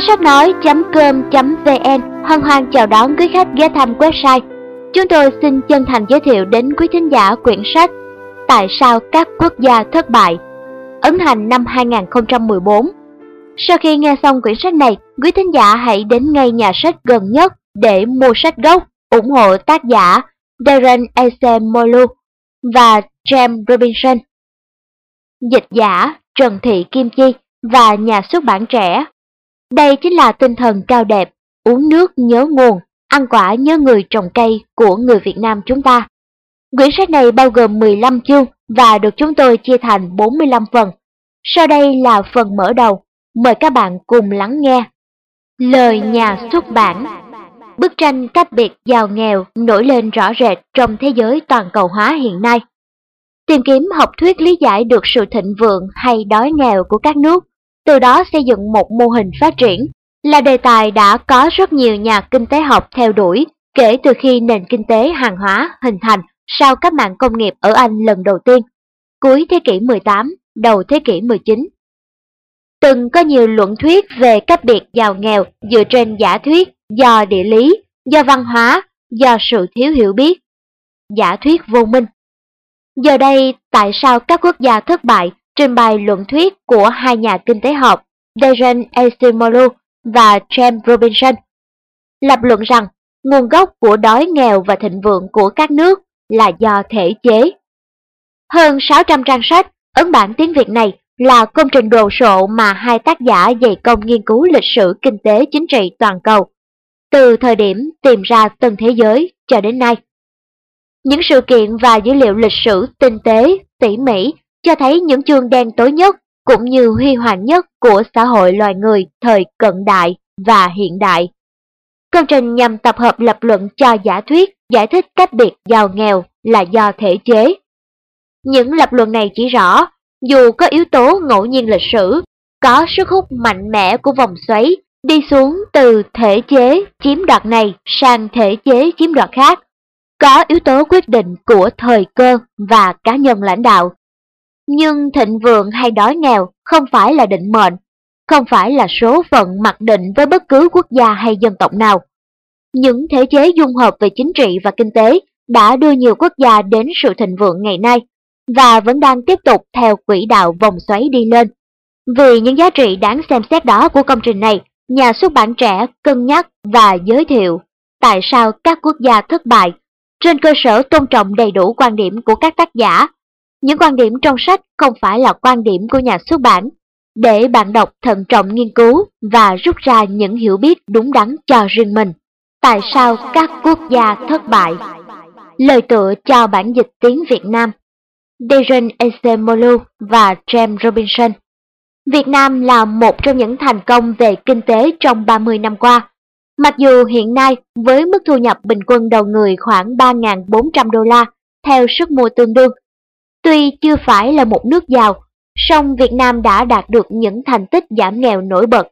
Kho sách nói.com.vn hân hoan chào đón quý khách ghé thăm website. Chúng tôi xin chân thành giới thiệu đến quý thính giả quyển sách Tại sao các quốc gia thất bại, ấn hành năm 2014. Sau khi nghe xong quyển sách này, quý thính giả hãy đến ngay nhà sách gần nhất để mua sách gốc, ủng hộ tác giả Darren Acemoglu và James Robinson. Dịch giả Trần Thị Kim Chi và nhà xuất bản trẻ. Đây chính là tinh thần cao đẹp, uống nước nhớ nguồn, ăn quả nhớ người trồng cây của người Việt Nam chúng ta. Quyển sách này bao gồm 15 chương và được chúng tôi chia thành 45 phần. Sau đây là phần mở đầu, mời các bạn cùng lắng nghe. Lời nhà xuất bản Bức tranh cách biệt giàu nghèo nổi lên rõ rệt trong thế giới toàn cầu hóa hiện nay. Tìm kiếm học thuyết lý giải được sự thịnh vượng hay đói nghèo của các nước, từ đó xây dựng một mô hình phát triển, là đề tài đã có rất nhiều nhà kinh tế học theo đuổi kể từ khi nền kinh tế hàng hóa hình thành sau các mạng công nghiệp ở Anh lần đầu tiên, cuối thế kỷ 18, đầu thế kỷ 19. Từng có nhiều luận thuyết về cách biệt giàu nghèo dựa trên giả thuyết do địa lý, do văn hóa, do sự thiếu hiểu biết. Giả thuyết vô minh. Giờ đây, tại sao các quốc gia thất bại trình bày luận thuyết của hai nhà kinh tế học Darren Acemoglu và James Robinson lập luận rằng nguồn gốc của đói nghèo và thịnh vượng của các nước là do thể chế. Hơn 600 trang sách, ấn bản tiếng Việt này là công trình đồ sộ mà hai tác giả dày công nghiên cứu lịch sử kinh tế chính trị toàn cầu, từ thời điểm tìm ra tân thế giới cho đến nay. Những sự kiện và dữ liệu lịch sử tinh tế, tỉ mỉ cho thấy những chương đen tối nhất cũng như huy hoàng nhất của xã hội loài người thời cận đại và hiện đại. Công trình nhằm tập hợp lập luận cho giả thuyết giải thích cách biệt giàu nghèo là do thể chế. Những lập luận này chỉ rõ, dù có yếu tố ngẫu nhiên lịch sử, có sức hút mạnh mẽ của vòng xoáy đi xuống từ thể chế chiếm đoạt này sang thể chế chiếm đoạt khác, có yếu tố quyết định của thời cơ và cá nhân lãnh đạo. Nhưng thịnh vượng hay đói nghèo không phải là định mệnh, không phải là số phận mặc định với bất cứ quốc gia hay dân tộc nào. Những thể chế dung hợp về chính trị và kinh tế đã đưa nhiều quốc gia đến sự thịnh vượng ngày nay và vẫn đang tiếp tục theo quỹ đạo vòng xoáy đi lên. Vì những giá trị đáng xem xét đó của công trình này, nhà xuất bản trẻ cân nhắc và giới thiệu tại sao các quốc gia thất bại trên cơ sở tôn trọng đầy đủ quan điểm của các tác giả. Những quan điểm trong sách không phải là quan điểm của nhà xuất bản, để bạn đọc thận trọng nghiên cứu và rút ra những hiểu biết đúng đắn cho riêng mình. Tại sao các quốc gia thất bại? Lời tựa cho bản dịch tiếng Việt Nam Darren Acemoglu và James Robinson Việt Nam là một trong những thành công về kinh tế trong 30 năm qua. Mặc dù hiện nay với mức thu nhập bình quân đầu người khoảng 3.400 đô la theo sức mua tương đương, tuy chưa phải là một nước giàu, song Việt Nam đã đạt được những thành tích giảm nghèo nổi bật.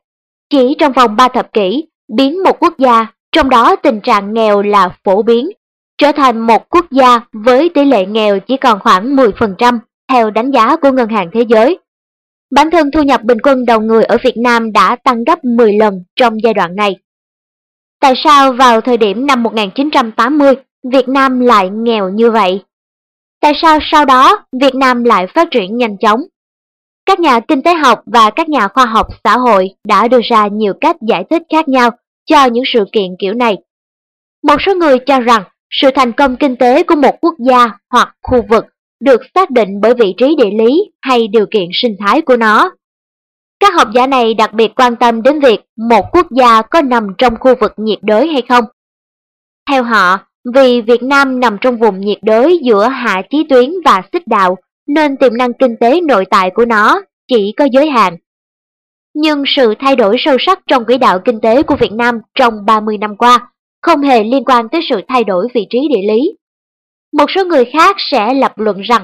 Chỉ trong vòng 3 thập kỷ, biến một quốc gia, trong đó tình trạng nghèo là phổ biến, trở thành một quốc gia với tỷ lệ nghèo chỉ còn khoảng 10% theo đánh giá của Ngân hàng Thế giới. Bản thân thu nhập bình quân đầu người ở Việt Nam đã tăng gấp 10 lần trong giai đoạn này. Tại sao vào thời điểm năm 1980 Việt Nam lại nghèo như vậy? Tại sao sau đó Việt Nam lại phát triển nhanh chóng? Các nhà kinh tế học và các nhà khoa học xã hội đã đưa ra nhiều cách giải thích khác nhau cho những sự kiện kiểu này. Một số người cho rằng sự thành công kinh tế của một quốc gia hoặc khu vực được xác định bởi vị trí địa lý hay điều kiện sinh thái của nó. Các học giả này đặc biệt quan tâm đến việc một quốc gia có nằm trong khu vực nhiệt đới hay không. Theo họ, vì Việt Nam nằm trong vùng nhiệt đới giữa hạ chí tuyến và xích đạo, nên tiềm năng kinh tế nội tại của nó chỉ có giới hạn. Nhưng sự thay đổi sâu sắc trong quỹ đạo kinh tế của Việt Nam trong 30 năm qua không hề liên quan tới sự thay đổi vị trí địa lý. Một số người khác sẽ lập luận rằng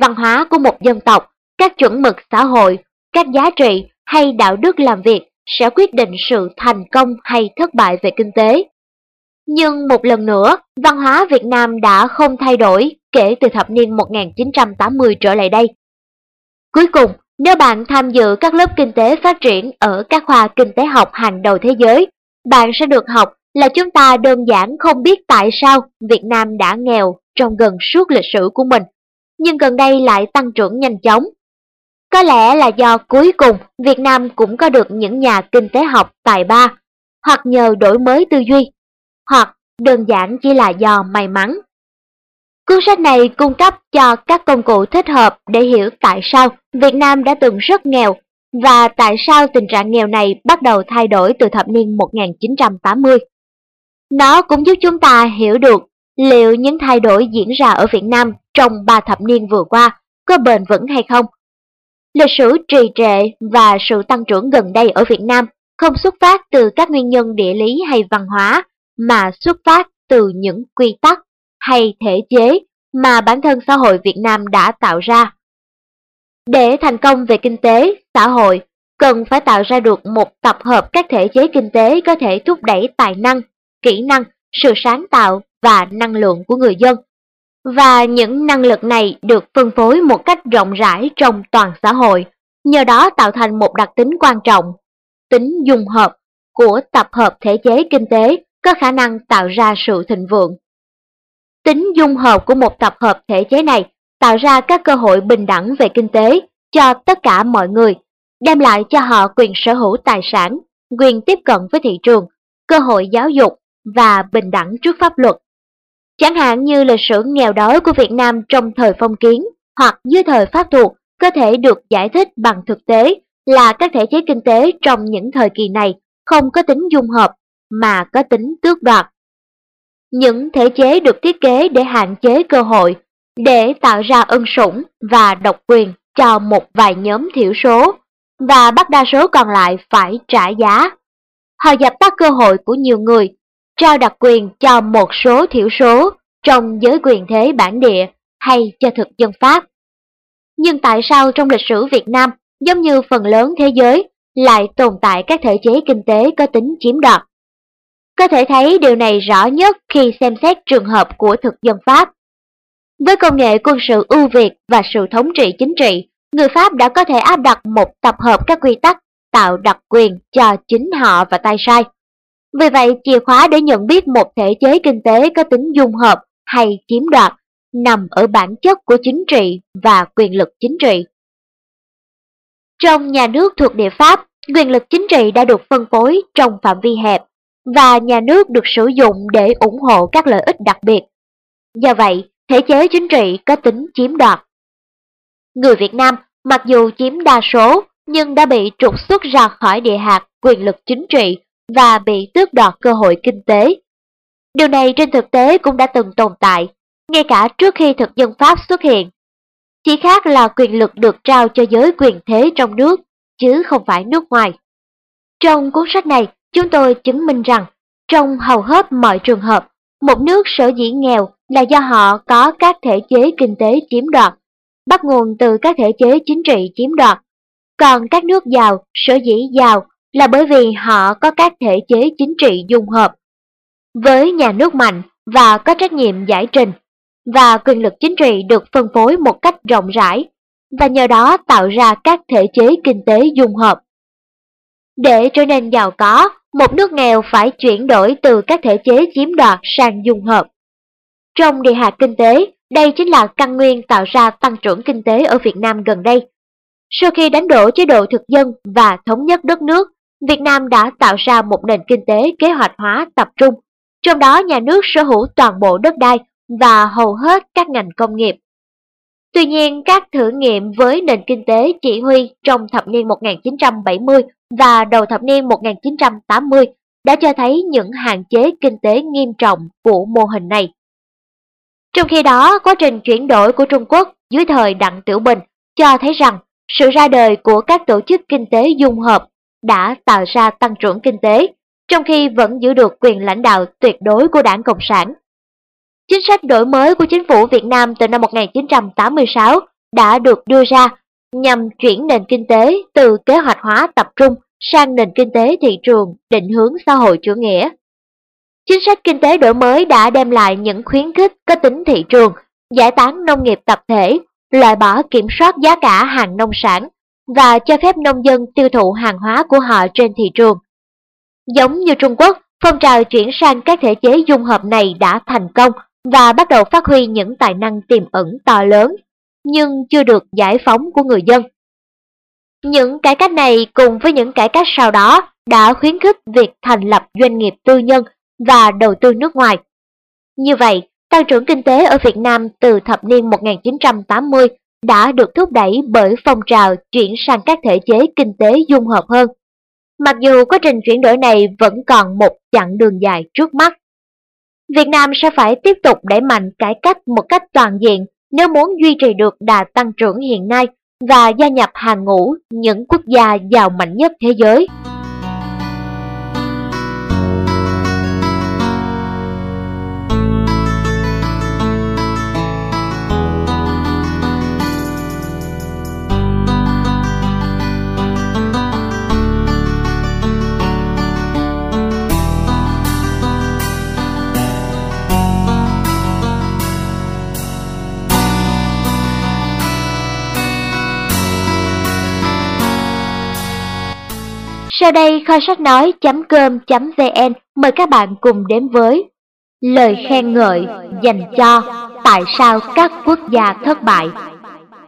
văn hóa của một dân tộc, các chuẩn mực xã hội, các giá trị hay đạo đức làm việc sẽ quyết định sự thành công hay thất bại về kinh tế. Nhưng một lần nữa, văn hóa Việt Nam đã không thay đổi kể từ thập niên 1980 trở lại đây. Cuối cùng, Nếu bạn tham dự các lớp kinh tế phát triển ở các khoa kinh tế học hàng đầu thế giới, bạn sẽ được học là chúng ta đơn giản không biết tại sao Việt Nam đã nghèo trong gần suốt lịch sử của mình, nhưng gần đây lại tăng trưởng nhanh chóng. Có lẽ là do cuối cùng Việt Nam cũng có được những nhà kinh tế học tài ba, hoặc nhờ đổi mới tư duy, hoặc đơn giản chỉ là do may mắn. Cuốn sách này cung cấp cho các công cụ thích hợp để hiểu tại sao Việt Nam đã từng rất nghèo và tại sao tình trạng nghèo này bắt đầu thay đổi từ thập niên 1980. Nó cũng giúp chúng ta hiểu được liệu những thay đổi diễn ra ở Việt Nam trong ba thập niên vừa qua có bền vững hay không. Lịch sử trì trệ và sự tăng trưởng gần đây ở Việt Nam không xuất phát từ các nguyên nhân địa lý hay văn hóa, mà xuất phát từ những quy tắc hay thể chế mà bản thân xã hội Việt Nam đã tạo ra. Để thành công về kinh tế, xã hội, cần phải tạo ra được một tập hợp các thể chế kinh tế có thể thúc đẩy tài năng, kỹ năng, sự sáng tạo và năng lượng của người dân. Và những năng lực này được phân phối một cách rộng rãi trong toàn xã hội, nhờ đó tạo thành một đặc tính quan trọng, tính dung hợp của tập hợp thể chế kinh tế có khả năng tạo ra sự thịnh vượng. Tính dung hợp của một tập hợp thể chế này tạo ra các cơ hội bình đẳng về kinh tế cho tất cả mọi người, đem lại cho họ quyền sở hữu tài sản, quyền tiếp cận với thị trường, cơ hội giáo dục và bình đẳng trước pháp luật. Chẳng hạn như lịch sử nghèo đói của Việt Nam trong thời phong kiến hoặc dưới thời pháp thuộc có thể được giải thích bằng thực tế là các thể chế kinh tế trong những thời kỳ này không có tính dung hợp mà có tính tước đoạt. Những thể chế được thiết kế để hạn chế cơ hội, để tạo ra ân sủng và độc quyền cho một vài nhóm thiểu số, và bắt đa số còn lại phải trả giá. Họ dập tắt cơ hội của nhiều người, trao đặc quyền cho một số thiểu số trong giới quyền thế bản địa hay cho thực dân Pháp. Nhưng tại sao trong lịch sử Việt Nam, giống như phần lớn thế giới, lại tồn tại các thể chế kinh tế có tính chiếm đoạt? Có thể thấy điều này rõ nhất khi xem xét trường hợp của thực dân Pháp. Với công nghệ quân sự ưu việt và sự thống trị chính trị, người Pháp đã có thể áp đặt một tập hợp các quy tắc tạo đặc quyền cho chính họ và tay sai. Vì vậy, chìa khóa để nhận biết một thể chế kinh tế có tính dung hợp hay chiếm đoạt nằm ở bản chất của chính trị và quyền lực chính trị. Trong nhà nước thuộc địa Pháp, quyền lực chính trị đã được phân phối trong phạm vi hẹp và nhà nước được sử dụng để ủng hộ các lợi ích đặc biệt. Do vậy, thể chế chính trị có tính chiếm đoạt. Người Việt Nam mặc dù chiếm đa số nhưng đã bị trục xuất ra khỏi địa hạt quyền lực chính trị và bị tước đoạt cơ hội kinh tế. Điều này trên thực tế cũng đã từng tồn tại, ngay cả trước khi thực dân Pháp xuất hiện. Chỉ khác là quyền lực được trao cho giới quyền thế trong nước, chứ không phải nước ngoài. Trong cuốn sách này, Chúng tôi chứng minh rằng, trong hầu hết mọi trường hợp, một nước sở dĩ nghèo là do họ có các thể chế kinh tế chiếm đoạt, bắt nguồn từ các thể chế chính trị chiếm đoạt. Còn các nước giàu sở dĩ giàu là bởi vì họ có các thể chế chính trị dung hợp. Với nhà nước mạnh và có trách nhiệm giải trình, và quyền lực chính trị được phân phối một cách rộng rãi, và nhờ đó tạo ra các thể chế kinh tế dung hợp. Để trở nên giàu có, một nước nghèo phải chuyển đổi từ các thể chế chiếm đoạt sang dung hợp. Trong địa hạt kinh tế, đây chính là căn nguyên tạo ra tăng trưởng kinh tế ở Việt Nam gần đây. Sau khi đánh đổ chế độ thực dân và thống nhất đất nước, Việt Nam đã tạo ra một nền kinh tế kế hoạch hóa tập trung, trong đó nhà nước sở hữu toàn bộ đất đai và hầu hết các ngành công nghiệp. Tuy nhiên, các thử nghiệm với nền kinh tế chỉ huy trong thập niên 1970 và đầu thập niên 1980 đã cho thấy những hạn chế kinh tế nghiêm trọng của mô hình này. Trong khi đó, quá trình chuyển đổi của Trung Quốc dưới thời Đặng Tiểu Bình cho thấy rằng sự ra đời của các tổ chức kinh tế dung hợp đã tạo ra tăng trưởng kinh tế, trong khi vẫn giữ được quyền lãnh đạo tuyệt đối của đảng Cộng sản. Chính sách đổi mới của chính phủ Việt Nam từ năm 1986 đã được đưa ra nhằm chuyển nền kinh tế từ kế hoạch hóa tập trung sang nền kinh tế thị trường định hướng xã hội chủ nghĩa. Chính sách kinh tế đổi mới đã đem lại những khuyến khích có tính thị trường, giải tán nông nghiệp tập thể, loại bỏ kiểm soát giá cả hàng nông sản và cho phép nông dân tiêu thụ hàng hóa của họ trên thị trường. Giống như Trung Quốc, phong trào chuyển sang các thể chế dung hợp này đã thành công và bắt đầu phát huy những tài năng tiềm ẩn to lớn, nhưng chưa được giải phóng của người dân. Những cải cách này cùng với những cải cách sau đó đã khuyến khích việc thành lập doanh nghiệp tư nhân và đầu tư nước ngoài. Như vậy, tăng trưởng kinh tế ở Việt Nam từ thập niên 1980 đã được thúc đẩy bởi phong trào chuyển sang các thể chế kinh tế dung hợp hơn. Mặc dù quá trình chuyển đổi này vẫn còn một chặng đường dài trước mắt. Việt Nam sẽ phải tiếp tục đẩy mạnh cải cách một cách toàn diện nếu muốn duy trì được đà tăng trưởng hiện nay và gia nhập hàng ngũ những quốc gia giàu mạnh nhất thế giới. Sau đây kho sách nói.com.vn mời các bạn cùng đến với Lời khen ngợi dành cho Tại sao các quốc gia thất bại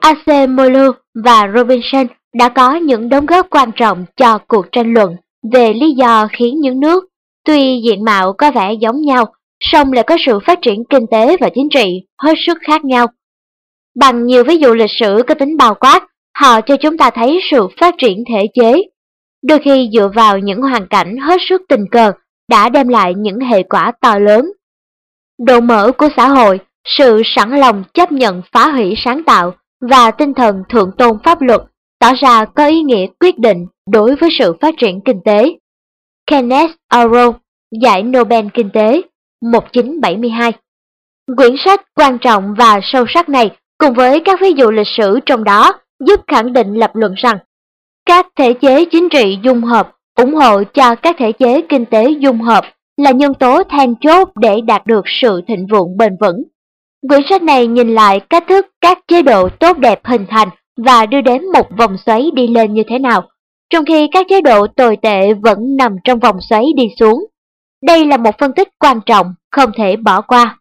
Acemoglu và Robinson đã có những đóng góp quan trọng cho cuộc tranh luận về lý do khiến những nước tuy diện mạo có vẻ giống nhau, song lại có sự phát triển kinh tế và chính trị hết sức khác nhau. Bằng nhiều ví dụ lịch sử có tính bao quát, họ cho chúng ta thấy sự phát triển thể chế đôi khi dựa vào những hoàn cảnh hết sức tình cờ đã đem lại những hệ quả to lớn. Độ mở của xã hội, sự sẵn lòng chấp nhận phá hủy sáng tạo và tinh thần thượng tôn pháp luật tỏ ra có ý nghĩa quyết định đối với sự phát triển kinh tế. Kenneth Arrow, Giải Nobel Kinh tế, 1972 Quyển sách quan trọng và sâu sắc này cùng với các ví dụ lịch sử trong đó giúp khẳng định lập luận rằng các thể chế chính trị dung hợp ủng hộ cho các thể chế kinh tế dung hợp là nhân tố then chốt để đạt được sự thịnh vượng bền vững. Quyển sách này nhìn lại cách thức các chế độ tốt đẹp hình thành và đưa đến một vòng xoáy đi lên như thế nào, trong khi các chế độ tồi tệ vẫn nằm trong vòng xoáy đi xuống. Đây là một phân tích quan trọng, không thể bỏ qua.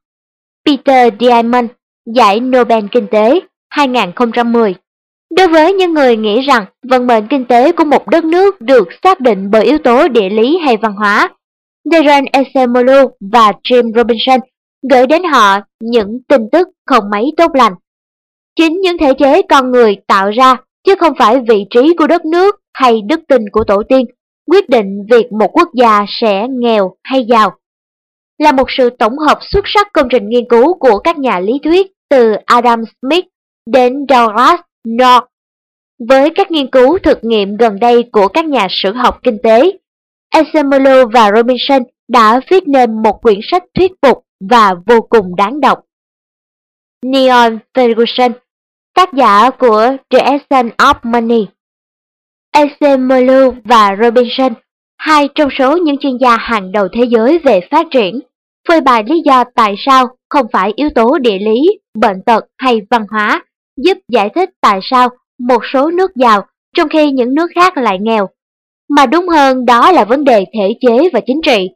Peter Diamond, Giải Nobel Kinh tế 2010 Đối với những người nghĩ rằng vận mệnh kinh tế của một đất nước được xác định bởi yếu tố địa lý hay văn hóa, Darren Esemolu và Jim Robinson gửi đến họ những tin tức không mấy tốt lành. Chính những thể chế con người tạo ra, chứ không phải vị trí của đất nước hay đức tin của tổ tiên, quyết định việc một quốc gia sẽ nghèo hay giàu. Là một sự tổng hợp xuất sắc công trình nghiên cứu của các nhà lý thuyết từ Adam Smith đến Douglas North. Với các nghiên cứu thực nghiệm gần đây của các nhà sử học kinh tế, Esemolo và Robinson đã viết nên một quyển sách thuyết phục và vô cùng đáng đọc. Neon Ferguson, tác giả của The Essence of Money. Esemolo và Robinson, hai trong số những chuyên gia hàng đầu thế giới về phát triển, phơi bày lý do tại sao không phải yếu tố địa lý, bệnh tật hay văn hóa giúp giải thích tại sao một số nước giàu trong khi những nước khác lại nghèo. Mà đúng hơn đó là vấn đề thể chế và chính trị.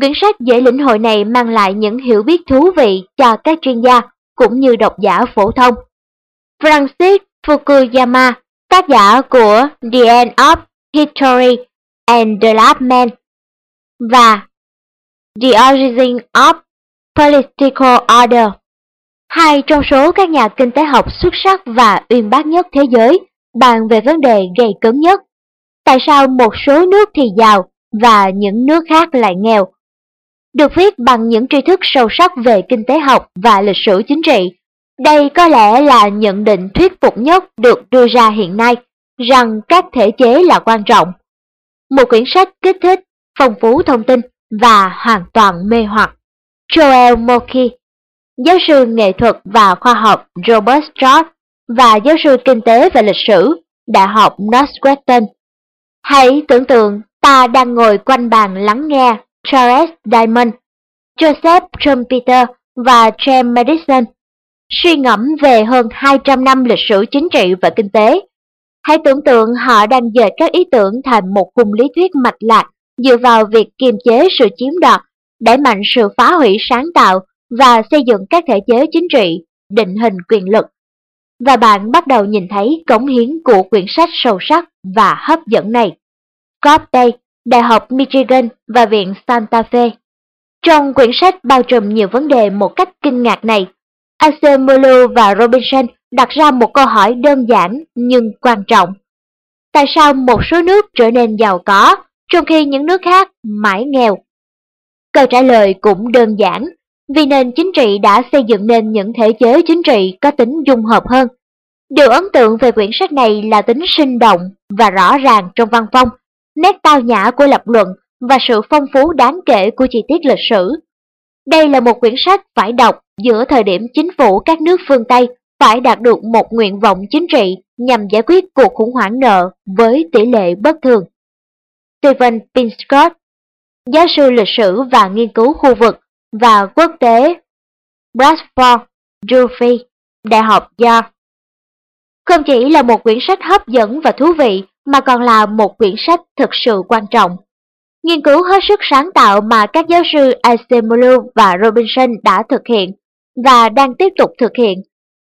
Quyển sách dễ lĩnh hội này mang lại những hiểu biết thú vị cho các chuyên gia cũng như độc giả phổ thông. Francis Fukuyama, tác giả của The End of History and the Last Man và The Origin of Political Order hai trong số các nhà kinh tế học xuất sắc và uyên bác nhất thế giới bàn về vấn đề gây cấn nhất. Tại sao một số nước thì giàu và những nước khác lại nghèo? Được viết bằng những tri thức sâu sắc về kinh tế học và lịch sử chính trị. Đây có lẽ là nhận định thuyết phục nhất được đưa ra hiện nay rằng các thể chế là quan trọng. Một quyển sách kích thích, phong phú thông tin và hoàn toàn mê hoặc. Joel Moki giáo sư nghệ thuật và khoa học Robert Strauss và giáo sư kinh tế và lịch sử Đại học Northwestern. Hãy tưởng tượng ta đang ngồi quanh bàn lắng nghe Charles Diamond, Joseph Trumpeter và James Madison suy ngẫm về hơn 200 năm lịch sử chính trị và kinh tế. Hãy tưởng tượng họ đang dệt các ý tưởng thành một khung lý thuyết mạch lạc dựa vào việc kiềm chế sự chiếm đoạt, đẩy mạnh sự phá hủy sáng tạo và xây dựng các thể chế chính trị, định hình quyền lực. Và bạn bắt đầu nhìn thấy cống hiến của quyển sách sâu sắc và hấp dẫn này. Cobb Day, Đại học Michigan và Viện Santa Fe. Trong quyển sách bao trùm nhiều vấn đề một cách kinh ngạc này, Acemoglu và Robinson đặt ra một câu hỏi đơn giản nhưng quan trọng. Tại sao một số nước trở nên giàu có, trong khi những nước khác mãi nghèo? Câu trả lời cũng đơn giản, vì nền chính trị đã xây dựng nên những thể chế chính trị có tính dung hợp hơn. Điều ấn tượng về quyển sách này là tính sinh động và rõ ràng trong văn phong, nét tao nhã của lập luận và sự phong phú đáng kể của chi tiết lịch sử. Đây là một quyển sách phải đọc giữa thời điểm chính phủ các nước phương Tây phải đạt được một nguyện vọng chính trị nhằm giải quyết cuộc khủng hoảng nợ với tỷ lệ bất thường. Stephen Pinscott, giáo sư lịch sử và nghiên cứu khu vực và quốc tế Bradford Duffy, Đại học York. Không chỉ là một quyển sách hấp dẫn và thú vị mà còn là một quyển sách thực sự quan trọng. Nghiên cứu hết sức sáng tạo mà các giáo sư Acemoglu và Robinson đã thực hiện và đang tiếp tục thực hiện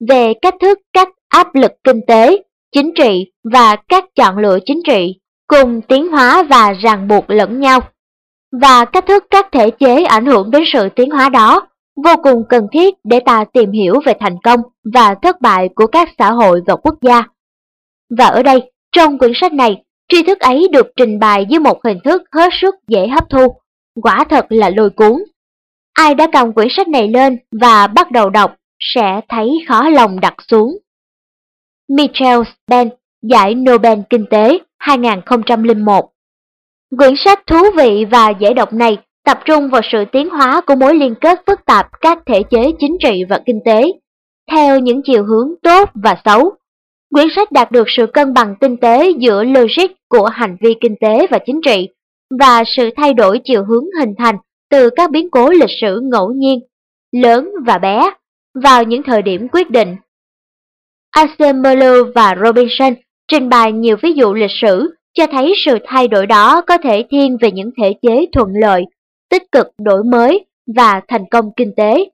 về cách thức các áp lực kinh tế, chính trị và các chọn lựa chính trị cùng tiến hóa và ràng buộc lẫn nhau. Và cách thức các thể chế ảnh hưởng đến sự tiến hóa đó vô cùng cần thiết để ta tìm hiểu về thành công và thất bại của các xã hội và quốc gia. Và ở đây, trong quyển sách này, tri thức ấy được trình bày dưới một hình thức hết sức dễ hấp thu, quả thật là lôi cuốn. Ai đã cầm quyển sách này lên và bắt đầu đọc sẽ thấy khó lòng đặt xuống. Michel Spen, Giải Nobel Kinh tế 2001 Quyển sách thú vị và dễ đọc này tập trung vào sự tiến hóa của mối liên kết phức tạp các thể chế chính trị và kinh tế, theo những chiều hướng tốt và xấu. Quyển sách đạt được sự cân bằng tinh tế giữa logic của hành vi kinh tế và chính trị và sự thay đổi chiều hướng hình thành từ các biến cố lịch sử ngẫu nhiên, lớn và bé, vào những thời điểm quyết định. Asimov và Robinson trình bày nhiều ví dụ lịch sử cho thấy sự thay đổi đó có thể thiên về những thể chế thuận lợi, tích cực đổi mới và thành công kinh tế,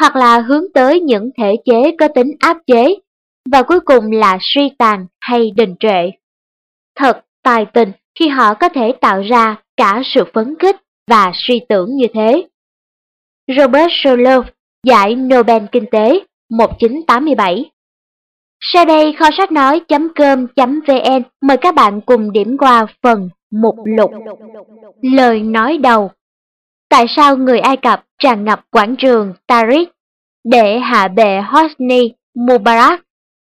hoặc là hướng tới những thể chế có tính áp chế, và cuối cùng là suy tàn hay đình trệ. Thật tài tình khi họ có thể tạo ra cả sự phấn khích và suy tưởng như thế. Robert Solow, Giải Nobel Kinh tế 1987 sau đây kho sách nói.com.vn mời các bạn cùng điểm qua phần mục lục. Lời nói đầu Tại sao người Ai Cập tràn ngập quảng trường Tariq để hạ bệ Hosni Mubarak?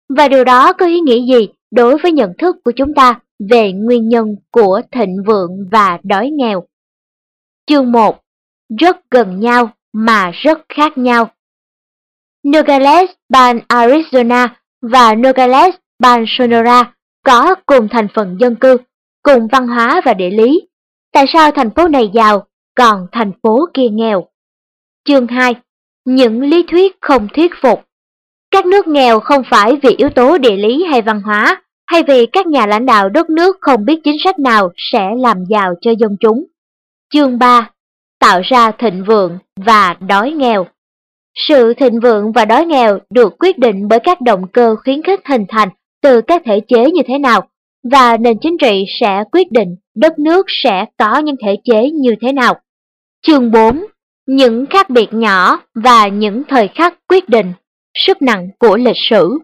Và điều đó có ý nghĩa gì đối với nhận thức của chúng ta về nguyên nhân của thịnh vượng và đói nghèo? Chương 1 Rất gần nhau mà rất khác nhau. Nogales, bang Arizona và Nogales, bang Sonora có cùng thành phần dân cư, cùng văn hóa và địa lý. Tại sao thành phố này giàu, còn thành phố kia nghèo? Chương 2 Những lý thuyết không thuyết phục Các nước nghèo không phải vì yếu tố địa lý hay văn hóa, hay vì các nhà lãnh đạo đất nước không biết chính sách nào sẽ làm giàu cho dân chúng. Chương 3 Tạo ra thịnh vượng và đói nghèo sự thịnh vượng và đói nghèo được quyết định bởi các động cơ khuyến khích hình thành từ các thể chế như thế nào, và nền chính trị sẽ quyết định đất nước sẽ có những thể chế như thế nào. Chương 4 Những khác biệt nhỏ và những thời khắc quyết định, sức nặng của lịch sử.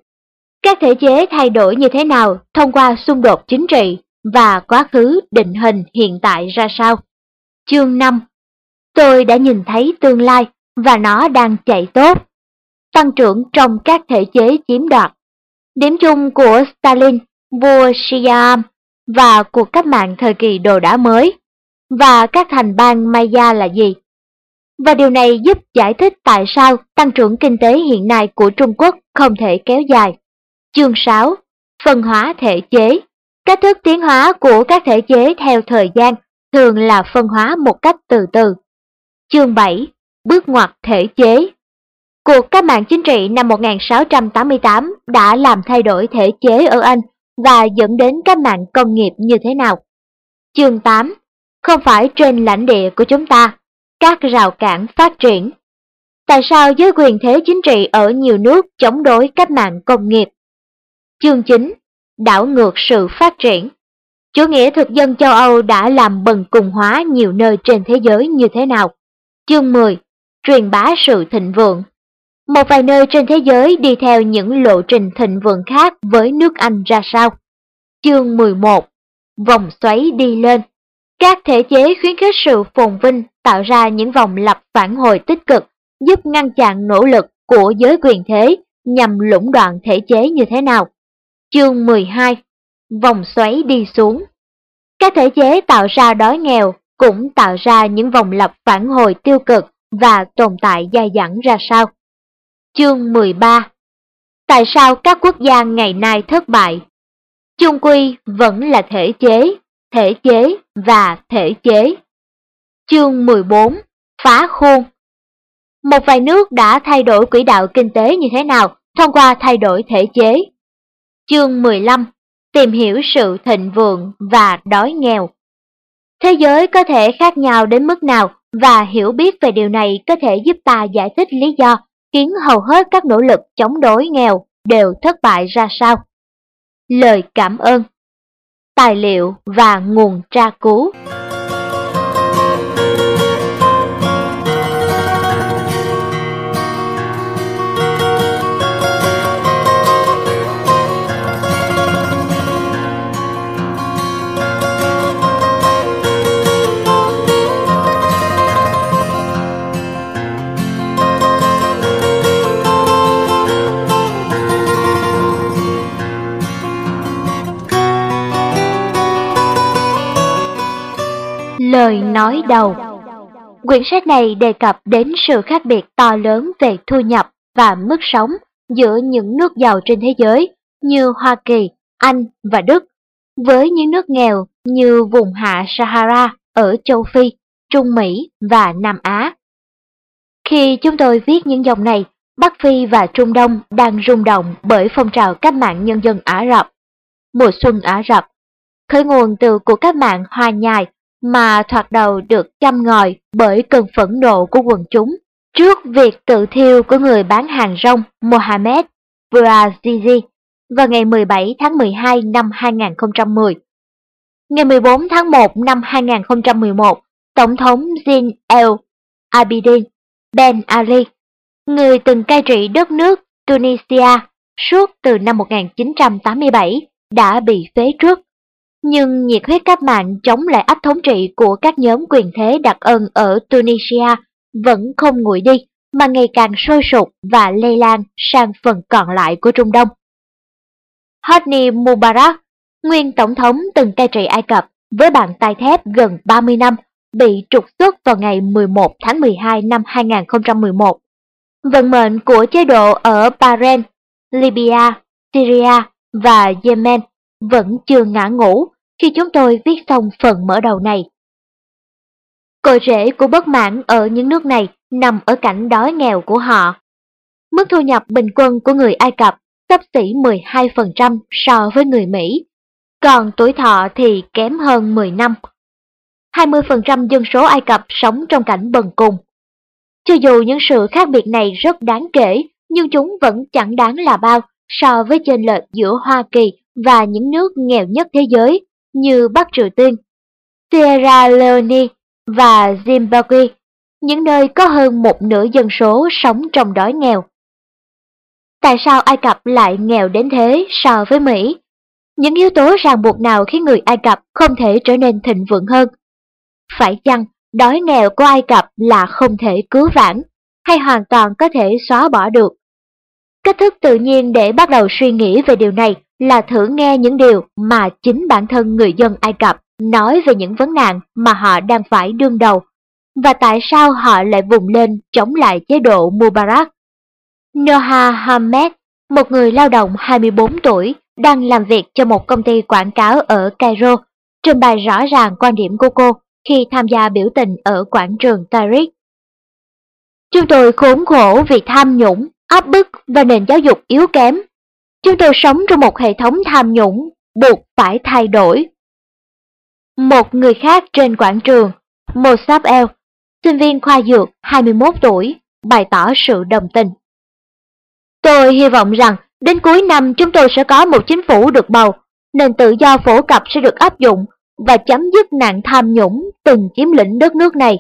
Các thể chế thay đổi như thế nào thông qua xung đột chính trị và quá khứ định hình hiện tại ra sao. Chương 5 Tôi đã nhìn thấy tương lai và nó đang chạy tốt. Tăng trưởng trong các thể chế chiếm đoạt. Điểm chung của Stalin, vua Siam và cuộc cách mạng thời kỳ đồ đá mới và các thành bang Maya là gì? Và điều này giúp giải thích tại sao tăng trưởng kinh tế hiện nay của Trung Quốc không thể kéo dài. Chương 6. Phân hóa thể chế Cách thức tiến hóa của các thể chế theo thời gian thường là phân hóa một cách từ từ. Chương 7. Bước ngoặt thể chế Cuộc cách mạng chính trị năm 1688 đã làm thay đổi thể chế ở Anh và dẫn đến cách mạng công nghiệp như thế nào. Chương 8. Không phải trên lãnh địa của chúng ta, các rào cản phát triển. Tại sao giới quyền thế chính trị ở nhiều nước chống đối cách mạng công nghiệp? Chương 9. Đảo ngược sự phát triển. Chủ nghĩa thực dân châu Âu đã làm bần cùng hóa nhiều nơi trên thế giới như thế nào? Chương 10. Truyền bá sự thịnh vượng. Một vài nơi trên thế giới đi theo những lộ trình thịnh vượng khác với nước Anh ra sao? Chương 11. Vòng xoáy đi lên. Các thể chế khuyến khích sự phồn vinh tạo ra những vòng lặp phản hồi tích cực, giúp ngăn chặn nỗ lực của giới quyền thế nhằm lũng đoạn thể chế như thế nào. Chương 12 Vòng xoáy đi xuống Các thể chế tạo ra đói nghèo cũng tạo ra những vòng lặp phản hồi tiêu cực và tồn tại dài dẳng ra sao. Chương 13 Tại sao các quốc gia ngày nay thất bại? Chung quy vẫn là thể chế, thể chế và thể chế. Chương 14 Phá khuôn Một vài nước đã thay đổi quỹ đạo kinh tế như thế nào thông qua thay đổi thể chế. Chương 15 Tìm hiểu sự thịnh vượng và đói nghèo. Thế giới có thể khác nhau đến mức nào và hiểu biết về điều này có thể giúp ta giải thích lý do khiến hầu hết các nỗ lực chống đối nghèo đều thất bại ra sao. Lời cảm ơn, Tài liệu và nguồn tra cứu Lời nói đầu Quyển sách này đề cập đến sự khác biệt to lớn về thu nhập và mức sống giữa những nước giàu trên thế giới như Hoa Kỳ, Anh và Đức, với những nước nghèo như vùng hạ Sahara ở châu Phi, Trung Mỹ và Nam Á. Khi chúng tôi viết những dòng này, Bắc Phi và Trung Đông đang rung động bởi phong trào cách mạng nhân dân Ả Rập. Mùa xuân Ả Rập, khởi nguồn từ cuộc cách mạng hoa nhài mà thoạt đầu được chăm ngòi bởi cơn phẫn nộ của quần chúng trước việc tự thiêu của người bán hàng rong Mohamed Bouazizi vào ngày 17 tháng 12 năm 2010. Ngày 14 tháng 1 năm 2011, Tổng thống Zine El Abidine Ben Ali, người từng cai trị đất nước Tunisia suốt từ năm 1987, đã bị phế trước nhưng nhiệt huyết cách mạng chống lại ách thống trị của các nhóm quyền thế đặc ân ở Tunisia vẫn không nguội đi, mà ngày càng sôi sục và lây lan sang phần còn lại của Trung Đông. Hosni Mubarak, nguyên tổng thống từng cai trị Ai Cập với bàn tay thép gần 30 năm, bị trục xuất vào ngày 11 tháng 12 năm 2011. Vận mệnh của chế độ ở Bahrain, Libya, Syria và Yemen vẫn chưa ngã ngủ khi chúng tôi viết xong phần mở đầu này. Cội rễ của bất mãn ở những nước này nằm ở cảnh đói nghèo của họ. Mức thu nhập bình quân của người Ai Cập sắp xỉ 12% so với người Mỹ, còn tuổi thọ thì kém hơn 10 năm. 20% dân số Ai Cập sống trong cảnh bần cùng. Cho dù những sự khác biệt này rất đáng kể, nhưng chúng vẫn chẳng đáng là bao so với chênh lệch giữa Hoa Kỳ và những nước nghèo nhất thế giới như Bắc Triều Tiên, Sierra Leone và Zimbabwe, những nơi có hơn một nửa dân số sống trong đói nghèo. Tại sao Ai Cập lại nghèo đến thế so với Mỹ? Những yếu tố ràng buộc nào khiến người Ai Cập không thể trở nên thịnh vượng hơn? Phải chăng đói nghèo của Ai Cập là không thể cứu vãn, hay hoàn toàn có thể xóa bỏ được? Cách thức tự nhiên để bắt đầu suy nghĩ về điều này là thử nghe những điều mà chính bản thân người dân Ai Cập nói về những vấn nạn mà họ đang phải đương đầu và tại sao họ lại vùng lên chống lại chế độ Mubarak. Noha Hamed, một người lao động 24 tuổi, đang làm việc cho một công ty quảng cáo ở Cairo, trình bày rõ ràng quan điểm của cô khi tham gia biểu tình ở quảng trường Tariq. Chúng tôi khốn khổ vì tham nhũng, áp bức và nền giáo dục yếu kém Chúng tôi sống trong một hệ thống tham nhũng, buộc phải thay đổi. Một người khác trên quảng trường, Mosap El, sinh viên khoa dược 21 tuổi, bày tỏ sự đồng tình. Tôi hy vọng rằng đến cuối năm chúng tôi sẽ có một chính phủ được bầu, nền tự do phổ cập sẽ được áp dụng và chấm dứt nạn tham nhũng từng chiếm lĩnh đất nước này.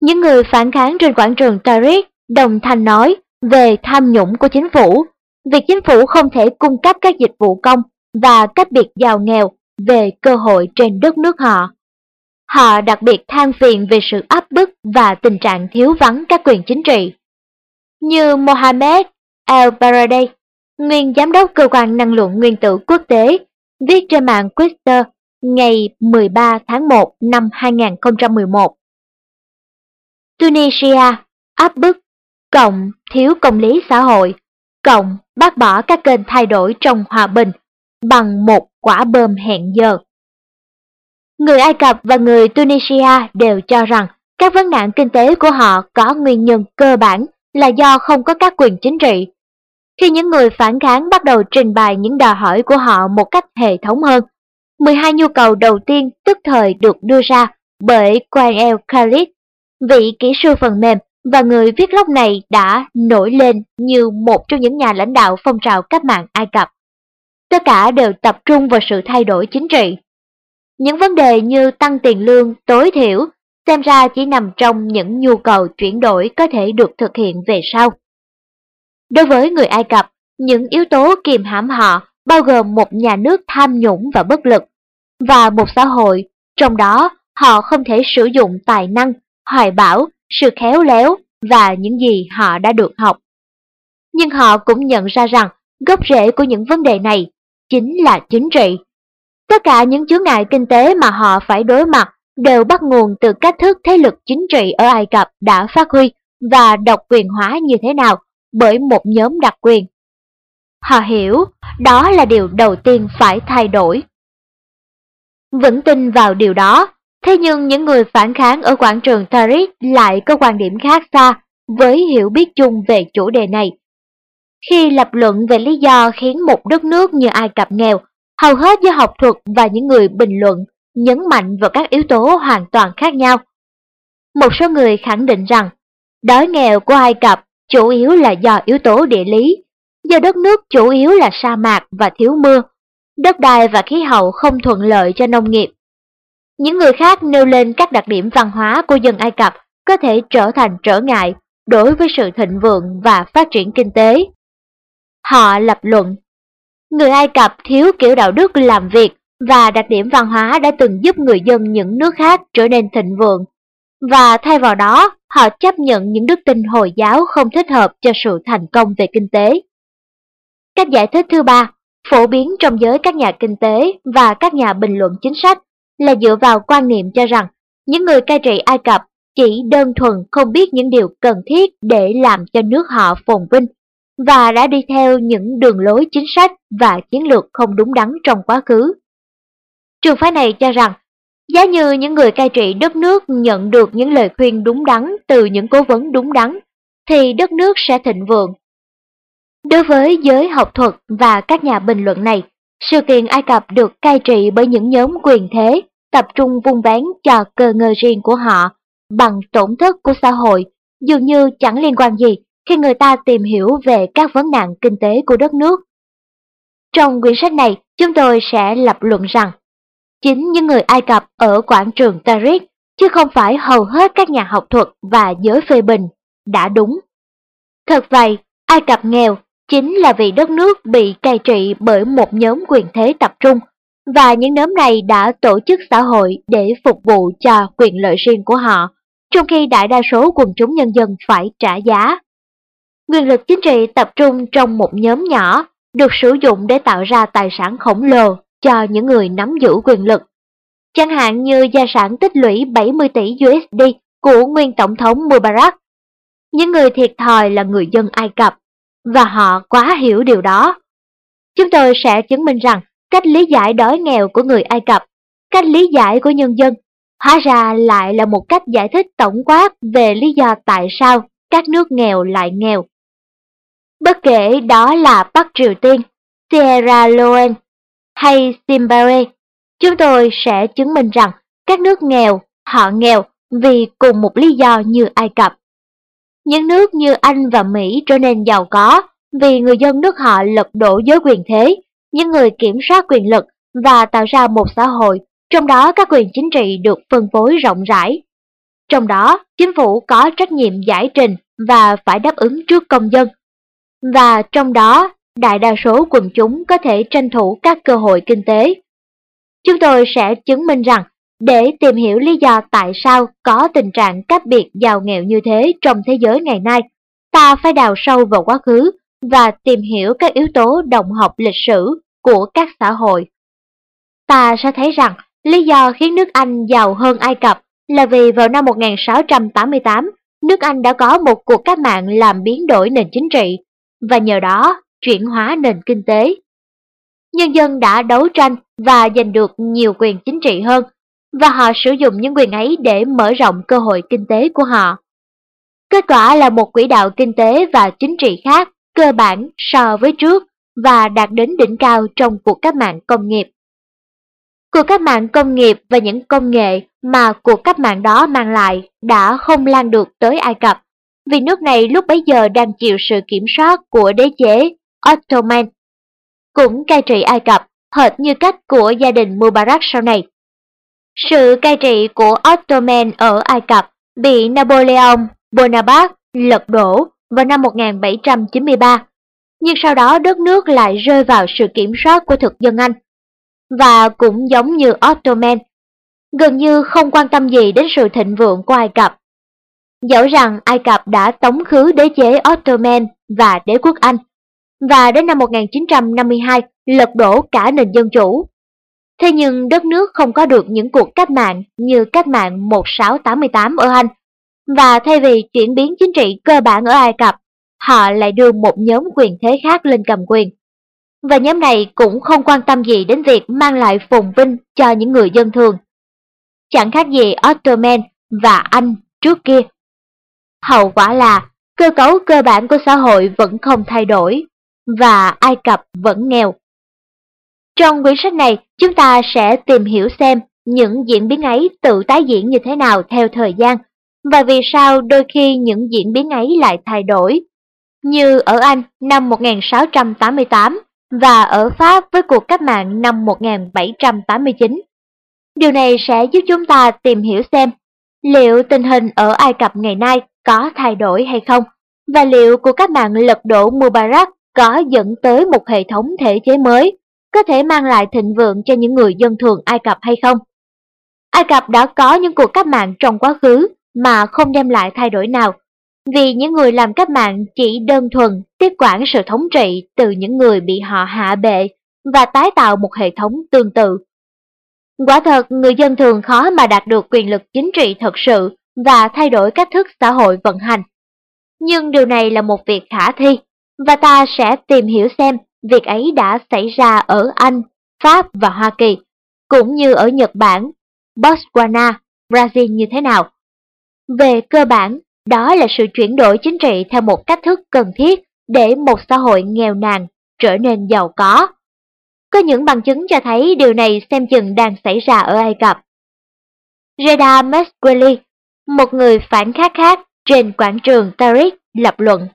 Những người phản kháng trên quảng trường Tariq đồng thanh nói về tham nhũng của chính phủ, việc chính phủ không thể cung cấp các dịch vụ công và cách biệt giàu nghèo về cơ hội trên đất nước họ. Họ đặc biệt than phiền về sự áp bức và tình trạng thiếu vắng các quyền chính trị. Như Mohamed El-Baradei, nguyên giám đốc cơ quan năng lượng nguyên tử quốc tế, viết trên mạng Twitter ngày 13 tháng 1 năm 2011. Tunisia áp bức, cộng thiếu công lý xã hội, cộng bác bỏ các kênh thay đổi trong hòa bình bằng một quả bơm hẹn giờ. Người Ai Cập và người Tunisia đều cho rằng các vấn nạn kinh tế của họ có nguyên nhân cơ bản là do không có các quyền chính trị. Khi những người phản kháng bắt đầu trình bày những đòi hỏi của họ một cách hệ thống hơn, 12 nhu cầu đầu tiên tức thời được đưa ra bởi Quang El Khalid, vị kỹ sư phần mềm và người viết lóc này đã nổi lên như một trong những nhà lãnh đạo phong trào cách mạng Ai Cập. Tất cả đều tập trung vào sự thay đổi chính trị. Những vấn đề như tăng tiền lương tối thiểu xem ra chỉ nằm trong những nhu cầu chuyển đổi có thể được thực hiện về sau. Đối với người Ai Cập, những yếu tố kìm hãm họ bao gồm một nhà nước tham nhũng và bất lực, và một xã hội, trong đó họ không thể sử dụng tài năng, hoài bão, sự khéo léo và những gì họ đã được học. Nhưng họ cũng nhận ra rằng gốc rễ của những vấn đề này chính là chính trị. Tất cả những chướng ngại kinh tế mà họ phải đối mặt đều bắt nguồn từ cách thức thế lực chính trị ở Ai Cập đã phát huy và độc quyền hóa như thế nào bởi một nhóm đặc quyền. Họ hiểu đó là điều đầu tiên phải thay đổi. Vẫn tin vào điều đó, thế nhưng những người phản kháng ở quảng trường Tariq lại có quan điểm khác xa với hiểu biết chung về chủ đề này. Khi lập luận về lý do khiến một đất nước như Ai Cập nghèo, hầu hết giới học thuật và những người bình luận nhấn mạnh vào các yếu tố hoàn toàn khác nhau. Một số người khẳng định rằng, đói nghèo của Ai Cập chủ yếu là do yếu tố địa lý, do đất nước chủ yếu là sa mạc và thiếu mưa, đất đai và khí hậu không thuận lợi cho nông nghiệp. Những người khác nêu lên các đặc điểm văn hóa của dân Ai Cập có thể trở thành trở ngại đối với sự thịnh vượng và phát triển kinh tế. Họ lập luận, người Ai Cập thiếu kiểu đạo đức làm việc và đặc điểm văn hóa đã từng giúp người dân những nước khác trở nên thịnh vượng, và thay vào đó họ chấp nhận những đức tin Hồi giáo không thích hợp cho sự thành công về kinh tế. Cách giải thích thứ ba, phổ biến trong giới các nhà kinh tế và các nhà bình luận chính sách là dựa vào quan niệm cho rằng những người cai trị Ai Cập chỉ đơn thuần không biết những điều cần thiết để làm cho nước họ phồn vinh và đã đi theo những đường lối chính sách và chiến lược không đúng đắn trong quá khứ. Trường phái này cho rằng, giá như những người cai trị đất nước nhận được những lời khuyên đúng đắn từ những cố vấn đúng đắn, thì đất nước sẽ thịnh vượng. Đối với giới học thuật và các nhà bình luận này, sự kiện Ai Cập được cai trị bởi những nhóm quyền thế tập trung vung vén cho cơ ngơi riêng của họ bằng tổn thất của xã hội dường như chẳng liên quan gì khi người ta tìm hiểu về các vấn nạn kinh tế của đất nước. Trong quyển sách này, chúng tôi sẽ lập luận rằng chính những người Ai Cập ở quảng trường Tariq, chứ không phải hầu hết các nhà học thuật và giới phê bình, đã đúng. Thật vậy, Ai Cập nghèo chính là vì đất nước bị cai trị bởi một nhóm quyền thế tập trung, và những nhóm này đã tổ chức xã hội để phục vụ cho quyền lợi riêng của họ, trong khi đại đa số quần chúng nhân dân phải trả giá. Quyền lực chính trị tập trung trong một nhóm nhỏ, được sử dụng để tạo ra tài sản khổng lồ cho những người nắm giữ quyền lực. Chẳng hạn như gia sản tích lũy 70 tỷ USD của nguyên tổng thống Mubarak. Những người thiệt thòi là người dân Ai Cập, và họ quá hiểu điều đó. Chúng tôi sẽ chứng minh rằng cách lý giải đói nghèo của người Ai Cập, cách lý giải của nhân dân, hóa ra lại là một cách giải thích tổng quát về lý do tại sao các nước nghèo lại nghèo. Bất kể đó là Bắc Triều Tiên, Sierra Leone, hay Zimbabwe, chúng tôi sẽ chứng minh rằng các nước nghèo, họ nghèo vì cùng một lý do như Ai Cập. Những nước như Anh và Mỹ trở nên giàu có vì người dân nước họ lật đổ giới quyền thế, những người kiểm soát quyền lực và tạo ra một xã hội trong đó các quyền chính trị được phân phối rộng rãi. Trong đó, chính phủ có trách nhiệm giải trình và phải đáp ứng trước công dân. Và trong đó, đại đa số quần chúng có thể tranh thủ các cơ hội kinh tế. Chúng tôi sẽ chứng minh rằng để tìm hiểu lý do tại sao có tình trạng cách biệt giàu nghèo như thế trong thế giới ngày nay, ta phải đào sâu vào quá khứ và tìm hiểu các yếu tố đồng học lịch sử của các xã hội. Ta sẽ thấy rằng lý do khiến nước Anh giàu hơn Ai Cập là vì vào năm 1688, nước Anh đã có một cuộc cách mạng làm biến đổi nền chính trị và nhờ đó chuyển hóa nền kinh tế. Nhân dân đã đấu tranh và giành được nhiều quyền chính trị hơn và họ sử dụng những quyền ấy để mở rộng cơ hội kinh tế của họ. Kết quả là một quỹ đạo kinh tế và chính trị khác cơ bản so với trước và đạt đến đỉnh cao trong cuộc cách mạng công nghiệp. Cuộc cách mạng công nghiệp và những công nghệ mà cuộc cách mạng đó mang lại đã không lan được tới Ai Cập, vì nước này lúc bấy giờ đang chịu sự kiểm soát của đế chế Ottoman. Cũng cai trị Ai Cập, hệt như cách của gia đình Mubarak sau này. Sự cai trị của Ottoman ở Ai Cập bị Napoleon Bonaparte lật đổ vào năm 1793, nhưng sau đó đất nước lại rơi vào sự kiểm soát của thực dân Anh. Và cũng giống như Ottoman, gần như không quan tâm gì đến sự thịnh vượng của Ai Cập. Dẫu rằng Ai Cập đã tống khứ đế chế Ottoman và đế quốc Anh, và đến năm 1952 lật đổ cả nền dân chủ. Thế nhưng đất nước không có được những cuộc cách mạng như cách mạng 1688 ở Anh, và thay vì chuyển biến chính trị cơ bản ở Ai Cập, họ lại đưa một nhóm quyền thế khác lên cầm quyền. Và nhóm này cũng không quan tâm gì đến việc mang lại phồn vinh cho những người dân thường. Chẳng khác gì Ottoman và Anh trước kia. Hậu quả là cơ cấu cơ bản của xã hội vẫn không thay đổi và Ai Cập vẫn nghèo. Trong quyển sách này, chúng ta sẽ tìm hiểu xem những diễn biến ấy tự tái diễn như thế nào theo thời gian và vì sao đôi khi những diễn biến ấy lại thay đổi. Như ở Anh năm 1688 và ở Pháp với cuộc cách mạng năm 1789. Điều này sẽ giúp chúng ta tìm hiểu xem liệu tình hình ở Ai Cập ngày nay có thay đổi hay không và liệu cuộc cách mạng lật đổ Mubarak có dẫn tới một hệ thống thể chế mới có thể mang lại thịnh vượng cho những người dân thường Ai Cập hay không. Ai Cập đã có những cuộc cách mạng trong quá khứ mà không đem lại thay đổi nào, vì những người làm cách mạng chỉ đơn thuần tiếp quản sự thống trị từ những người bị họ hạ bệ và tái tạo một hệ thống tương tự. Quả thật, người dân thường khó mà đạt được quyền lực chính trị thật sự và thay đổi cách thức xã hội vận hành. Nhưng điều này là một việc khả thi, và ta sẽ tìm hiểu xem việc ấy đã xảy ra ở Anh, Pháp và Hoa Kỳ, cũng như ở Nhật Bản, Botswana, Brazil như thế nào. Về cơ bản, đó là sự chuyển đổi chính trị theo một cách thức cần thiết để một xã hội nghèo nàn trở nên giàu có. Có những bằng chứng cho thấy điều này xem chừng đang xảy ra ở Ai Cập. Reda Mesqueli, một người phản kháng khác trên quảng trường Tariq lập luận.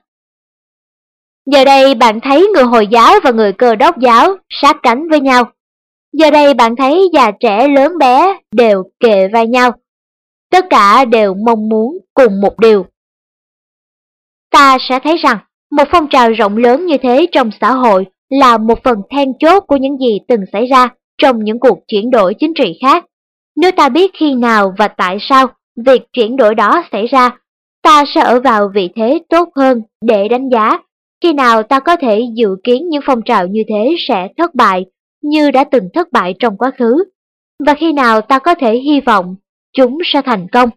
Giờ đây bạn thấy người Hồi giáo và người cơ đốc giáo sát cánh với nhau. Giờ đây bạn thấy già trẻ lớn bé đều kề vai nhau. Tất cả đều mong muốn cùng một điều. Ta sẽ thấy rằng một phong trào rộng lớn như thế trong xã hội là một phần then chốt của những gì từng xảy ra trong những cuộc chuyển đổi chính trị khác. Nếu ta biết khi nào và tại sao việc chuyển đổi đó xảy ra, ta sẽ ở vào vị thế tốt hơn để đánh giá khi nào ta có thể dự kiến những phong trào như thế sẽ thất bại như đã từng thất bại trong quá khứ, và khi nào ta có thể hy vọng chúng sẽ thành công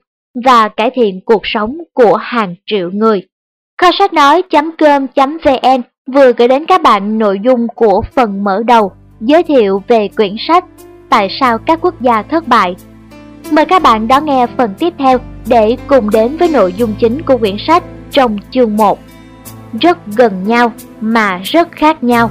và cải thiện cuộc sống của hàng triệu người. Kho sách nói.com.vn vừa gửi đến các bạn nội dung của phần mở đầu giới thiệu về quyển sách Tại sao các quốc gia thất bại. Mời các bạn đón nghe phần tiếp theo để cùng đến với nội dung chính của quyển sách trong chương 1 rất gần nhau mà rất khác nhau.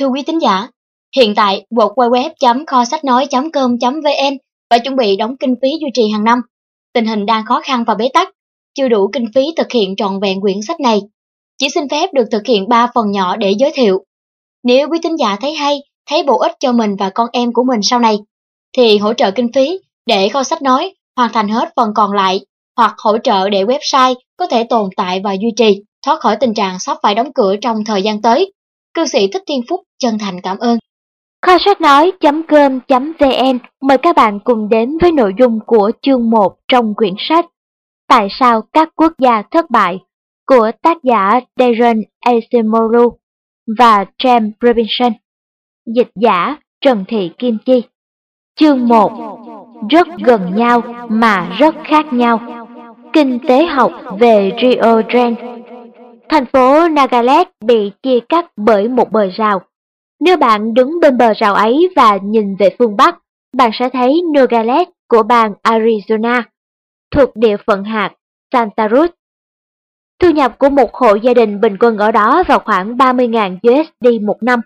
Thưa quý tín giả, hiện tại www.kho sách nói.com.vn và chuẩn bị đóng kinh phí duy trì hàng năm. Tình hình đang khó khăn và bế tắc, chưa đủ kinh phí thực hiện trọn vẹn quyển sách này chỉ xin phép được thực hiện 3 phần nhỏ để giới thiệu. Nếu quý tín giả thấy hay, thấy bổ ích cho mình và con em của mình sau này, thì hỗ trợ kinh phí để kho sách nói hoàn thành hết phần còn lại hoặc hỗ trợ để website có thể tồn tại và duy trì, thoát khỏi tình trạng sắp phải đóng cửa trong thời gian tới. Cư sĩ Thích Thiên Phúc chân thành cảm ơn. Kho sách nói.com.vn mời các bạn cùng đến với nội dung của chương 1 trong quyển sách Tại sao các quốc gia thất bại của tác giả Darren Acemoglu và James Robinson. Dịch giả Trần Thị Kim Chi. Chương 1 Rất gần nhau mà rất khác nhau. Kinh tế học về Rio Grande Thành phố Nagaland bị chia cắt bởi một bờ rào. Nếu bạn đứng bên bờ rào ấy và nhìn về phương Bắc, bạn sẽ thấy Nogales của bang Arizona, thuộc địa phận hạt Santa Cruz. Thu nhập của một hộ gia đình bình quân ở đó vào khoảng 30.000 USD một năm.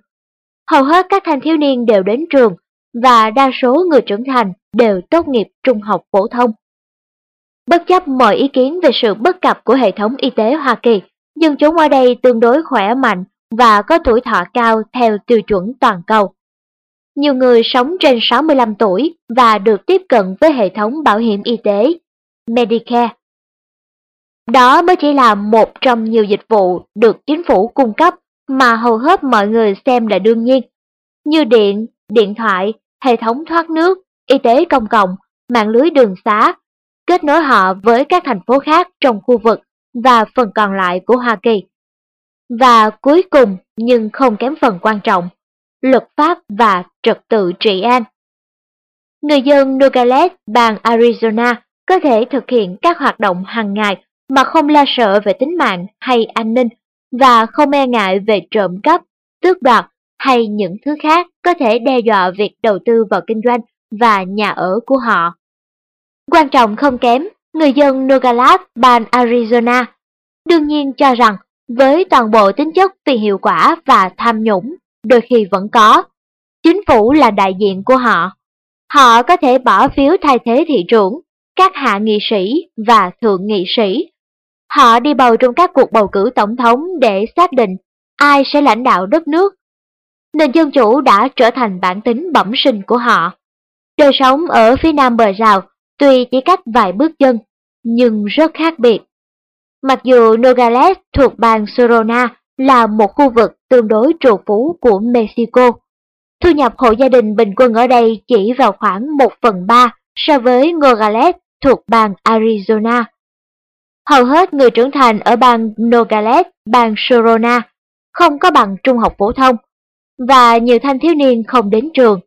Hầu hết các thanh thiếu niên đều đến trường và đa số người trưởng thành đều tốt nghiệp trung học phổ thông. Bất chấp mọi ý kiến về sự bất cập của hệ thống y tế Hoa Kỳ, dân chúng ở đây tương đối khỏe mạnh và có tuổi thọ cao theo tiêu chuẩn toàn cầu. Nhiều người sống trên 65 tuổi và được tiếp cận với hệ thống bảo hiểm y tế Medicare. Đó mới chỉ là một trong nhiều dịch vụ được chính phủ cung cấp mà hầu hết mọi người xem là đương nhiên, như điện, điện thoại, hệ thống thoát nước, y tế công cộng, mạng lưới đường xá, kết nối họ với các thành phố khác trong khu vực và phần còn lại của Hoa Kỳ. Và cuối cùng nhưng không kém phần quan trọng, luật pháp và trật tự trị an. Người dân Nogales, bang Arizona có thể thực hiện các hoạt động hàng ngày mà không lo sợ về tính mạng hay an ninh và không e ngại về trộm cắp, tước đoạt hay những thứ khác có thể đe dọa việc đầu tư vào kinh doanh và nhà ở của họ. Quan trọng không kém, người dân Nogales, bang Arizona đương nhiên cho rằng với toàn bộ tính chất vì hiệu quả và tham nhũng, đôi khi vẫn có. Chính phủ là đại diện của họ. Họ có thể bỏ phiếu thay thế thị trưởng, các hạ nghị sĩ và thượng nghị sĩ. Họ đi bầu trong các cuộc bầu cử tổng thống để xác định ai sẽ lãnh đạo đất nước. Nền dân chủ đã trở thành bản tính bẩm sinh của họ. Đời sống ở phía nam bờ rào tuy chỉ cách vài bước chân, nhưng rất khác biệt. Mặc dù Nogales thuộc bang Sorona là một khu vực tương đối trù phú của Mexico, thu nhập hộ gia đình bình quân ở đây chỉ vào khoảng 1 phần 3 so với Nogales thuộc bang Arizona. Hầu hết người trưởng thành ở bang Nogales, bang Sorona, không có bằng trung học phổ thông, và nhiều thanh thiếu niên không đến trường.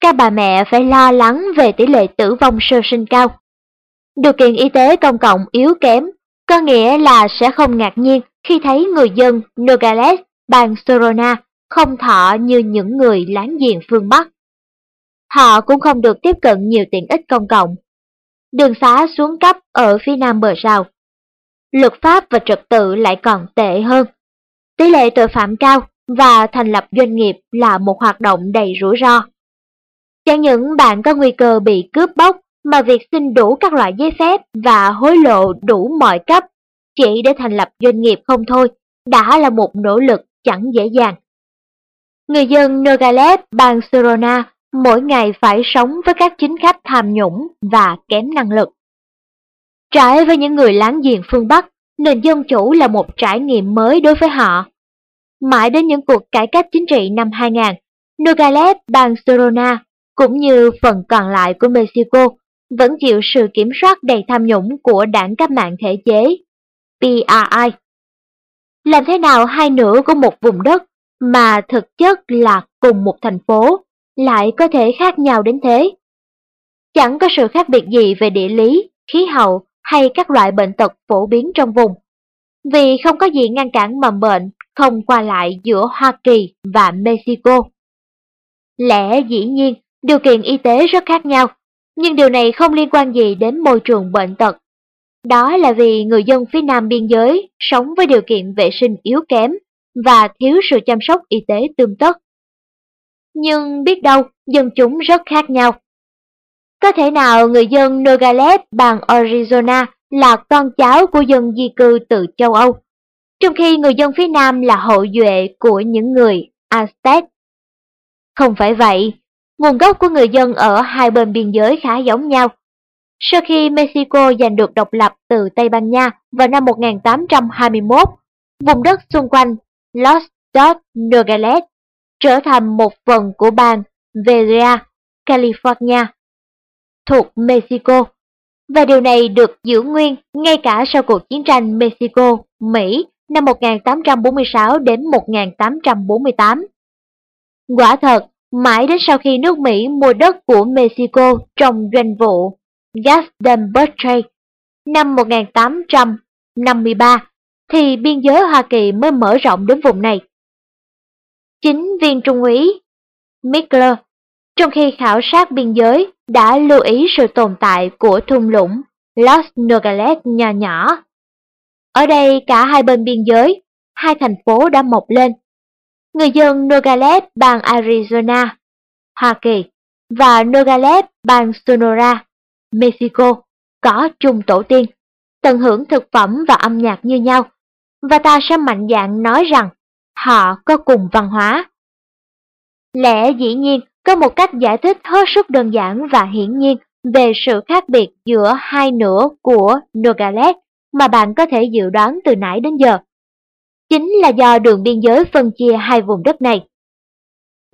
Các bà mẹ phải lo lắng về tỷ lệ tử vong sơ sinh cao. Điều kiện y tế công cộng yếu kém có nghĩa là sẽ không ngạc nhiên khi thấy người dân Nogales, bang Sorona không thọ như những người láng giềng phương Bắc. Họ cũng không được tiếp cận nhiều tiện ích công cộng. Đường xá xuống cấp ở phía nam bờ rào. Luật pháp và trật tự lại còn tệ hơn. Tỷ lệ tội phạm cao và thành lập doanh nghiệp là một hoạt động đầy rủi ro. Chẳng những bạn có nguy cơ bị cướp bóc mà việc xin đủ các loại giấy phép và hối lộ đủ mọi cấp chỉ để thành lập doanh nghiệp không thôi đã là một nỗ lực chẳng dễ dàng. Người dân Nogales, bang Sorona mỗi ngày phải sống với các chính khách tham nhũng và kém năng lực. Trái với những người láng giềng phương Bắc, nền dân chủ là một trải nghiệm mới đối với họ. Mãi đến những cuộc cải cách chính trị năm 2000, Nogales, bang Sorona cũng như phần còn lại của Mexico vẫn chịu sự kiểm soát đầy tham nhũng của đảng cách mạng thể chế, PRI. Làm thế nào hai nửa của một vùng đất mà thực chất là cùng một thành phố lại có thể khác nhau đến thế? Chẳng có sự khác biệt gì về địa lý, khí hậu hay các loại bệnh tật phổ biến trong vùng. Vì không có gì ngăn cản mầm bệnh không qua lại giữa Hoa Kỳ và Mexico. Lẽ dĩ nhiên, điều kiện y tế rất khác nhau nhưng điều này không liên quan gì đến môi trường bệnh tật. Đó là vì người dân phía nam biên giới sống với điều kiện vệ sinh yếu kém và thiếu sự chăm sóc y tế tương tất. nhưng biết đâu dân chúng rất khác nhau. Có thể nào người dân Nogales bang Arizona là con cháu của dân di cư từ châu Âu, trong khi người dân phía Nam là hậu duệ của những người Aztec? Không phải vậy, nguồn gốc của người dân ở hai bên biên giới khá giống nhau. Sau khi Mexico giành được độc lập từ Tây Ban Nha vào năm 1821, vùng đất xung quanh Los Dos Nogales trở thành một phần của bang Velia, California, thuộc Mexico. Và điều này được giữ nguyên ngay cả sau cuộc chiến tranh Mexico-Mỹ năm 1846 đến 1848. Quả thật, mãi đến sau khi nước Mỹ mua đất của Mexico trong doanh vụ Gaston Bertrand năm 1853 thì biên giới Hoa Kỳ mới mở rộng đến vùng này. Chính viên trung úy Mikler, trong khi khảo sát biên giới, đã lưu ý sự tồn tại của thung lũng Los Nogales nhỏ nhỏ. Ở đây cả hai bên biên giới, hai thành phố đã mọc lên. Người dân Nogales bang Arizona, Hoa Kỳ và Nogales bang Sonora, Mexico có chung tổ tiên, tận hưởng thực phẩm và âm nhạc như nhau, và ta sẽ mạnh dạn nói rằng họ có cùng văn hóa. Lẽ dĩ nhiên có một cách giải thích hết sức đơn giản và hiển nhiên về sự khác biệt giữa hai nửa của Nogales mà bạn có thể dự đoán từ nãy đến giờ. Chính là do đường biên giới phân chia hai vùng đất này.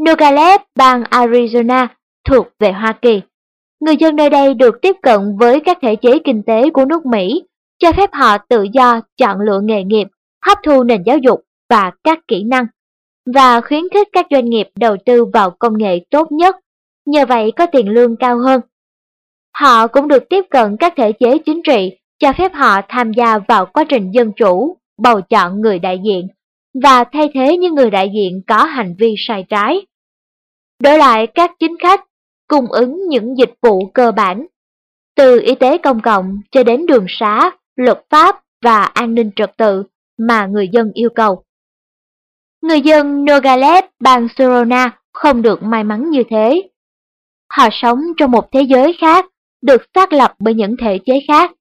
Nogales, bang Arizona, thuộc về Hoa Kỳ. Người dân nơi đây được tiếp cận với các thể chế kinh tế của nước Mỹ, cho phép họ tự do chọn lựa nghề nghiệp, hấp thu nền giáo dục và các kỹ năng, và khuyến khích các doanh nghiệp đầu tư vào công nghệ tốt nhất, nhờ vậy có tiền lương cao hơn. Họ cũng được tiếp cận các thể chế chính trị cho phép họ tham gia vào quá trình dân chủ, bầu chọn người đại diện và thay thế những người đại diện có hành vi sai trái. Đổi lại các chính khách cung ứng những dịch vụ cơ bản, từ y tế công cộng cho đến đường xá, luật pháp và an ninh trật tự mà người dân yêu cầu. Người dân Nogales, bang Sorona không được may mắn như thế. Họ sống trong một thế giới khác, được xác lập bởi những thể chế khác.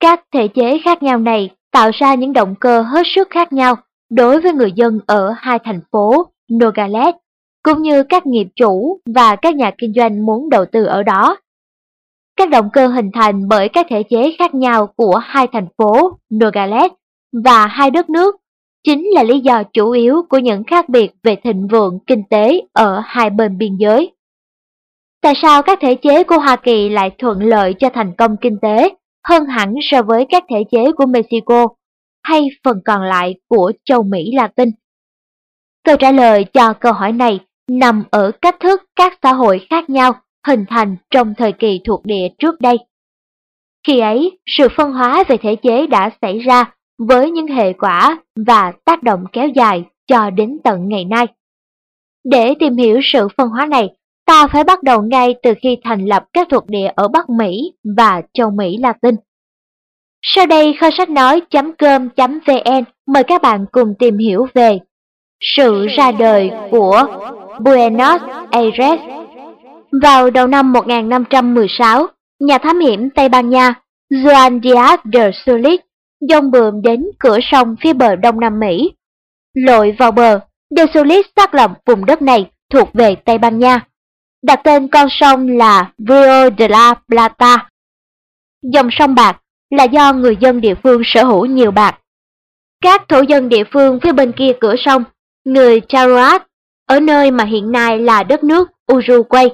Các thể chế khác nhau này tạo ra những động cơ hết sức khác nhau đối với người dân ở hai thành phố Nogales, cũng như các nghiệp chủ và các nhà kinh doanh muốn đầu tư ở đó. Các động cơ hình thành bởi các thể chế khác nhau của hai thành phố Nogales và hai đất nước chính là lý do chủ yếu của những khác biệt về thịnh vượng kinh tế ở hai bên biên giới. Tại sao các thể chế của Hoa Kỳ lại thuận lợi cho thành công kinh tế hơn hẳn so với các thể chế của Mexico hay phần còn lại của châu Mỹ Latin? Câu trả lời cho câu hỏi này nằm ở cách thức các xã hội khác nhau hình thành trong thời kỳ thuộc địa trước đây. Khi ấy, sự phân hóa về thể chế đã xảy ra với những hệ quả và tác động kéo dài cho đến tận ngày nay. Để tìm hiểu sự phân hóa này, ta phải bắt đầu ngay từ khi thành lập các thuộc địa ở Bắc Mỹ và châu Mỹ Latin. Sau đây kho sách nói.com.vn mời các bạn cùng tìm hiểu về sự ra đời của Buenos Aires. Vào đầu năm 1516, nhà thám hiểm Tây Ban Nha Juan Díaz de Solís dông bườm đến cửa sông phía bờ đông Nam Mỹ. Lội vào bờ, De Solis xác lập vùng đất này thuộc về Tây Ban Nha. Đặt tên con sông là Rio de la Plata. Dòng sông bạc là do người dân địa phương sở hữu nhiều bạc. Các thổ dân địa phương phía bên kia cửa sông, người Charoat, ở nơi mà hiện nay là đất nước Uruguay,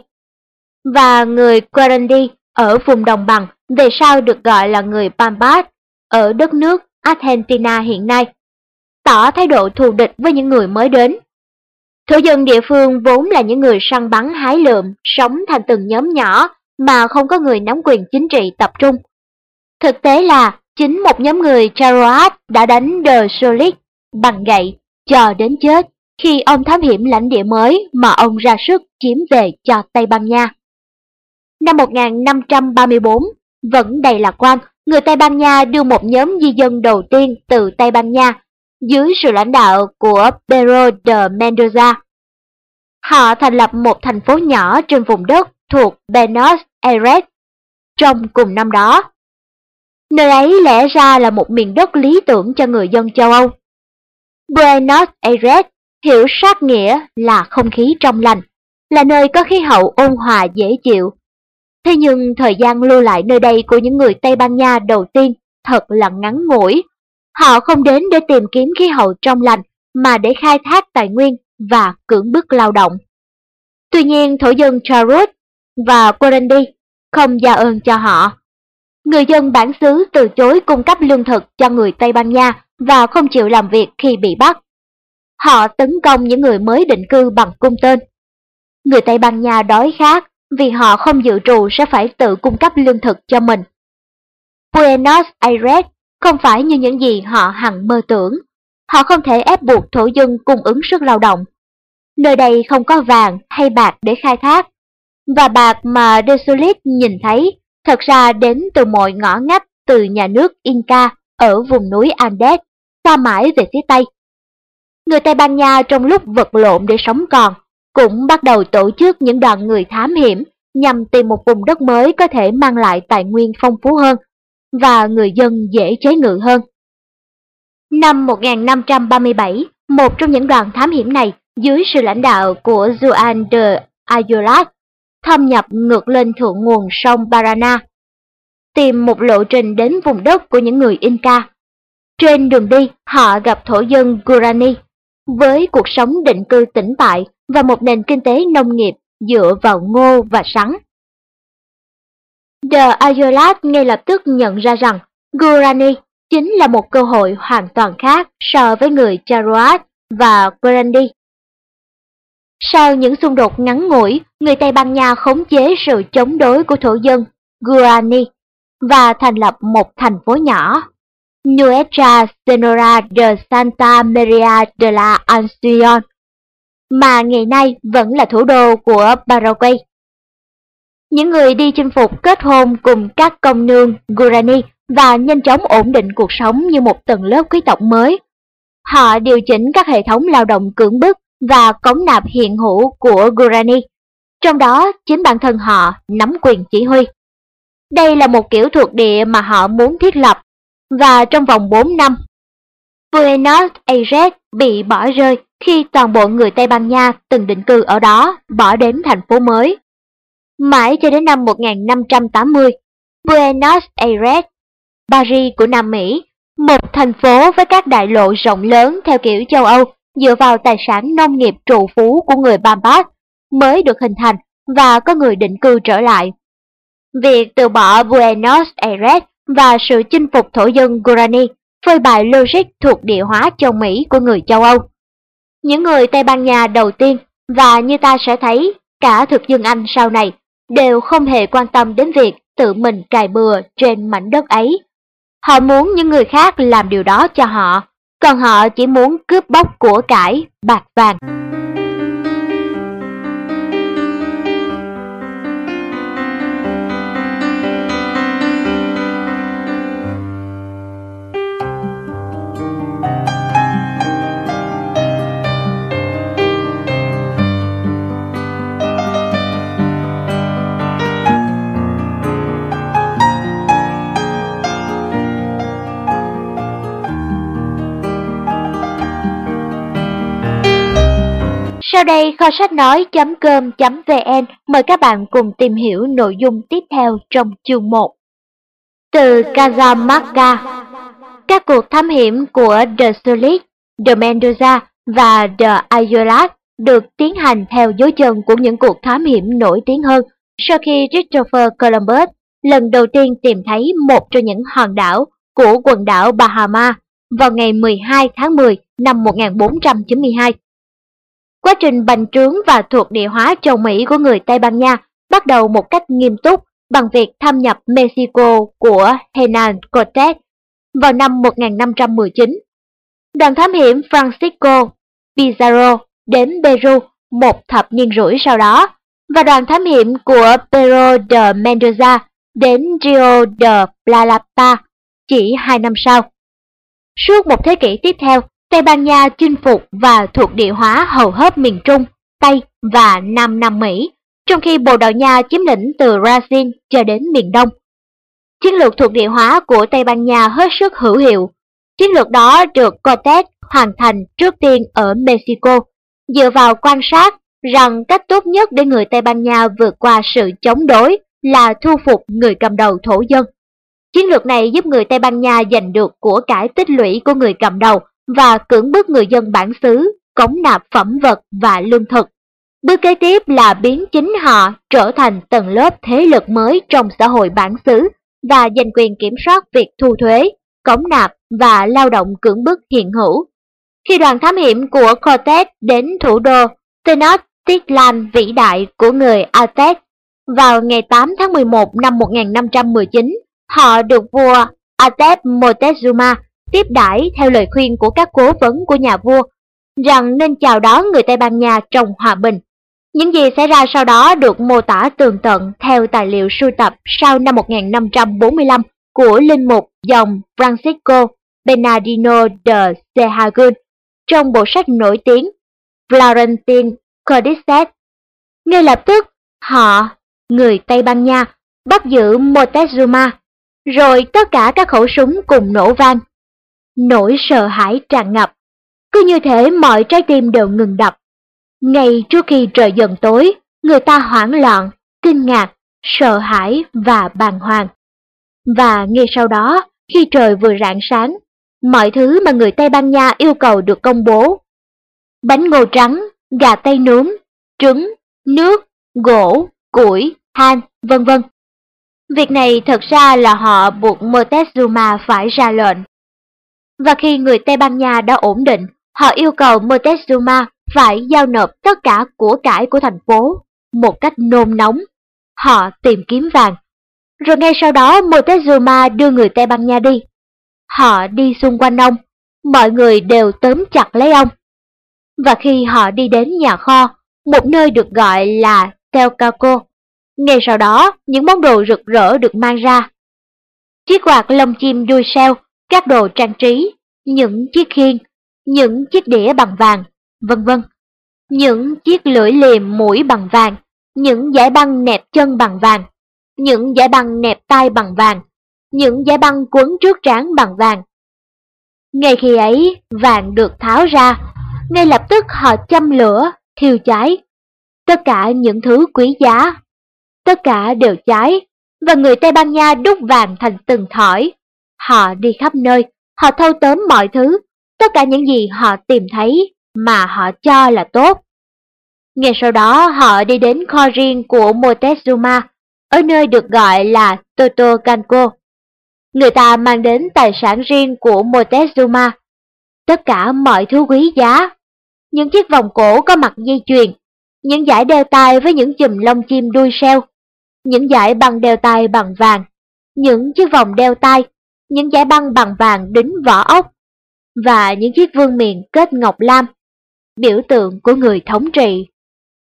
và người Guarandi ở vùng đồng bằng về sau được gọi là người Pampas ở đất nước Argentina hiện nay, tỏ thái độ thù địch với những người mới đến. Thổ dân địa phương vốn là những người săn bắn hái lượm, sống thành từng nhóm nhỏ mà không có người nắm quyền chính trị tập trung. Thực tế là chính một nhóm người Charoat đã đánh De Solis bằng gậy cho đến chết khi ông thám hiểm lãnh địa mới mà ông ra sức chiếm về cho Tây Ban Nha. Năm 1534, vẫn đầy lạc quan, người Tây Ban Nha đưa một nhóm di dân đầu tiên từ Tây Ban Nha dưới sự lãnh đạo của Pedro de Mendoza. họ thành lập một thành phố nhỏ trên vùng đất thuộc Buenos Aires trong cùng năm đó. Nơi ấy lẽ ra là một miền đất lý tưởng cho người dân châu Âu. Buenos Aires hiểu sát nghĩa là không khí trong lành, là nơi có khí hậu ôn hòa dễ chịu. Thế nhưng thời gian lưu lại nơi đây của những người Tây Ban Nha đầu tiên thật là ngắn ngủi. Họ không đến để tìm kiếm khí hậu trong lành, mà để khai thác tài nguyên và cưỡng bức lao động. Tuy nhiên, thổ dân Charut và Quarandi không gia ơn cho họ. Người dân bản xứ từ chối cung cấp lương thực cho người Tây Ban Nha và không chịu làm việc khi bị bắt. Họ tấn công những người mới định cư bằng cung tên. Người Tây Ban Nha đói khát vì họ không dự trù sẽ phải tự cung cấp lương thực cho mình. Buenos Aires không phải như những gì họ hằng mơ tưởng. Họ không thể ép buộc thổ dân cung ứng sức lao động. Nơi đây không có vàng hay bạc để khai thác. Và bạc mà Desolit nhìn thấy thật ra đến từ mọi ngõ ngách từ nhà nước Inca ở vùng núi Andes, xa mãi về phía Tây. Người Tây Ban Nha trong lúc vật lộn để sống còn, cũng bắt đầu tổ chức những đoàn người thám hiểm nhằm tìm một vùng đất mới có thể mang lại tài nguyên phong phú hơn và người dân dễ chế ngự hơn. Năm 1537, một trong những đoàn thám hiểm này dưới sự lãnh đạo của Juan de Ayala thâm nhập ngược lên thượng nguồn sông Parana, tìm một lộ trình đến vùng đất của những người Inca. Trên đường đi, họ gặp thổ dân Guarani, với cuộc sống định cư tĩnh tại và một nền kinh tế nông nghiệp dựa vào ngô và sắn. The Ayolat ngay lập tức nhận ra rằng Guarani chính là một cơ hội hoàn toàn khác so với người Charuat và Guarandi. Sau những xung đột ngắn ngủi, người Tây Ban Nha khống chế sự chống đối của thổ dân Guarani và thành lập một thành phố nhỏ, Nuestra Senora de Santa Maria de la Asunción, mà ngày nay vẫn là thủ đô của Paraguay. Những người đi chinh phục kết hôn cùng các công nương Guarani và nhanh chóng ổn định cuộc sống như một tầng lớp quý tộc mới. Họ điều chỉnh các hệ thống lao động cưỡng bức và cống nạp hiện hữu của Guarani, trong đó chính bản thân họ nắm quyền chỉ huy. Đây là một kiểu thuộc địa mà họ muốn thiết lập, và trong vòng 4 năm, Buenos Aires bị bỏ rơi khi toàn bộ người Tây Ban Nha từng định cư ở đó bỏ đến thành phố mới. Mãi cho đến năm 1580, Buenos Aires, Paris của Nam Mỹ, một thành phố với các đại lộ rộng lớn theo kiểu châu Âu dựa vào tài sản nông nghiệp trụ phú của người Pampas mới được hình thành và có người định cư trở lại. Việc từ bỏ Buenos Aires và sự chinh phục thổ dân Guarani phơi bày logic thuộc địa hóa châu Mỹ của người châu Âu. Những người Tây Ban Nha đầu tiên và như ta sẽ thấy cả thực dân Anh sau này đều không hề quan tâm đến việc tự mình cài bừa trên mảnh đất ấy. Họ muốn những người khác làm điều đó cho họ, còn họ chỉ muốn cướp bóc của cải, bạc vàng. Sau đây kho sách nói.com.vn mời các bạn cùng tìm hiểu nội dung tiếp theo trong chương 1. Từ Kazamaka Các cuộc thám hiểm của The Solis, The Mendoza và The Ayolas được tiến hành theo dấu chân của những cuộc thám hiểm nổi tiếng hơn sau khi Christopher Columbus lần đầu tiên tìm thấy một trong những hòn đảo của quần đảo Bahama vào ngày 12 tháng 10 năm 1492. Quá trình bành trướng và thuộc địa hóa châu Mỹ của người Tây Ban Nha bắt đầu một cách nghiêm túc bằng việc thâm nhập Mexico của Hernán Cortés vào năm 1519. Đoàn thám hiểm Francisco Pizarro đến Peru một thập niên rưỡi sau đó, và đoàn thám hiểm của Pedro de Mendoza đến Rio de Plata chỉ hai năm sau. Suốt một thế kỷ tiếp theo, Tây Ban Nha chinh phục và thuộc địa hóa hầu hết miền Trung, Tây và Nam Nam Mỹ, trong khi Bồ Đào Nha chiếm lĩnh từ Brazil cho đến miền Đông. Chiến lược thuộc địa hóa của Tây Ban Nha hết sức hữu hiệu. Chiến lược đó được Cortés hoàn thành trước tiên ở Mexico, dựa vào quan sát rằng cách tốt nhất để người Tây Ban Nha vượt qua sự chống đối là thu phục người cầm đầu thổ dân. Chiến lược này giúp người Tây Ban Nha giành được của cải tích lũy của người cầm đầu và cưỡng bức người dân bản xứ, cống nạp phẩm vật và lương thực. Bước kế tiếp là biến chính họ trở thành tầng lớp thế lực mới trong xã hội bản xứ và giành quyền kiểm soát việc thu thuế, cống nạp và lao động cưỡng bức hiện hữu. Khi đoàn thám hiểm của Cortez đến thủ đô Tenochtitlan vĩ đại của người Aztec vào ngày 8 tháng 11 năm 1519, họ được vua Aztec Moctezuma tiếp đãi theo lời khuyên của các cố vấn của nhà vua rằng nên chào đón người Tây Ban Nha trong hòa bình. Những gì xảy ra sau đó được mô tả tường tận theo tài liệu sưu tập sau năm 1545 của linh mục dòng Francisco Bernardino de Sehagún trong bộ sách nổi tiếng Florentine Codices. Ngay lập tức, họ, người Tây Ban Nha, bắt giữ Moctezuma, rồi tất cả các khẩu súng cùng nổ vang. Nỗi sợ hãi tràn ngập, cứ như thế mọi trái tim đều ngừng đập. Ngay trước khi trời dần tối, người ta hoảng loạn, kinh ngạc, sợ hãi và bàng hoàng. Và ngay sau đó, khi trời vừa rạng sáng, mọi thứ mà người Tây Ban Nha yêu cầu được công bố. Bánh ngô trắng, gà tây nướng, trứng, nước, gỗ, củi, than, vân vân. Việc này thật ra là họ buộc Moctezuma phải ra lệnh. Và khi người Tây Ban Nha đã ổn định, họ yêu cầu Montezuma phải giao nộp tất cả của cải của thành phố một cách nôn nóng. Họ tìm kiếm vàng. Rồi ngay sau đó Montezuma đưa người Tây Ban Nha đi. Họ đi xung quanh ông, mọi người đều tóm chặt lấy ông. Và khi họ đi đến nhà kho, một nơi được gọi là Telcaco, ngay sau đó những món đồ rực rỡ được mang ra. Chiếc quạt lông chim đuôi sao các đồ trang trí, những chiếc khiên, những chiếc đĩa bằng vàng, vân vân. Những chiếc lưỡi liềm mũi bằng vàng, những giải băng nẹp chân bằng vàng, những giải băng nẹp tay bằng vàng, những giải băng quấn trước trán bằng vàng. Ngay khi ấy, vàng được tháo ra, ngay lập tức họ châm lửa, thiêu cháy. Tất cả những thứ quý giá, tất cả đều cháy, và người Tây Ban Nha đúc vàng thành từng thỏi. Họ đi khắp nơi, họ thâu tóm mọi thứ, tất cả những gì họ tìm thấy mà họ cho là tốt. Ngay sau đó họ đi đến kho riêng của Moctezuma, ở nơi được gọi là Totocanco. Người ta mang đến tài sản riêng của Moctezuma, tất cả mọi thứ quý giá. Những chiếc vòng cổ có mặt dây chuyền, những dải đeo tay với những chùm lông chim đuôi seo, những dải băng đeo tay bằng vàng, những chiếc vòng đeo tay, những dải băng bằng vàng đính vỏ ốc, và những chiếc vương miện kết ngọc lam, biểu tượng của người thống trị.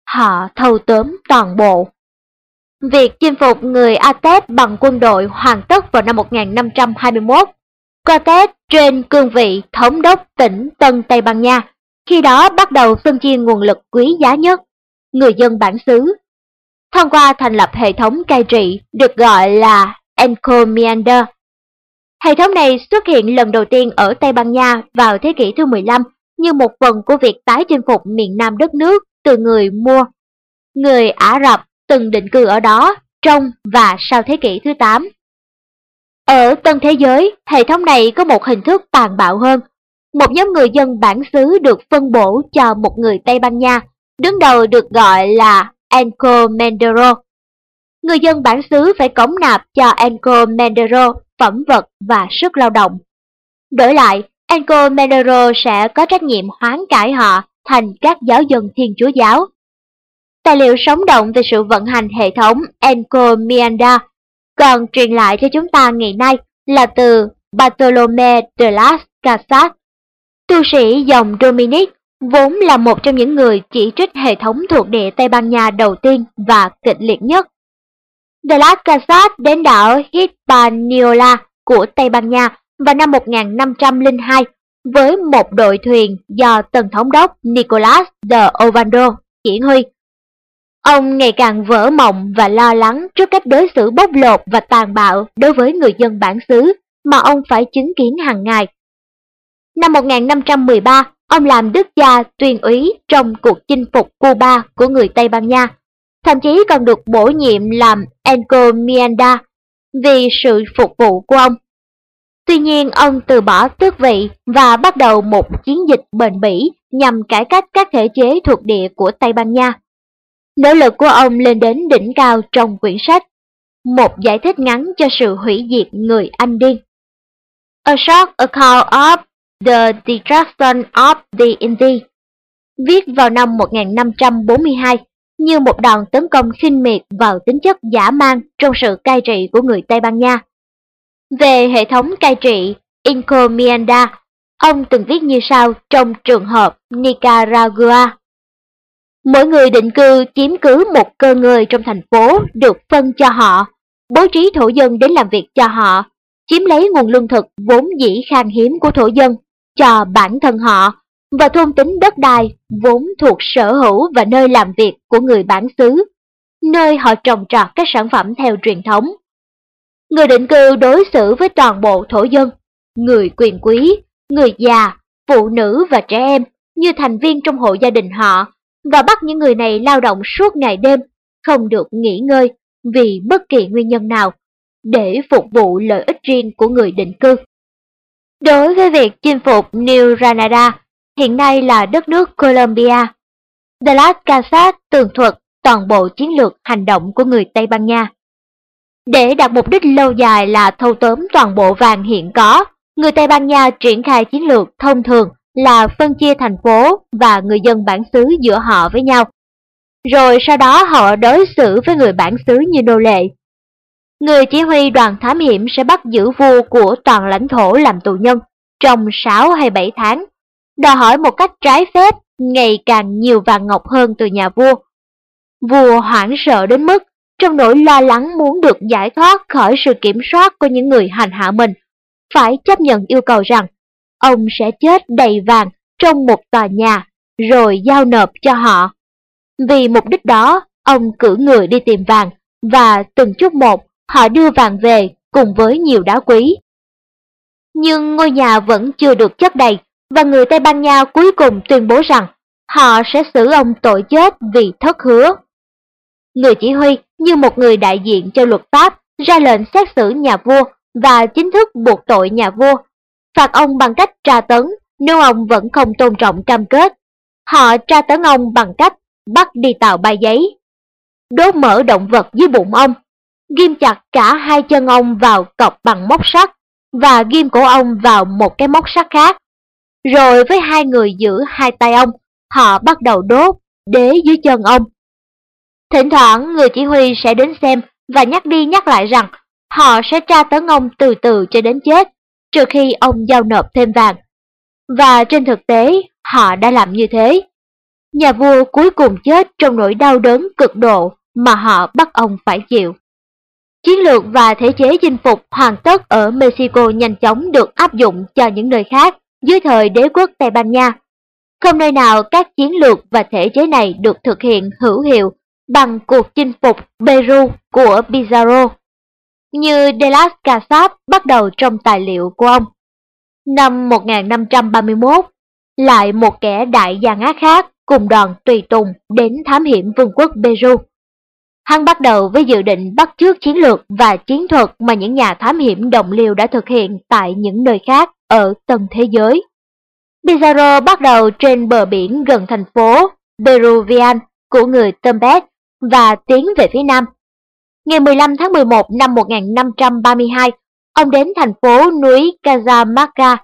Họ thâu tóm toàn bộ. Việc chinh phục người Atep bằng quân đội hoàn tất vào năm 1521. Cortes trên cương vị thống đốc tỉnh Tân Tây Ban Nha, khi đó bắt đầu phân chia nguồn lực quý giá nhất, người dân bản xứ. Thông qua thành lập hệ thống cai trị được gọi là Encomiander, Hệ thống này xuất hiện lần đầu tiên ở Tây Ban Nha vào thế kỷ thứ 15 như một phần của việc tái chinh phục miền nam đất nước từ người mua. Người Ả Rập từng định cư ở đó trong và sau thế kỷ thứ 8. Ở tân thế giới, hệ thống này có một hình thức tàn bạo hơn. Một nhóm người dân bản xứ được phân bổ cho một người Tây Ban Nha, đứng đầu được gọi là Encomendero. Người dân bản xứ phải cống nạp cho Encomendero phẩm vật và sức lao động. Đổi lại, Encomendero sẽ có trách nhiệm hoán cải họ thành các giáo dân Thiên Chúa giáo. Tài liệu sống động về sự vận hành hệ thống Encomienda còn truyền lại cho chúng ta ngày nay là từ Bartolome de las Casas, tu sĩ dòng Dominic, vốn là một trong những người chỉ trích hệ thống thuộc địa Tây Ban Nha đầu tiên và kịch liệt nhất. De las Casas đến đảo Hispaniola của Tây Ban Nha vào năm 1502 với một đội thuyền do tần thống đốc Nicolas de Ovando chỉ huy. Ông ngày càng vỡ mộng và lo lắng trước cách đối xử bóc lột và tàn bạo đối với người dân bản xứ mà ông phải chứng kiến hàng ngày. Năm 1513, ông làm đức gia, tuyên úy trong cuộc chinh phục Cuba của người Tây Ban Nha, thậm chí còn được bổ nhiệm làm encomienda vì sự phục vụ của ông. Tuy nhiên, ông từ bỏ tước vị và bắt đầu một chiến dịch bền bỉ nhằm cải cách các thể chế thuộc địa của Tây Ban Nha. Nỗ lực của ông lên đến đỉnh cao trong quyển sách, một giải thích ngắn cho sự hủy diệt người Anh điên. A Short Account of the Destruction of the Indies, viết vào năm 1542 như một đòn tấn công khinh miệt vào tính chất giả mang trong sự cai trị của người Tây Ban Nha. Về hệ thống cai trị Encomienda, ông từng viết như sau trong trường hợp Nicaragua. Mỗi người định cư chiếm cứ một cơ người trong thành phố được phân cho họ, bố trí thổ dân đến làm việc cho họ, chiếm lấy nguồn lương thực vốn dĩ khan hiếm của thổ dân cho bản thân họ và thôn tính đất đai vốn thuộc sở hữu và nơi làm việc của người bản xứ, nơi họ trồng trọt các sản phẩm theo truyền thống. Người định cư đối xử với toàn bộ thổ dân, người quyền quý, người già, phụ nữ và trẻ em như thành viên trong hộ gia đình họ và bắt những người này lao động suốt ngày đêm, không được nghỉ ngơi vì bất kỳ nguyên nhân nào, để phục vụ lợi ích riêng của người định cư. Đối với việc chinh phục New Granada, hiện nay là đất nước Colombia, The Last Casas tường thuật toàn bộ chiến lược hành động của người Tây Ban Nha. Để đạt mục đích lâu dài là thâu tóm toàn bộ vàng hiện có, người Tây Ban Nha triển khai chiến lược thông thường là phân chia thành phố và người dân bản xứ giữa họ với nhau. Rồi sau đó họ đối xử với người bản xứ như nô lệ. Người chỉ huy đoàn thám hiểm sẽ bắt giữ vua của toàn lãnh thổ làm tù nhân trong 6 hay 7 tháng, đòi hỏi một cách trái phép ngày càng nhiều vàng ngọc hơn từ nhà vua. Vua hoảng sợ đến mức trong nỗi lo lắng muốn được giải thoát khỏi sự kiểm soát của những người hành hạ mình, phải chấp nhận yêu cầu rằng ông sẽ chết đầy vàng trong một tòa nhà rồi giao nộp cho họ. Vì mục đích đó, ông cử người đi tìm vàng và từng chút một họ đưa vàng về cùng với nhiều đá quý. Nhưng ngôi nhà vẫn chưa được chất đầy và người Tây Ban Nha cuối cùng tuyên bố rằng họ sẽ xử ông tội chết vì thất hứa. Người chỉ huy như một người đại diện cho luật pháp ra lệnh xét xử nhà vua và chính thức buộc tội nhà vua, phạt ông bằng cách tra tấn nếu ông vẫn không tôn trọng cam kết. Họ tra tấn ông bằng cách bắt đi tàu bài giấy, đốt mở động vật dưới bụng ông, ghim chặt cả hai chân ông vào cọc bằng móc sắt và ghim cổ ông vào một cái móc sắt khác. Rồi với hai người giữ hai tay ông, họ bắt đầu đốt đế dưới chân ông. Thỉnh thoảng người chỉ huy sẽ đến xem và nhắc đi nhắc lại rằng họ sẽ tra tấn ông từ từ cho đến chết, trừ khi ông giao nộp thêm vàng. Và trên thực tế, họ đã làm như thế. Nhà vua cuối cùng chết trong nỗi đau đớn cực độ mà họ bắt ông phải chịu. Chiến lược và thể chế chinh phục hoàn tất ở Mexico nhanh chóng được áp dụng cho những nơi khác dưới thời đế quốc Tây Ban Nha. Không nơi nào các chiến lược và thể chế này được thực hiện hữu hiệu bằng cuộc chinh phục Peru của Pizarro, như De las Casas bắt đầu trong tài liệu của ông. Năm 1531, lại một kẻ đại gian ác khác cùng đoàn tùy tùng đến thám hiểm vương quốc Peru. Hắn bắt đầu với dự định bắt chước chiến lược và chiến thuật mà những nhà thám hiểm đồng liêu đã thực hiện tại những nơi khác ở tân thế giới. Pizarro bắt đầu trên bờ biển gần thành phố Peruvian của người Tempest và tiến về phía nam. Ngày 15 tháng 11 năm 1532, ông đến thành phố núi Cajamarca,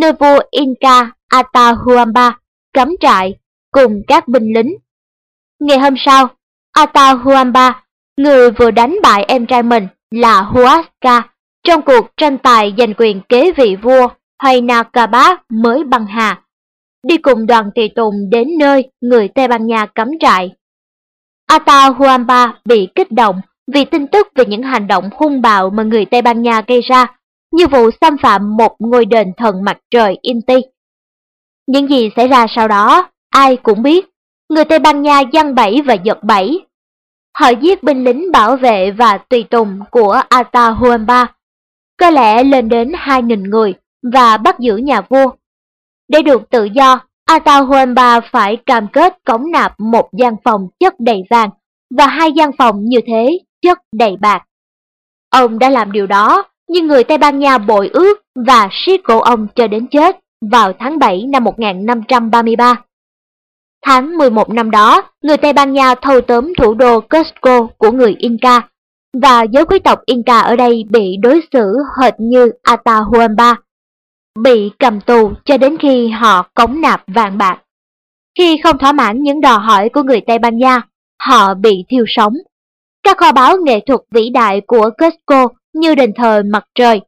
nơi vua Inca Atahualpa cắm trại cùng các binh lính. Ngày hôm sau, Atahualpa, người vừa đánh bại em trai mình là Huasca trong cuộc tranh tài giành quyền kế vị vua Huayna Cabat mới băng hà, đi cùng đoàn tùy tùng đến nơi người Tây Ban Nha cắm trại. Atahualpa bị kích động vì tin tức về những hành động hung bạo mà người Tây Ban Nha gây ra, như vụ xâm phạm một ngôi đền thần mặt trời Inti. Những gì xảy ra sau đó, ai cũng biết. người Tây Ban Nha giăng bẫy và giật bẫy. Họ giết binh lính bảo vệ và tùy tùng của Atahualpa, có lẽ lên đến 2.000 người, và bắt giữ nhà vua. Để được tự do, Atahualpa phải cam kết cống nạp một gian phòng chất đầy vàng và hai gian phòng như thế chất đầy bạc. Ông đã làm điều đó, nhưng người Tây Ban Nha bội ước và siết cổ ông cho đến chết vào tháng 7 năm 1533. Tháng 11 năm đó, người Tây Ban Nha thâu tóm thủ đô Cusco của người Inca, và giới quý tộc Inca ở đây bị đối xử hệt như Atahualpa, bị cầm tù cho đến khi họ cống nạp vàng bạc. Khi không thỏa mãn những đòi hỏi của người Tây Ban Nha, họ bị thiêu sống. Các kho báu nghệ thuật vĩ đại của Cusco như đền thờ mặt trời,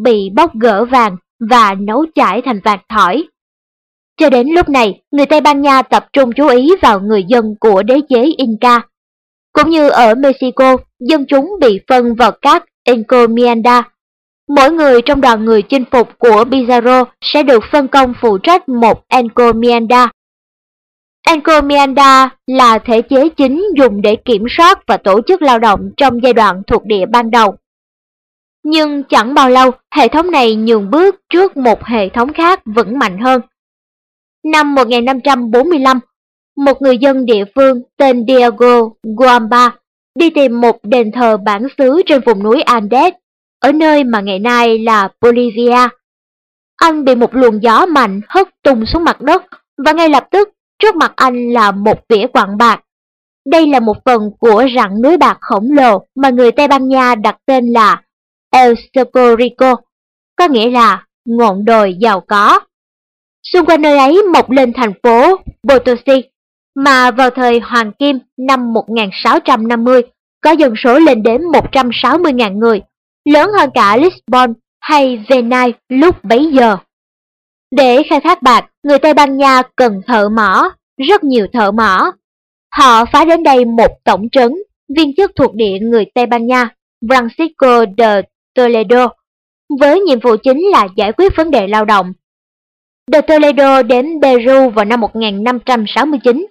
bị bóc gỡ vàng và nấu chảy thành vàng thỏi. Cho đến lúc này, người Tây Ban Nha tập trung chú ý vào người dân của đế chế Inca. Cũng như ở Mexico, dân chúng bị phân vào các encomienda. Mỗi người trong đoàn người chinh phục của Pizarro sẽ được phân công phụ trách một encomienda. Encomienda là thể chế chính dùng để kiểm soát và tổ chức lao động trong giai đoạn thuộc địa ban đầu. Nhưng chẳng bao lâu, hệ thống này nhường bước trước một hệ thống khác vững mạnh hơn. Năm 1545, một người dân địa phương tên Diego Guamba đi tìm một đền thờ bản xứ trên vùng núi Andes, ở nơi mà ngày nay là Bolivia. Anh bị một luồng gió mạnh hất tung xuống mặt đất và ngay lập tức trước mặt anh là một vỉa quặng bạc. Đây là một phần của rặng núi bạc khổng lồ mà người Tây Ban Nha đặt tên là El Socorrico, có nghĩa là ngọn đồi giàu có. Xung quanh nơi ấy mọc lên thành phố Potosi, mà vào thời Hoàng Kim năm 1650 có dân số lên đến 160.000 người, lớn hơn cả Lisbon hay Venice lúc bấy giờ. Để khai thác bạc, người Tây Ban Nha cần thợ mỏ, rất nhiều thợ mỏ. Họ phá đến đây một tổng trấn, viên chức thuộc địa người Tây Ban Nha, Francisco de Toledo, với nhiệm vụ chính là giải quyết vấn đề lao động. De Toledo đến Peru vào năm 1569.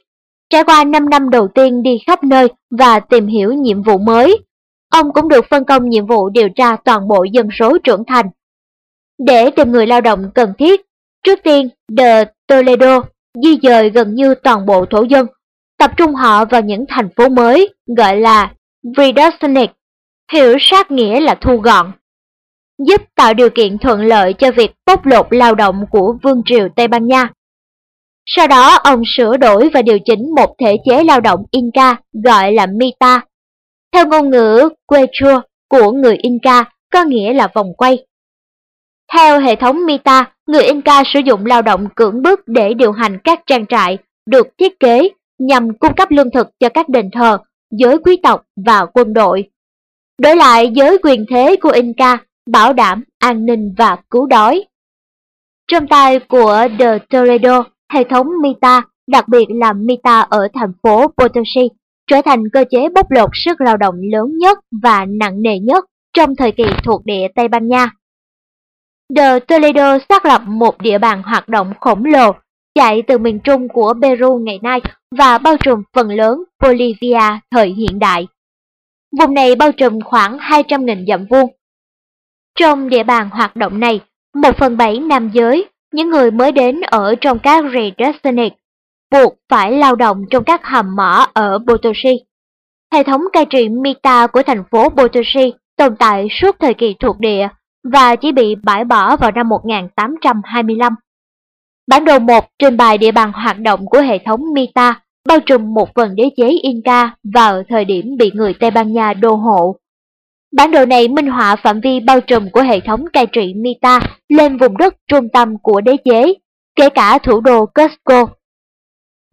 Trải qua 5 năm đầu tiên đi khắp nơi và tìm hiểu nhiệm vụ mới, ông cũng được phân công nhiệm vụ điều tra toàn bộ dân số trưởng thành. Để tìm người lao động cần thiết, trước tiên The Toledo di dời gần như toàn bộ thổ dân, tập trung họ vào những thành phố mới gọi là Reductionist, hiểu sát nghĩa là thu gọn giúp tạo điều kiện thuận lợi cho việc bóc lột lao động của Vương triều Tây Ban Nha. Sau đó ông sửa đổi và điều chỉnh một thể chế lao động Inca gọi là Mita. Theo ngôn ngữ Quechua của người Inca có nghĩa là vòng quay. Theo hệ thống Mita, người Inca sử dụng lao động cưỡng bức để điều hành các trang trại được thiết kế nhằm cung cấp lương thực cho các đền thờ, giới quý tộc và quân đội. Đổi lại giới quyền thế của Inca bảo đảm an ninh và cứu đói. Trong tay của The Toledo, hệ thống Mita, đặc biệt là Mita ở thành phố Potosi, trở thành cơ chế bóc lột sức lao động lớn nhất và nặng nề nhất trong thời kỳ thuộc địa Tây Ban Nha. The Toledo xác lập một địa bàn hoạt động khổng lồ chạy từ miền trung của Peru ngày nay và bao trùm phần lớn Bolivia thời hiện đại. Vùng này bao trùm khoảng 200.000 dặm vuông trong địa bàn hoạt động này, một phần bảy nam giới, những người mới đến ở trong các Redestinate, buộc phải lao động trong các hầm mỏ ở Potosi. Hệ thống cai trị Mita của thành phố Potosi tồn tại suốt thời kỳ thuộc địa và chỉ bị bãi bỏ vào năm 1825. Bản đồ 1 trình bày địa bàn hoạt động của hệ thống Mita, bao trùm một phần đế chế Inca vào thời điểm bị người Tây Ban Nha đô hộ Bản đồ này minh họa phạm vi bao trùm của hệ thống cai trị Mita lên vùng đất trung tâm của đế chế, kể cả thủ đô Cusco.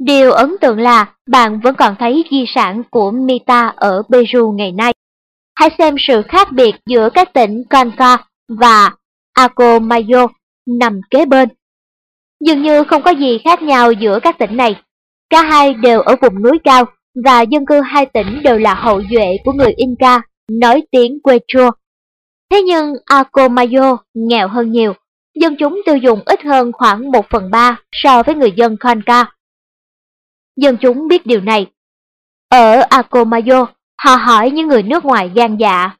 Điều ấn tượng là bạn vẫn còn thấy di sản của Mita ở Peru ngày nay. Hãy xem sự khác biệt giữa các tỉnh Conca và Acomayo nằm kế bên. Dường như không có gì khác nhau giữa các tỉnh này. Cả hai đều ở vùng núi cao và dân cư hai tỉnh đều là hậu duệ của người Inca nói tiếng Quechua. Thế nhưng Acomayo nghèo hơn nhiều, dân chúng tiêu dùng ít hơn khoảng 1 phần 3 so với người dân Conca dân chúng biết điều này. Ở Acomayo, họ hỏi những người nước ngoài gan dạ.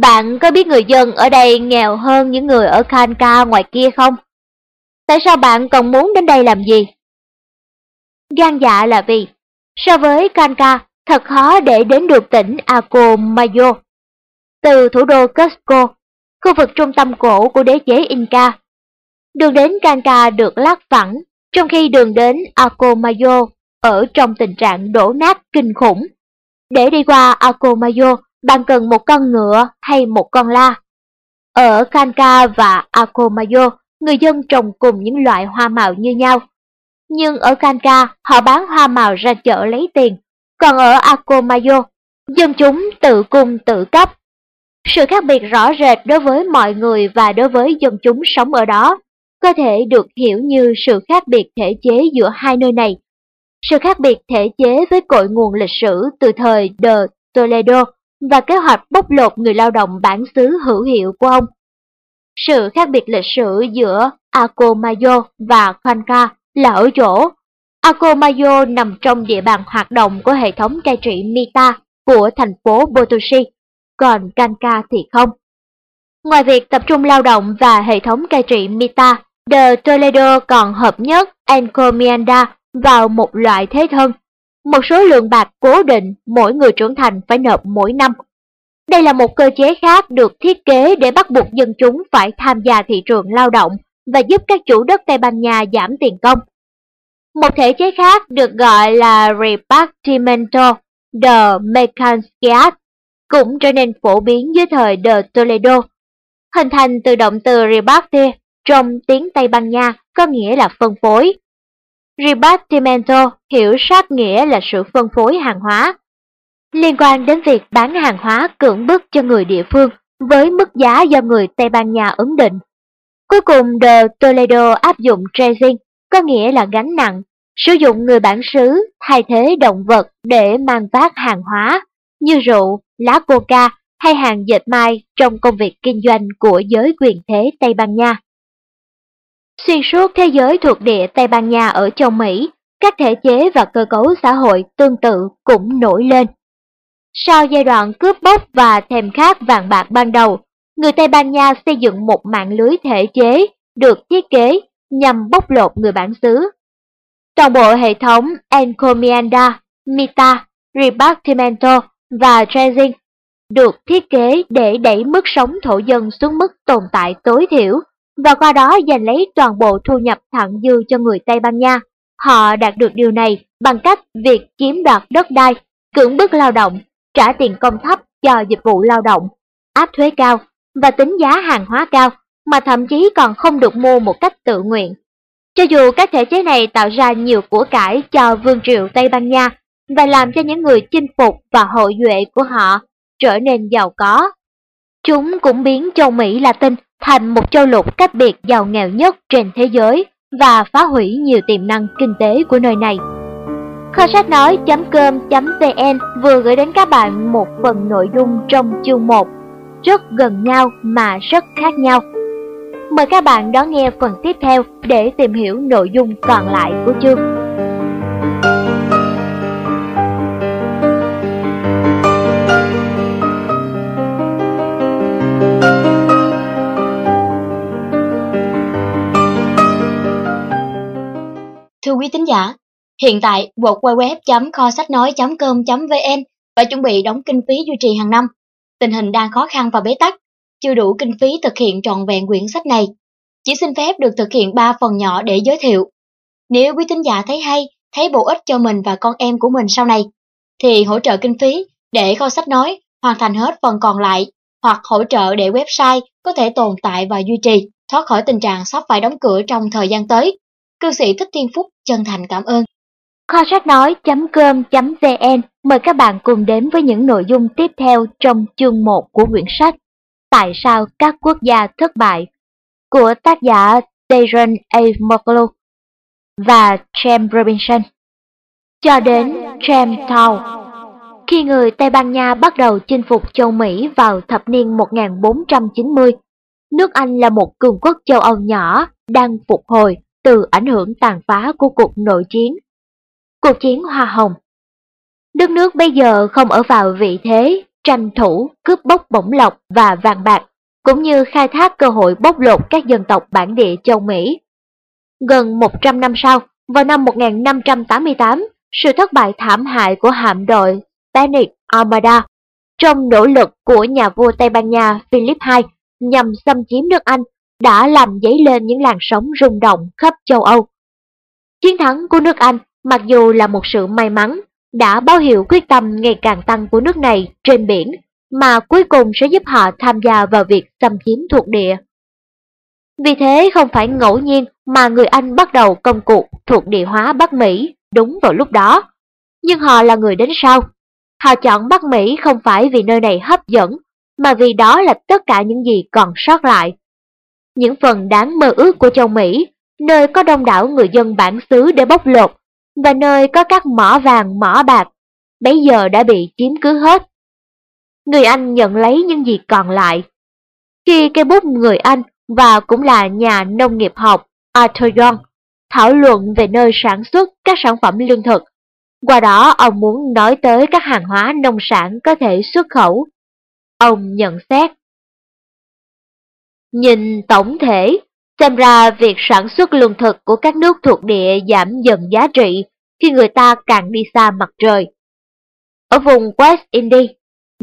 Bạn có biết người dân ở đây nghèo hơn những người ở Kanka ngoài kia không? Tại sao bạn còn muốn đến đây làm gì? Gan dạ là vì, so với Kanka, thật khó để đến được tỉnh Acomayo. Từ thủ đô Cusco, khu vực trung tâm cổ của đế chế Inca, đường đến Kanka được lát phẳng, trong khi đường đến Akomayo ở trong tình trạng đổ nát kinh khủng. Để đi qua Akomayo, bạn cần một con ngựa hay một con la. Ở Kanka và Akomayo, người dân trồng cùng những loại hoa màu như nhau. Nhưng ở Kanka, họ bán hoa màu ra chợ lấy tiền, còn ở Akomayo, dân chúng tự cung tự cấp. Sự khác biệt rõ rệt đối với mọi người và đối với dân chúng sống ở đó có thể được hiểu như sự khác biệt thể chế giữa hai nơi này. Sự khác biệt thể chế với cội nguồn lịch sử từ thời de Toledo và kế hoạch bóc lột người lao động bản xứ hữu hiệu của ông. Sự khác biệt lịch sử giữa Acomayo và Khanka là ở chỗ Acomayo nằm trong địa bàn hoạt động của hệ thống cai trị Mita của thành phố Potosi, còn Kanka thì không. Ngoài việc tập trung lao động và hệ thống cai trị Mita, The Toledo còn hợp nhất Encomienda vào một loại thế thân, một số lượng bạc cố định mỗi người trưởng thành phải nộp mỗi năm. Đây là một cơ chế khác được thiết kế để bắt buộc dân chúng phải tham gia thị trường lao động và giúp các chủ đất Tây Ban Nha giảm tiền công. Một thể chế khác được gọi là Repartimento de Mercancías cũng trở nên phổ biến dưới thời de Toledo, hình thành từ động từ repartir trong tiếng Tây Ban Nha có nghĩa là phân phối. Repartimento hiểu sát nghĩa là sự phân phối hàng hóa, liên quan đến việc bán hàng hóa cưỡng bức cho người địa phương với mức giá do người Tây Ban Nha ấn định. Cuối cùng de Toledo áp dụng tracing, có nghĩa là gánh nặng, sử dụng người bản xứ thay thế động vật để mang vác hàng hóa như rượu, lá coca hay hàng dệt may trong công việc kinh doanh của giới quyền thế Tây Ban Nha. Xuyên suốt thế giới thuộc địa Tây Ban Nha ở châu Mỹ, các thể chế và cơ cấu xã hội tương tự cũng nổi lên. Sau giai đoạn cướp bóc và thèm khát vàng bạc ban đầu, người Tây Ban Nha xây dựng một mạng lưới thể chế được thiết kế nhằm bóc lột người bản xứ. Toàn bộ hệ thống Encomienda, Mita, Repartimento và Trezing được thiết kế để đẩy mức sống thổ dân xuống mức tồn tại tối thiểu và qua đó giành lấy toàn bộ thu nhập thặng dư cho người Tây Ban Nha. Họ đạt được điều này bằng cách việc chiếm đoạt đất đai, cưỡng bức lao động, trả tiền công thấp cho dịch vụ lao động, áp thuế cao và tính giá hàng hóa cao mà thậm chí còn không được mua một cách tự nguyện. Cho dù các thể chế này tạo ra nhiều của cải cho vương triều Tây Ban Nha và làm cho những người chinh phục và hậu duệ của họ trở nên giàu có, chúng cũng biến châu Mỹ Latin thành một châu lục cách biệt giàu nghèo nhất trên thế giới và phá hủy nhiều tiềm năng kinh tế của nơi này. Kho sách nói.com.vn vừa gửi đến các bạn một phần nội dung trong chương 1 rất gần nhau mà rất khác nhau. Mời các bạn đón nghe phần tiếp theo để tìm hiểu nội dung còn lại của chương. Thưa quý tín giả, hiện tại www.kho sách nói.com.vn và chuẩn bị đóng kinh phí duy trì hàng năm. Tình hình đang khó khăn và bế tắc, chưa đủ kinh phí thực hiện trọn vẹn quyển sách này. Chỉ xin phép được thực hiện 3 phần nhỏ để giới thiệu. Nếu quý tín giả thấy hay, thấy bổ ích cho mình và con em của mình sau này, thì hỗ trợ kinh phí để kho sách nói hoàn thành hết phần còn lại hoặc hỗ trợ để website có thể tồn tại và duy trì, thoát khỏi tình trạng sắp phải đóng cửa trong thời gian tới. Cư sĩ Thích Thiên Phúc chân thành cảm ơn. Kho sách nói.com.vn mời các bạn cùng đến với những nội dung tiếp theo trong chương 1 của quyển sách Tại sao các quốc gia thất bại của tác giả Darren A. Moglu và James Robinson cho đến James Town. Khi người Tây Ban Nha bắt đầu chinh phục châu Mỹ vào thập niên 1490, nước Anh là một cường quốc châu Âu nhỏ đang phục hồi từ ảnh hưởng tàn phá của cuộc nội chiến. cuộc chiến Hoa Hồng. Đất nước bây giờ không ở vào vị thế tranh thủ, cướp bóc bổng lộc và vàng bạc, cũng như khai thác cơ hội bóc lột các dân tộc bản địa châu Mỹ. Gần 100 năm sau, vào năm 1588, sự thất bại thảm hại của hạm đội Spanish Armada trong nỗ lực của nhà vua Tây Ban Nha Philip II nhằm xâm chiếm nước Anh đã làm dấy lên những làn sóng rung động khắp châu Âu. Chiến thắng của nước Anh, mặc dù là một sự may mắn, đã báo hiệu quyết tâm ngày càng tăng của nước này trên biển, mà cuối cùng sẽ giúp họ tham gia vào việc xâm chiếm thuộc địa. Vì thế không phải ngẫu nhiên mà người Anh bắt đầu công cuộc thuộc địa hóa Bắc Mỹ đúng vào lúc đó. Nhưng họ là người đến sau. Họ chọn Bắc Mỹ không phải vì nơi này hấp dẫn, mà vì đó là tất cả những gì còn sót lại. Những phần đáng mơ ước của châu Mỹ, nơi có đông đảo người dân bản xứ để bóc lột, và nơi có các mỏ vàng mỏ bạc, bấy giờ đã bị chiếm cứ hết. Người Anh nhận lấy những gì còn lại. Khi cây bút người Anh và cũng là nhà nông nghiệp học Arthur Young thảo luận về nơi sản xuất các sản phẩm lương thực. Qua đó ông muốn nói tới các hàng hóa nông sản có thể xuất khẩu. Ông nhận xét. Nhìn tổng thể, xem ra việc sản xuất lương thực của các nước thuộc địa giảm dần giá trị khi người ta càng đi xa mặt trời. Ở vùng West Indies,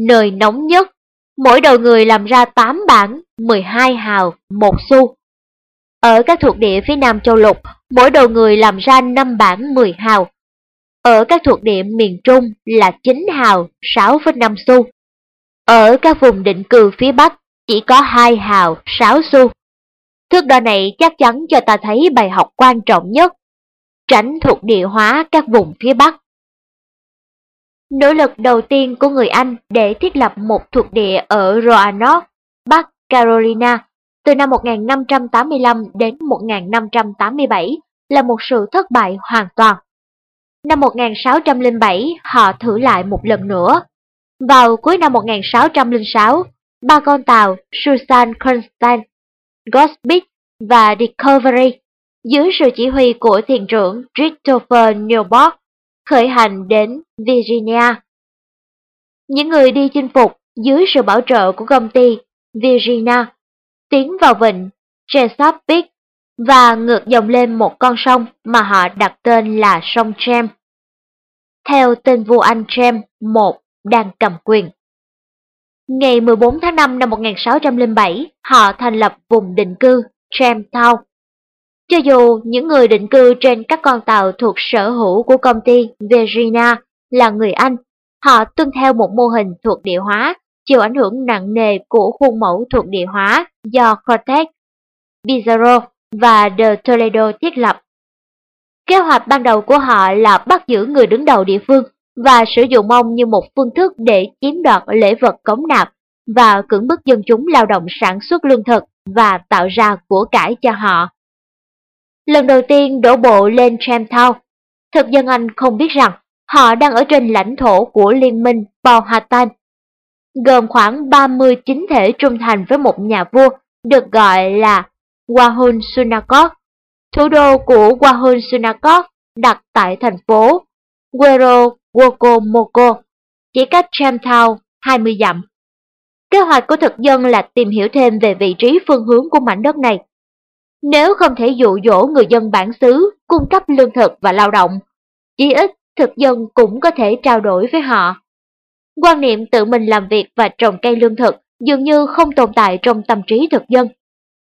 nơi nóng nhất, mỗi đầu người làm ra 8 bảng 12 hào, một xu. Ở các thuộc địa phía Nam châu lục, mỗi đầu người làm ra 5 bảng 10 hào. Ở các thuộc địa miền Trung là 9 hào, 6,5 xu. Ở các vùng định cư phía Bắc chỉ có 2 hào, 6 xu. Thước đo này chắc chắn cho ta thấy bài học quan trọng nhất. Tránh thuộc địa hóa các vùng phía Bắc. Nỗ lực đầu tiên của người Anh để thiết lập một thuộc địa ở Roanoke, Bắc Carolina, từ năm 1585 đến 1587 là một sự thất bại hoàn toàn. Năm 1607, họ thử lại một lần nữa. Vào cuối năm 1606, ba con tàu Susan Constant, Gospit và Discovery dưới sự chỉ huy của thiền trưởng Christopher Newport khởi hành đến Virginia. Những người đi chinh phục dưới sự bảo trợ của công ty Virginia tiến vào vịnh Chesapeake và ngược dòng lên một con sông mà họ đặt tên là sông James. Theo tên vua Anh James I đang cầm quyền. Ngày 14 tháng 5 năm 1607, họ thành lập vùng định cư Jamestown. Cho dù những người định cư trên các con tàu thuộc sở hữu của công ty Virginia là người Anh, họ tuân theo một mô hình thuộc địa hóa, chịu ảnh hưởng nặng nề của khuôn mẫu thuộc địa hóa do Cortez, Pizarro và de Toledo thiết lập. Kế hoạch ban đầu của họ là bắt giữ người đứng đầu địa phương và sử dụng ông như một phương thức để chiếm đoạt lễ vật cống nạp và cưỡng bức dân chúng lao động sản xuất lương thực và tạo ra của cải cho họ. Lần đầu tiên đổ bộ lên Jamestown, thực dân Anh không biết rằng họ đang ở trên lãnh thổ của liên minh Powhatan, gồm khoảng 30 chính thể trung thành với một nhà vua được gọi là Wahun Sunakot. Thủ đô của Wahun Sunakot đặt tại thành phố Guero Wokomoko, chỉ cách Jamestown 20 dặm. Kế hoạch của thực dân là tìm hiểu thêm về vị trí phương hướng của mảnh đất này. Nếu không thể dụ dỗ người dân bản xứ cung cấp lương thực và lao động, chỉ ít thực dân cũng có thể trao đổi với họ. Quan niệm tự mình làm việc và trồng cây lương thực dường như không tồn tại trong tâm trí thực dân.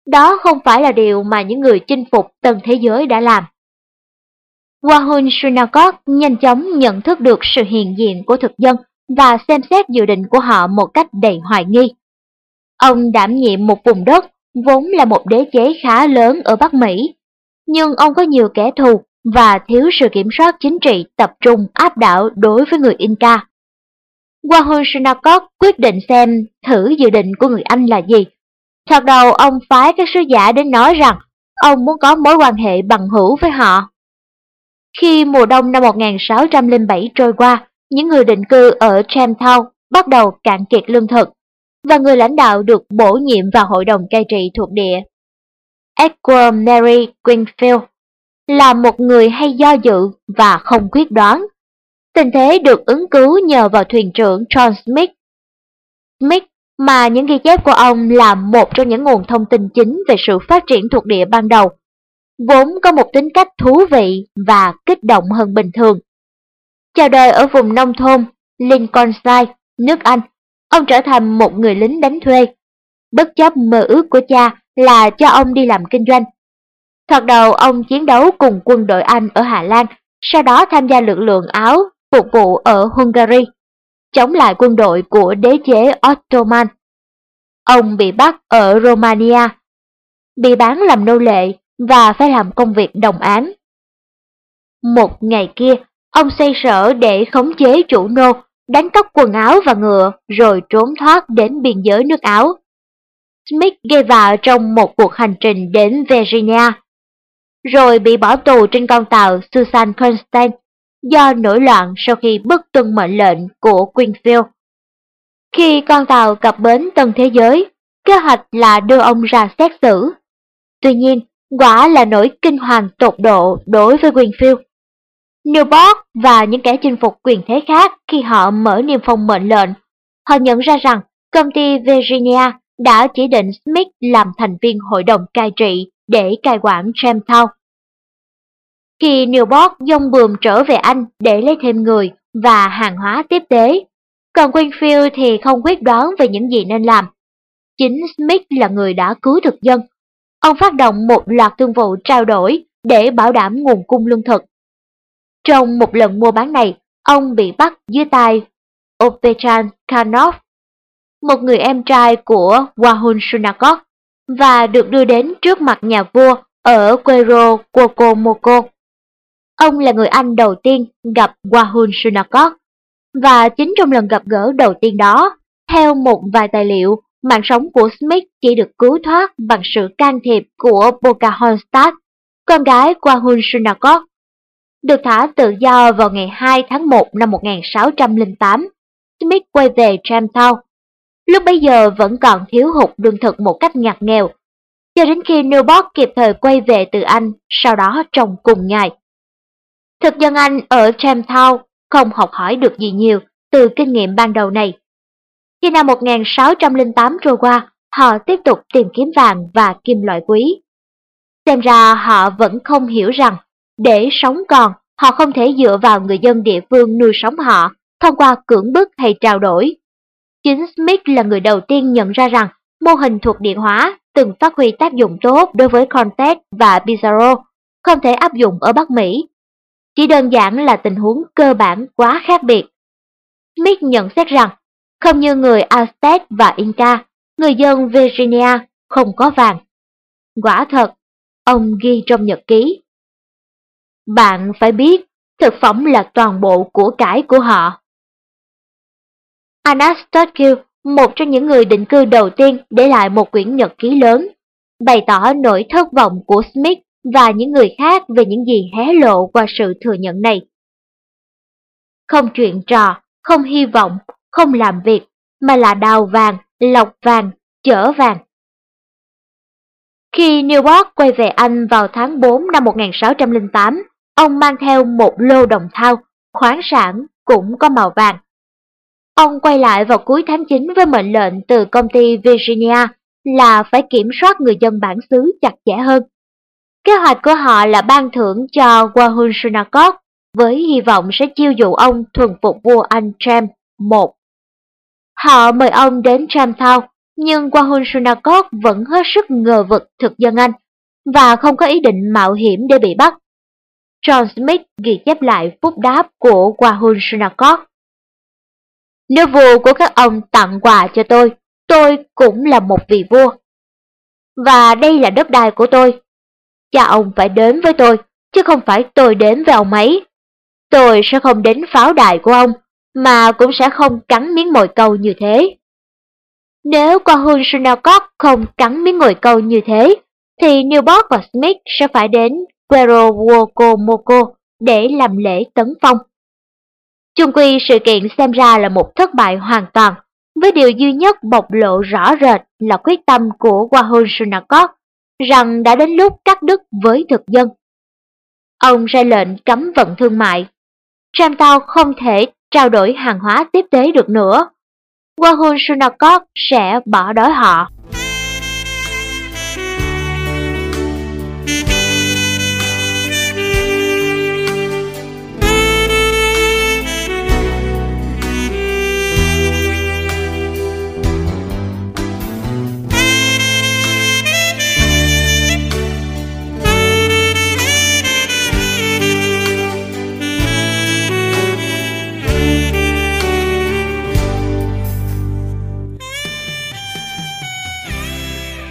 Đó không phải là điều mà những người chinh phục tân thế giới đã làm. Wahun Sunakot nhanh chóng nhận thức được sự hiện diện của thực dân và xem xét dự định của họ một cách đầy hoài nghi. Ông đảm nhiệm một vùng đất vốn là một đế chế khá lớn ở Bắc Mỹ, nhưng ông có nhiều kẻ thù và thiếu sự kiểm soát chính trị tập trung áp đảo đối với người Inca. Wahun Sunakot quyết định xem thử dự định của người Anh là gì. Thật đầu ông phái các sứ giả đến nói rằng ông muốn có mối quan hệ bằng hữu với họ. Khi mùa đông năm 1607 trôi qua, những người định cư ở Jamestown bắt đầu cạn kiệt lương thực, và người lãnh đạo được bổ nhiệm vào hội đồng cai trị thuộc địa. Edward Mary Greenfield là một người hay do dự và không quyết đoán. Tình thế được ứng cứu nhờ vào thuyền trưởng John Smith. Smith mà những ghi chép của ông là một trong những nguồn thông tin chính về sự phát triển thuộc địa ban đầu, vốn có một tính cách thú vị và kích động hơn bình thường. Chào đời ở vùng nông thôn Lincolnshire, nước Anh, ông trở thành một người lính đánh thuê. Bất chấp mơ ước của cha là cho ông đi làm kinh doanh. Thoạt đầu ông chiến đấu cùng quân đội Anh ở Hà Lan, sau đó tham gia lực lượng Áo phục vụ ở Hungary, chống lại quân đội của đế chế Ottoman. Ông bị bắt ở Romania, bị bán làm nô lệ và phải làm công việc đồng án. Một ngày kia, ông xây sở để khống chế chủ nô, đánh cắp quần áo và ngựa rồi trốn thoát đến biên giới nước Áo. Smith gây vạ trong một cuộc hành trình đến Virginia, rồi bị bỏ tù trên con tàu Susan Constant do nổi loạn sau khi bất tuân mệnh lệnh của Queenfield. Khi con tàu cập bến Tân Thế Giới, kế hoạch là đưa ông ra xét xử. Tuy nhiên, quả là nỗi kinh hoàng tột độ đối với Queenfield. Newport và những kẻ chinh phục quyền thế khác khi họ mở niêm phong mệnh lệnh, họ nhận ra rằng công ty Virginia đã chỉ định Smith làm thành viên hội đồng cai trị để cai quản Jamestown. Khi Newport dông bườm trở về Anh để lấy thêm người và hàng hóa tiếp tế, còn Greenfield thì không quyết đoán về những gì nên làm. Chính Smith là người đã cứu thực dân. Ông phát động một loạt thương vụ trao đổi để bảo đảm nguồn cung lương thực. Trong một lần mua bán này, ông bị bắt dưới tay Opechan Kanov, một người em trai của Wahun Sunakok, và được đưa đến trước mặt nhà vua ở Quero Kokomoko. Ông là người Anh đầu tiên gặp Wahun Sunakok, và chính trong lần gặp gỡ đầu tiên đó, theo một vài tài liệu, mạng sống của Smith chỉ được cứu thoát bằng sự can thiệp của Pocahontas, con gái Wahun Sunakok. Được thả tự do vào ngày 2 tháng 1 năm 1608, Smith quay về Jamestown. Lúc bấy giờ vẫn còn thiếu hụt lương thực một cách ngặt nghèo, cho đến khi Newport kịp thời quay về từ Anh, sau đó trong cùng ngày. Thực dân Anh ở Jamestown không học hỏi được gì nhiều từ kinh nghiệm ban đầu này. Khi năm 1608 trôi qua, họ tiếp tục tìm kiếm vàng và kim loại quý. Xem ra họ vẫn không hiểu rằng, để sống còn, họ không thể dựa vào người dân địa phương nuôi sống họ thông qua cưỡng bức hay trao đổi. Chính Smith là người đầu tiên nhận ra rằng mô hình thuộc điện hóa từng phát huy tác dụng tốt đối với Cortez và Pizarro, không thể áp dụng ở Bắc Mỹ chỉ đơn giản là tình huống cơ bản quá khác biệt. Smith nhận xét rằng, không như người Aztec và Inca, người dân Virginia không có vàng. Quả thật, ông ghi trong nhật ký. Bạn phải biết, thực phẩm là toàn bộ của cải của họ. Anastasio, một trong những người định cư đầu tiên để lại một quyển nhật ký lớn, bày tỏ nỗi thất vọng của Smith và những người khác về những gì hé lộ qua sự thừa nhận này. Không chuyện trò, không hy vọng, không làm việc, mà là đào vàng, lọc vàng, chở vàng. Khi Newport quay về Anh vào tháng 4 năm 1608, ông mang theo một lô đồng thau, khoáng sản cũng có màu vàng. Ông quay lại vào cuối tháng 9 với mệnh lệnh từ công ty Virginia là phải kiểm soát người dân bản xứ chặt chẽ hơn. Kế hoạch của họ là ban thưởng cho Wahun Sunakok với hy vọng sẽ chiêu dụ ông thuần phục vua Anh James một. Họ mời ông đến Tramthao, nhưng Wahun Sunakot vẫn hết sức ngờ vực thực dân Anh và không có ý định mạo hiểm để bị bắt. John Smith ghi chép lại phúc đáp của Wahun Sunakot: Nếu vua của các ông tặng quà cho tôi, tôi cũng là một vị vua. Và đây là đất đai của tôi, cha ông phải đến với tôi, chứ không phải tôi đến với ông ấy. Tôi sẽ không đến pháo đài của ông, mà cũng sẽ không cắn miếng mồi câu như thế. Nếu qua Hun Shinnecock không cắn miếng mồi câu như thế, thì Newport và Smith sẽ phải đến Quero Wokomoko để làm lễ tấn phong. Chung quy sự kiện xem ra là một thất bại hoàn toàn, với điều duy nhất bộc lộ rõ rệt là quyết tâm của Wahun Sunakot rằng đã đến lúc cắt đứt với thực dân. ông ra lệnh cấm vận thương mại. Tramtao không thể trao đổi hàng hóa tiếp tế được nữa. Wahun Sunakot sẽ bỏ đói họ.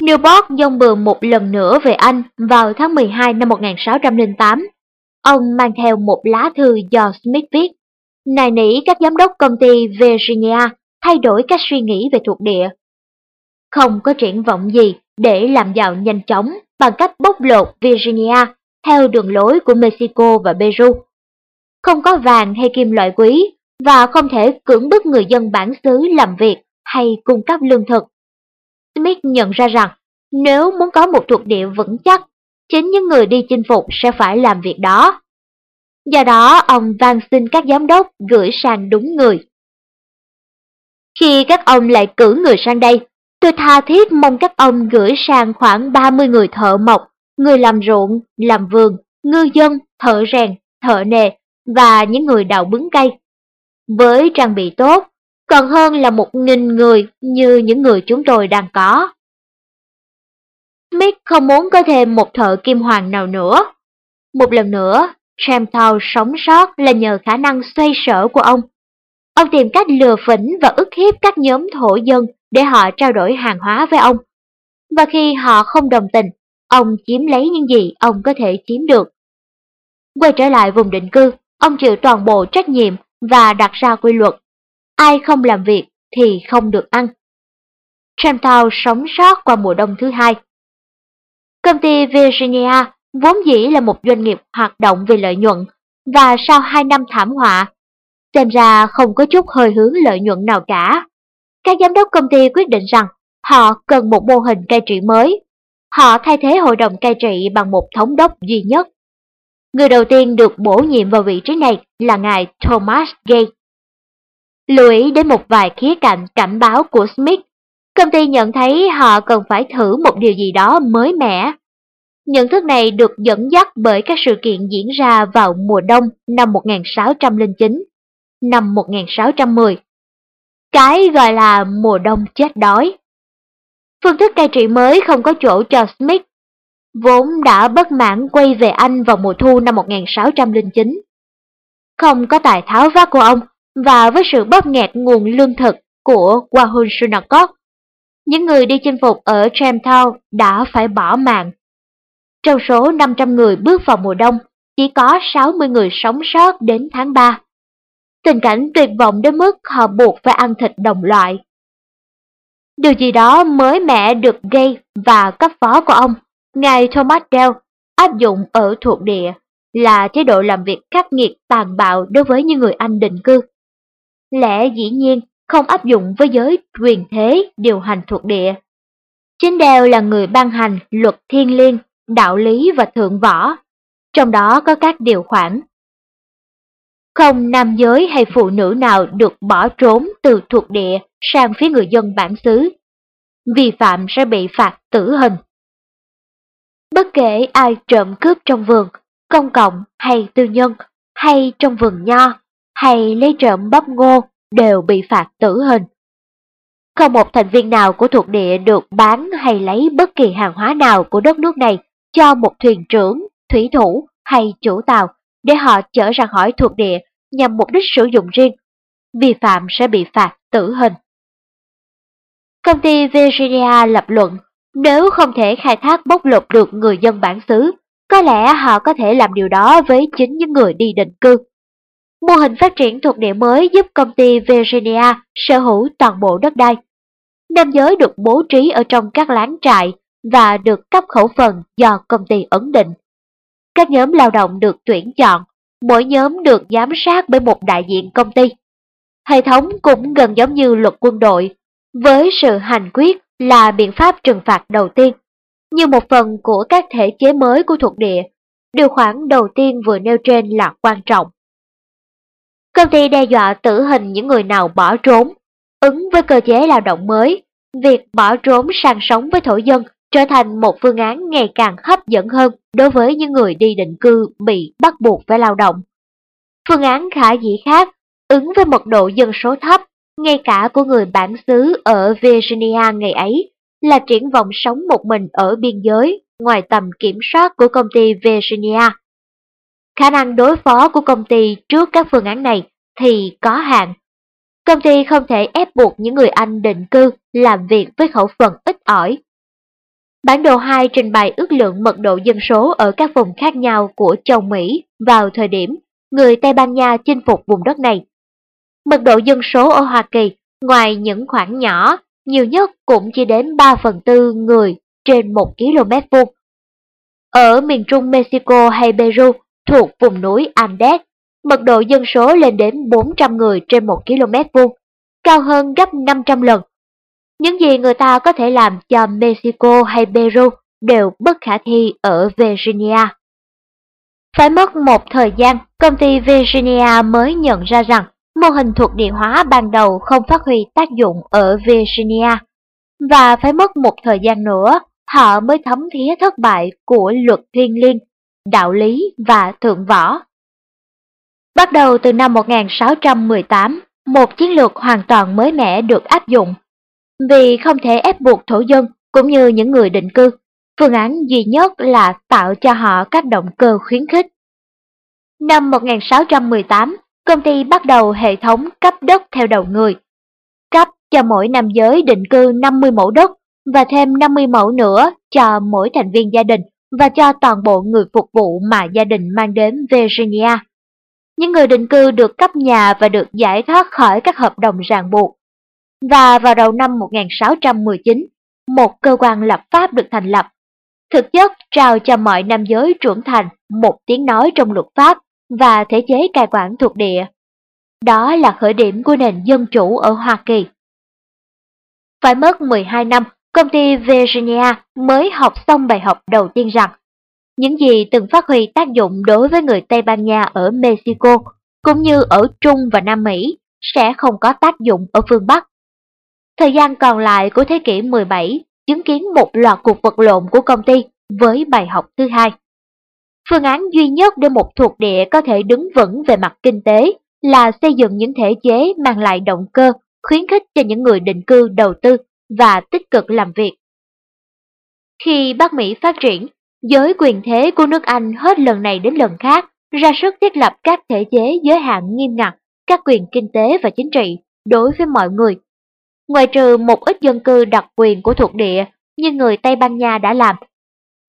Newport dông bường một lần nữa về Anh vào tháng 12 năm 1608. Ông mang theo một lá thư do Smith viết, nài nỉ các giám đốc công ty Virginia thay đổi cách suy nghĩ về thuộc địa. Không có triển vọng gì để làm giàu nhanh chóng bằng cách bóc lột Virginia theo đường lối của Mexico và Peru. Không có vàng hay kim loại quý và không thể cưỡng bức người dân bản xứ làm việc hay cung cấp lương thực. Smith nhận ra rằng nếu muốn có một thuộc địa vững chắc, chính những người đi chinh phục sẽ phải làm việc đó. Do đó, ông van xin các giám đốc gửi sang đúng người. Khi các ông lại cử người sang đây, tôi tha thiết mong các ông gửi sang khoảng 30 người thợ mộc, người làm ruộng, làm vườn, ngư dân, thợ rèn, thợ nề và những người đào bứng cây. Với trang bị tốt, còn hơn là một nghìn người như những người chúng tôi đang có. Smith không muốn có thêm một thợ kim hoàng nào nữa. Một lần nữa, Shamtow sống sót là nhờ khả năng xoay sở của ông. Ông tìm cách lừa phỉnh và ức hiếp các nhóm thổ dân để họ trao đổi hàng hóa với ông. Và khi họ không đồng tình, ông chiếm lấy những gì ông có thể chiếm được. Quay trở lại vùng định cư, ông chịu toàn bộ trách nhiệm và đặt ra quy luật. Ai không làm việc thì không được ăn. Tramtown sống sót qua mùa đông thứ hai. Công ty Virginia vốn dĩ là một doanh nghiệp hoạt động vì lợi nhuận, và sau 2 năm thảm họa, xem ra không có chút hơi hướng lợi nhuận nào cả. Các giám đốc công ty quyết định rằng họ cần một mô hình cai trị mới. Họ thay thế hội đồng cai trị bằng một thống đốc duy nhất. Người đầu tiên được bổ nhiệm vào vị trí này là ngài Thomas Gay. Lưu ý đến một vài khía cạnh cảnh báo của Smith Công ty nhận thấy họ cần phải thử một điều gì đó mới mẻ. Nhận thức này được dẫn dắt bởi các sự kiện diễn ra vào mùa đông năm 1609, năm 1610. Cái gọi là mùa đông chết đói. Phương thức cai trị mới không có chỗ cho Smith, vốn đã bất mãn quay về Anh vào mùa thu năm 1609. Không có tài tháo vát của ông và với sự bóp nghẹt nguồn lương thực của Wahun sunakot, những người đi chinh phục ở Tramtown đã phải bỏ mạng. Trong số 500 người bước vào mùa đông, chỉ có 60 người sống sót đến tháng 3. Tình cảnh tuyệt vọng đến mức họ buộc phải ăn thịt đồng loại. Điều gì đó mới mẻ được gây và cấp phó của ông, ngài Thomas Dell, áp dụng ở thuộc địa là chế độ làm việc khắc nghiệt tàn bạo đối với những người Anh định cư. Lẽ dĩ nhiên không áp dụng với giới quyền thế điều hành thuộc địa. Chính đều là người ban hành luật thiên liêng, đạo lý và thượng võ, trong đó có các điều khoản. Không nam giới hay phụ nữ nào được bỏ trốn từ thuộc địa sang phía người dân bản xứ. Vi phạm sẽ bị phạt tử hình. Bất kể ai trộm cướp trong vườn, công cộng hay tư nhân, hay trong vườn nho, hay lấy trộm bắp ngô, đều bị phạt tử hình. Không một thành viên nào của thuộc địa được bán hay lấy bất kỳ hàng hóa nào của đất nước này cho một thuyền trưởng, thủy thủ hay chủ tàu để họ chở ra khỏi thuộc địa nhằm mục đích sử dụng riêng. Vi phạm sẽ bị phạt tử hình. Công ty Virginia lập luận, nếu không thể khai thác bóc lột được người dân bản xứ, có lẽ họ có thể làm điều đó với chính những người đi định cư. Mô hình phát triển thuộc địa mới giúp công ty Virginia sở hữu toàn bộ đất đai. Nam giới được bố trí ở trong các láng trại và được cấp khẩu phần do công ty ấn định. Các nhóm lao động được tuyển chọn, mỗi nhóm được giám sát bởi một đại diện công ty. Hệ thống cũng gần giống như luật quân đội, với sự hành quyết là biện pháp trừng phạt đầu tiên. Như một phần của các thể chế mới của thuộc địa, điều khoản đầu tiên vừa nêu trên là quan trọng. Công ty đe dọa tử hình những người nào bỏ trốn, ứng với cơ chế lao động mới, việc bỏ trốn sang sống với thổ dân trở thành một phương án ngày càng hấp dẫn hơn đối với những người đi định cư bị bắt buộc phải lao động. Phương án khả dĩ khác, ứng với mật độ dân số thấp, ngay cả của người bản xứ ở Virginia ngày ấy, là triển vọng sống một mình ở biên giới, ngoài tầm kiểm soát của công ty Virginia. Khả năng đối phó của công ty trước các phương án này thì có hạn. Công ty không thể ép buộc những người Anh định cư làm việc với khẩu phần ít ỏi. Bản đồ 2 trình bày ước lượng mật độ dân số ở các vùng khác nhau của châu Mỹ vào thời điểm người Tây Ban Nha chinh phục vùng đất này. Mật độ dân số ở Hoa Kỳ, ngoài những khoảng nhỏ, nhiều nhất cũng chỉ đến 3 phần tư người trên 1 km vuông. Ở miền trung Mexico hay Peru, thuộc vùng núi Andes, mật độ dân số lên đến 400 người trên 1 km vuông, cao hơn gấp 500 lần. Những gì người ta có thể làm cho Mexico hay Peru đều bất khả thi ở Virginia. Phải mất một thời gian, công ty Virginia mới nhận ra rằng mô hình thuật địa hóa ban đầu không phát huy tác dụng ở Virginia. Và phải mất một thời gian nữa, họ mới thấm thía thất bại của luật thiên liêng, đạo lý và thượng võ. Bắt đầu từ năm 1618, một chiến lược hoàn toàn mới mẻ được áp dụng. Vì không thể ép buộc thổ dân cũng như những người định cư, phương án duy nhất là tạo cho họ các động cơ khuyến khích. Năm 1618, công ty bắt đầu hệ thống cấp đất theo đầu người. Cấp cho mỗi nam giới định cư 50 mẫu đất và thêm 50 mẫu nữa cho mỗi thành viên gia đình và cho toàn bộ người phục vụ mà gia đình mang đến Virginia. Những người định cư được cấp nhà và được giải thoát khỏi các hợp đồng ràng buộc. Và vào đầu năm 1619, một cơ quan lập pháp được thành lập. Thực chất trao cho mọi nam giới trưởng thành một tiếng nói trong luật pháp và thể chế cai quản thuộc địa. Đó là khởi điểm của nền dân chủ ở Hoa Kỳ. Phải mất 12 năm, công ty Virginia mới học xong bài học đầu tiên rằng những gì từng phát huy tác dụng đối với người Tây Ban Nha ở Mexico cũng như ở Trung và Nam Mỹ sẽ không có tác dụng ở phương Bắc. Thời gian còn lại của thế kỷ 17 chứng kiến một loạt cuộc vật lộn của công ty với bài học thứ hai. Phương án duy nhất để một thuộc địa có thể đứng vững về mặt kinh tế là xây dựng những thể chế mang lại động cơ, khuyến khích cho những người định cư đầu tư và tích cực làm việc. Khi Bắc Mỹ phát triển, giới quyền thế của nước Anh hết lần này đến lần khác ra sức thiết lập các thể chế giới hạn nghiêm ngặt các quyền kinh tế và chính trị đối với mọi người. Ngoài trừ một ít dân cư đặc quyền của thuộc địa như người Tây Ban Nha đã làm.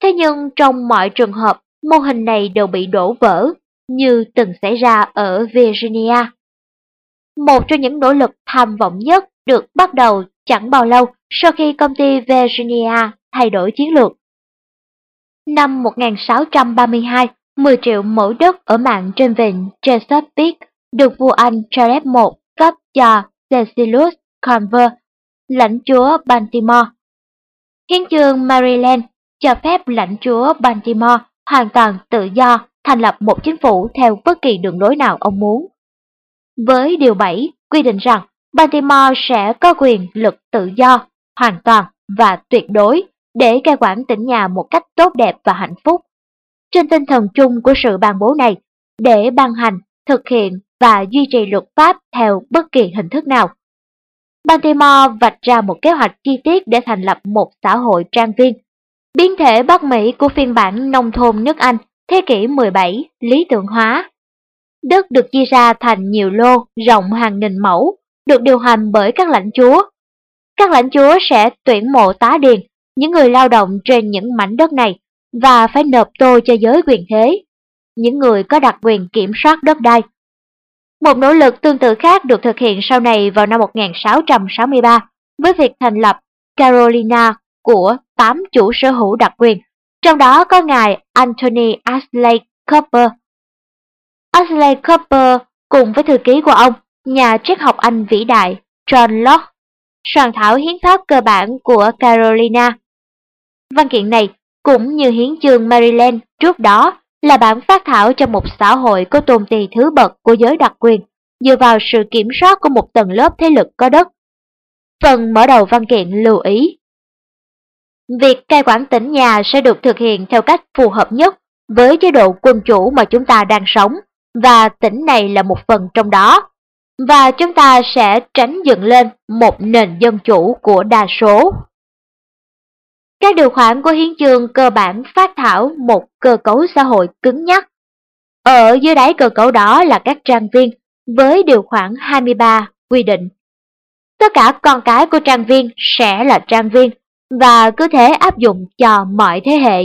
Thế nhưng trong mọi trường hợp, mô hình này đều bị đổ vỡ như từng xảy ra ở Virginia. Một trong những nỗ lực tham vọng nhất được bắt đầu chẳng bao lâu sau khi công ty Virginia thay đổi chiến lược. Năm 1632, 10 triệu mẫu đất ở mạng trên vịnh Chesapeake được vua Anh Charles I cấp cho Cecilus Conver, lãnh chúa Baltimore. Hiến chương Maryland cho phép lãnh chúa Baltimore hoàn toàn tự do thành lập một chính phủ theo bất kỳ đường lối nào ông muốn. Với Điều 7 quy định rằng Baltimore sẽ có quyền lực tự do, hoàn toàn và tuyệt đối để cai quản tỉnh nhà một cách tốt đẹp và hạnh phúc. Trên tinh thần chung của sự ban bố này, để ban hành, thực hiện và duy trì luật pháp theo bất kỳ hình thức nào. Baltimore vạch ra một kế hoạch chi tiết để thành lập một xã hội trang viên, biến thể Bắc Mỹ của phiên bản nông thôn nước Anh thế kỷ 17 lý tưởng hóa. Đất được chia ra thành nhiều lô rộng hàng nghìn mẫu, được điều hành bởi các lãnh chúa. Các lãnh chúa sẽ tuyển mộ tá điền, những người lao động trên những mảnh đất này, và phải nộp tô cho giới quyền thế, những người có đặc quyền kiểm soát đất đai. Một nỗ lực tương tự khác được thực hiện sau này vào năm 1663 với việc thành lập Carolina của 8 chủ sở hữu đặc quyền trong đó có ngài Anthony Ashley Cooper. Ashley Cooper cùng với thư ký của ông, nhà triết học Anh vĩ đại John Locke, soạn thảo hiến pháp cơ bản của Carolina. Văn kiện này, cũng như hiến chương Maryland trước đó, là bản phát thảo cho một xã hội có tôn tì thứ bậc của giới đặc quyền, dựa vào sự kiểm soát của một tầng lớp thế lực có đất. Phần mở đầu văn kiện lưu ý. Việc cai quản tỉnh nhà sẽ được thực hiện theo cách phù hợp nhất với chế độ quân chủ mà chúng ta đang sống, và tỉnh này là một phần trong đó. Và chúng ta sẽ tránh dựng lên một nền dân chủ của đa số. Các điều khoản của hiến chương cơ bản phát thảo một cơ cấu xã hội cứng nhắc. Ở dưới đáy cơ cấu đó là các trang viên, với điều khoản 23 quy định. Tất cả con cái của trang viên sẽ là trang viên và cứ thế áp dụng cho mọi thế hệ.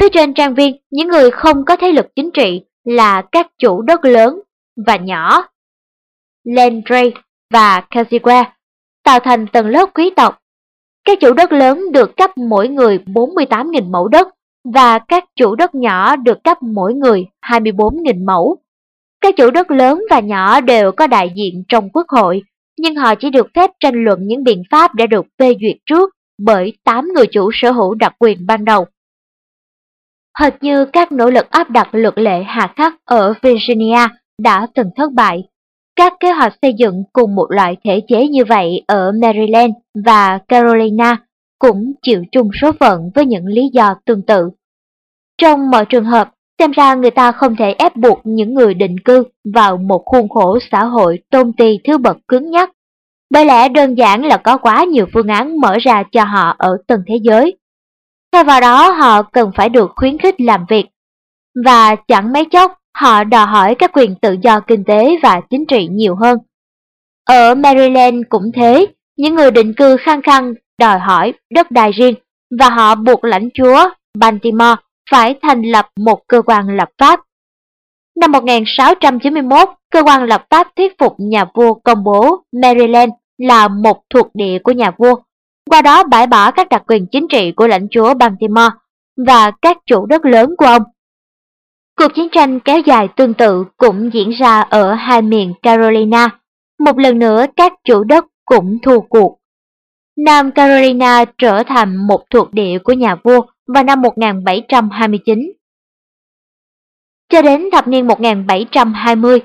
Phía trên trang viên, những người không có thế lực chính trị là các chủ đất lớn và nhỏ. Landry và Casigua tạo thành tầng lớp quý tộc các chủ đất lớn được cấp mỗi người 48.000 mẫu đất và các chủ đất nhỏ được cấp mỗi người 24.000 mẫu. Các chủ đất lớn và nhỏ đều có đại diện trong quốc hội, nhưng họ chỉ được phép tranh luận những biện pháp đã được phê duyệt trước bởi 8 người chủ sở hữu đặc quyền ban đầu. Hệt như các nỗ lực áp đặt luật lệ hạ khắc ở Virginia đã từng thất bại, các kế hoạch xây dựng cùng một loại thể chế như vậy ở Maryland và Carolina cũng chịu chung số phận với những lý do tương tự. Trong mọi trường hợp, xem ra người ta không thể ép buộc những người định cư vào một khuôn khổ xã hội tôn ti thứ bậc cứng nhắc, bởi lẽ đơn giản là có quá nhiều phương án mở ra cho họ ở từng thế giới. Thay vào đó họ cần phải được khuyến khích làm việc, và chẳng mấy chốc họ đòi hỏi các quyền tự do kinh tế và chính trị nhiều hơn. Ở Maryland cũng thế, những người định cư khăng khăng đòi hỏi đất đai riêng và họ buộc lãnh chúa Baltimore phải thành lập một cơ quan lập pháp. Năm 1691, cơ quan lập pháp thuyết phục nhà vua công bố Maryland là một thuộc địa của nhà vua, qua đó bãi bỏ các đặc quyền chính trị của lãnh chúa Baltimore và các chủ đất lớn của ông. Cuộc chiến tranh kéo dài tương tự cũng diễn ra ở hai miền Carolina. Một lần nữa các chủ đất cũng thua cuộc. Nam Carolina trở thành một thuộc địa của nhà vua vào năm 1729. Cho đến thập niên 1720,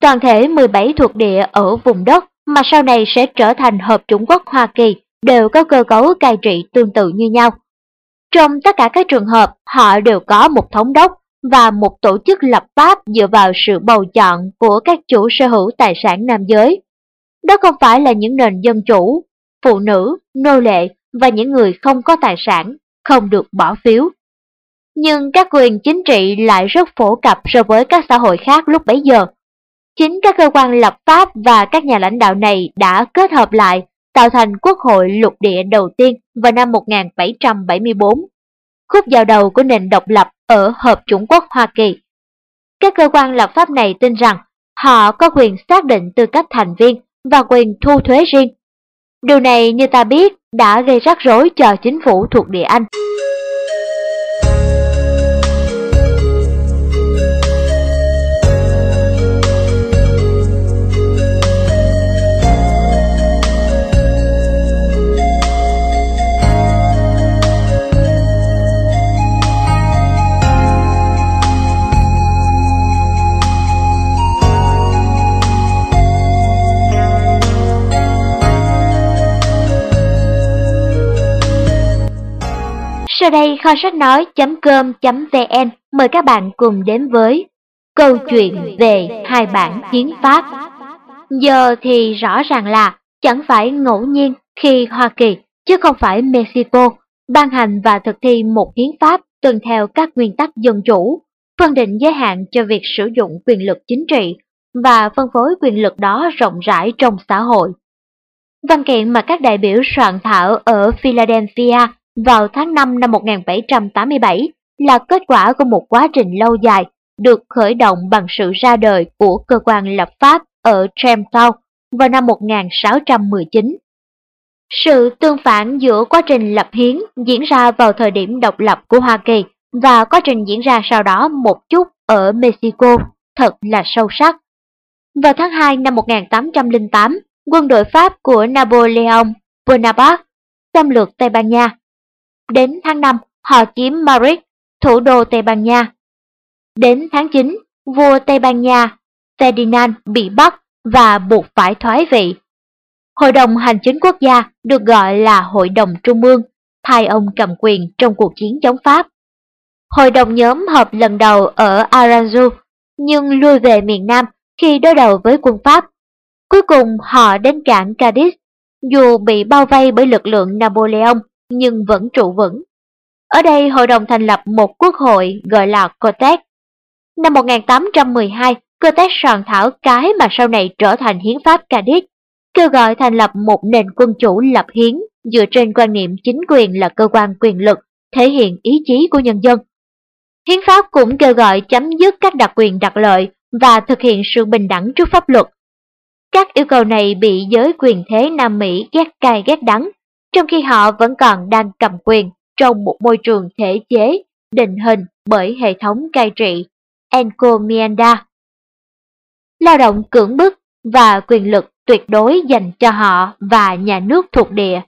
toàn thể 17 thuộc địa ở vùng đất mà sau này sẽ trở thành Hợp Trung quốc Hoa Kỳ đều có cơ cấu cai trị tương tự như nhau. Trong tất cả các trường hợp, họ đều có một thống đốc và một tổ chức lập pháp dựa vào sự bầu chọn của các chủ sở hữu tài sản nam giới. Đó không phải là những nền dân chủ, phụ nữ, nô lệ và những người không có tài sản, không được bỏ phiếu. Nhưng các quyền chính trị lại rất phổ cập so với các xã hội khác lúc bấy giờ. Chính các cơ quan lập pháp và các nhà lãnh đạo này đã kết hợp lại tạo thành quốc hội lục địa đầu tiên vào năm 1774 khúc giao đầu của nền độc lập ở Hợp chủng quốc Hoa Kỳ. Các cơ quan lập pháp này tin rằng họ có quyền xác định tư cách thành viên và quyền thu thuế riêng. Điều này, như ta biết, đã gây rắc rối cho chính phủ thuộc địa Anh. Sau đây kho sách nói.com.vn mời các bạn cùng đến với câu chuyện về hai bản hiến pháp. Giờ thì rõ ràng là chẳng phải ngẫu nhiên khi Hoa Kỳ, chứ không phải Mexico, ban hành và thực thi một hiến pháp tuân theo các nguyên tắc dân chủ, phân định giới hạn cho việc sử dụng quyền lực chính trị và phân phối quyền lực đó rộng rãi trong xã hội. Văn kiện mà các đại biểu soạn thảo ở Philadelphia vào tháng 5 năm 1787 là kết quả của một quá trình lâu dài được khởi động bằng sự ra đời của cơ quan lập pháp ở Jamestown vào năm 1619. Sự tương phản giữa quá trình lập hiến diễn ra vào thời điểm độc lập của Hoa Kỳ và quá trình diễn ra sau đó một chút ở Mexico thật là sâu sắc. Vào tháng 2 năm 1808, quân đội Pháp của Napoleon Bonaparte xâm lược Tây Ban Nha Đến tháng 5, họ chiếm Madrid thủ đô Tây Ban Nha. Đến tháng 9, vua Tây Ban Nha Ferdinand bị bắt và buộc phải thoái vị. Hội đồng Hành chính quốc gia được gọi là Hội đồng Trung ương, thay ông cầm quyền trong cuộc chiến chống Pháp. Hội đồng nhóm họp lần đầu ở Aranju, nhưng lui về miền Nam khi đối đầu với quân Pháp. Cuối cùng họ đến cảng Cadiz, dù bị bao vây bởi lực lượng Napoleon nhưng vẫn trụ vững. Ở đây hội đồng thành lập một quốc hội gọi là Cortex. Năm 1812, Cortex soạn thảo cái mà sau này trở thành hiến pháp Cadiz, kêu gọi thành lập một nền quân chủ lập hiến dựa trên quan niệm chính quyền là cơ quan quyền lực, thể hiện ý chí của nhân dân. Hiến pháp cũng kêu gọi chấm dứt các đặc quyền đặc lợi và thực hiện sự bình đẳng trước pháp luật. Các yêu cầu này bị giới quyền thế Nam Mỹ ghét cay ghét đắng, trong khi họ vẫn còn đang cầm quyền trong một môi trường thể chế định hình bởi hệ thống cai trị encomienda. Lao động cưỡng bức và quyền lực tuyệt đối dành cho họ và nhà nước thuộc địa.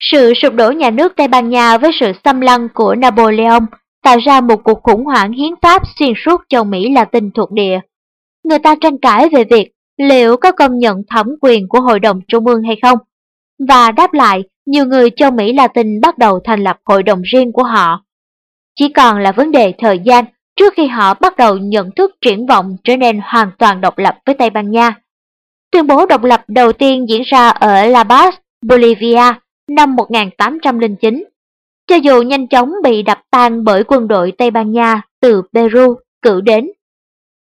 Sự sụp đổ nhà nước Tây Ban Nha với sự xâm lăng của Napoleon tạo ra một cuộc khủng hoảng hiến pháp xuyên suốt châu Mỹ Latin thuộc địa. Người ta tranh cãi về việc liệu có công nhận thẩm quyền của Hội đồng Trung ương hay không. Và đáp lại, nhiều người châu Mỹ Latin bắt đầu thành lập hội đồng riêng của họ. Chỉ còn là vấn đề thời gian trước khi họ bắt đầu nhận thức triển vọng trở nên hoàn toàn độc lập với Tây Ban Nha. Tuyên bố độc lập đầu tiên diễn ra ở La Paz, Bolivia năm 1809 cho dù nhanh chóng bị đập tan bởi quân đội Tây Ban Nha từ Peru cử đến.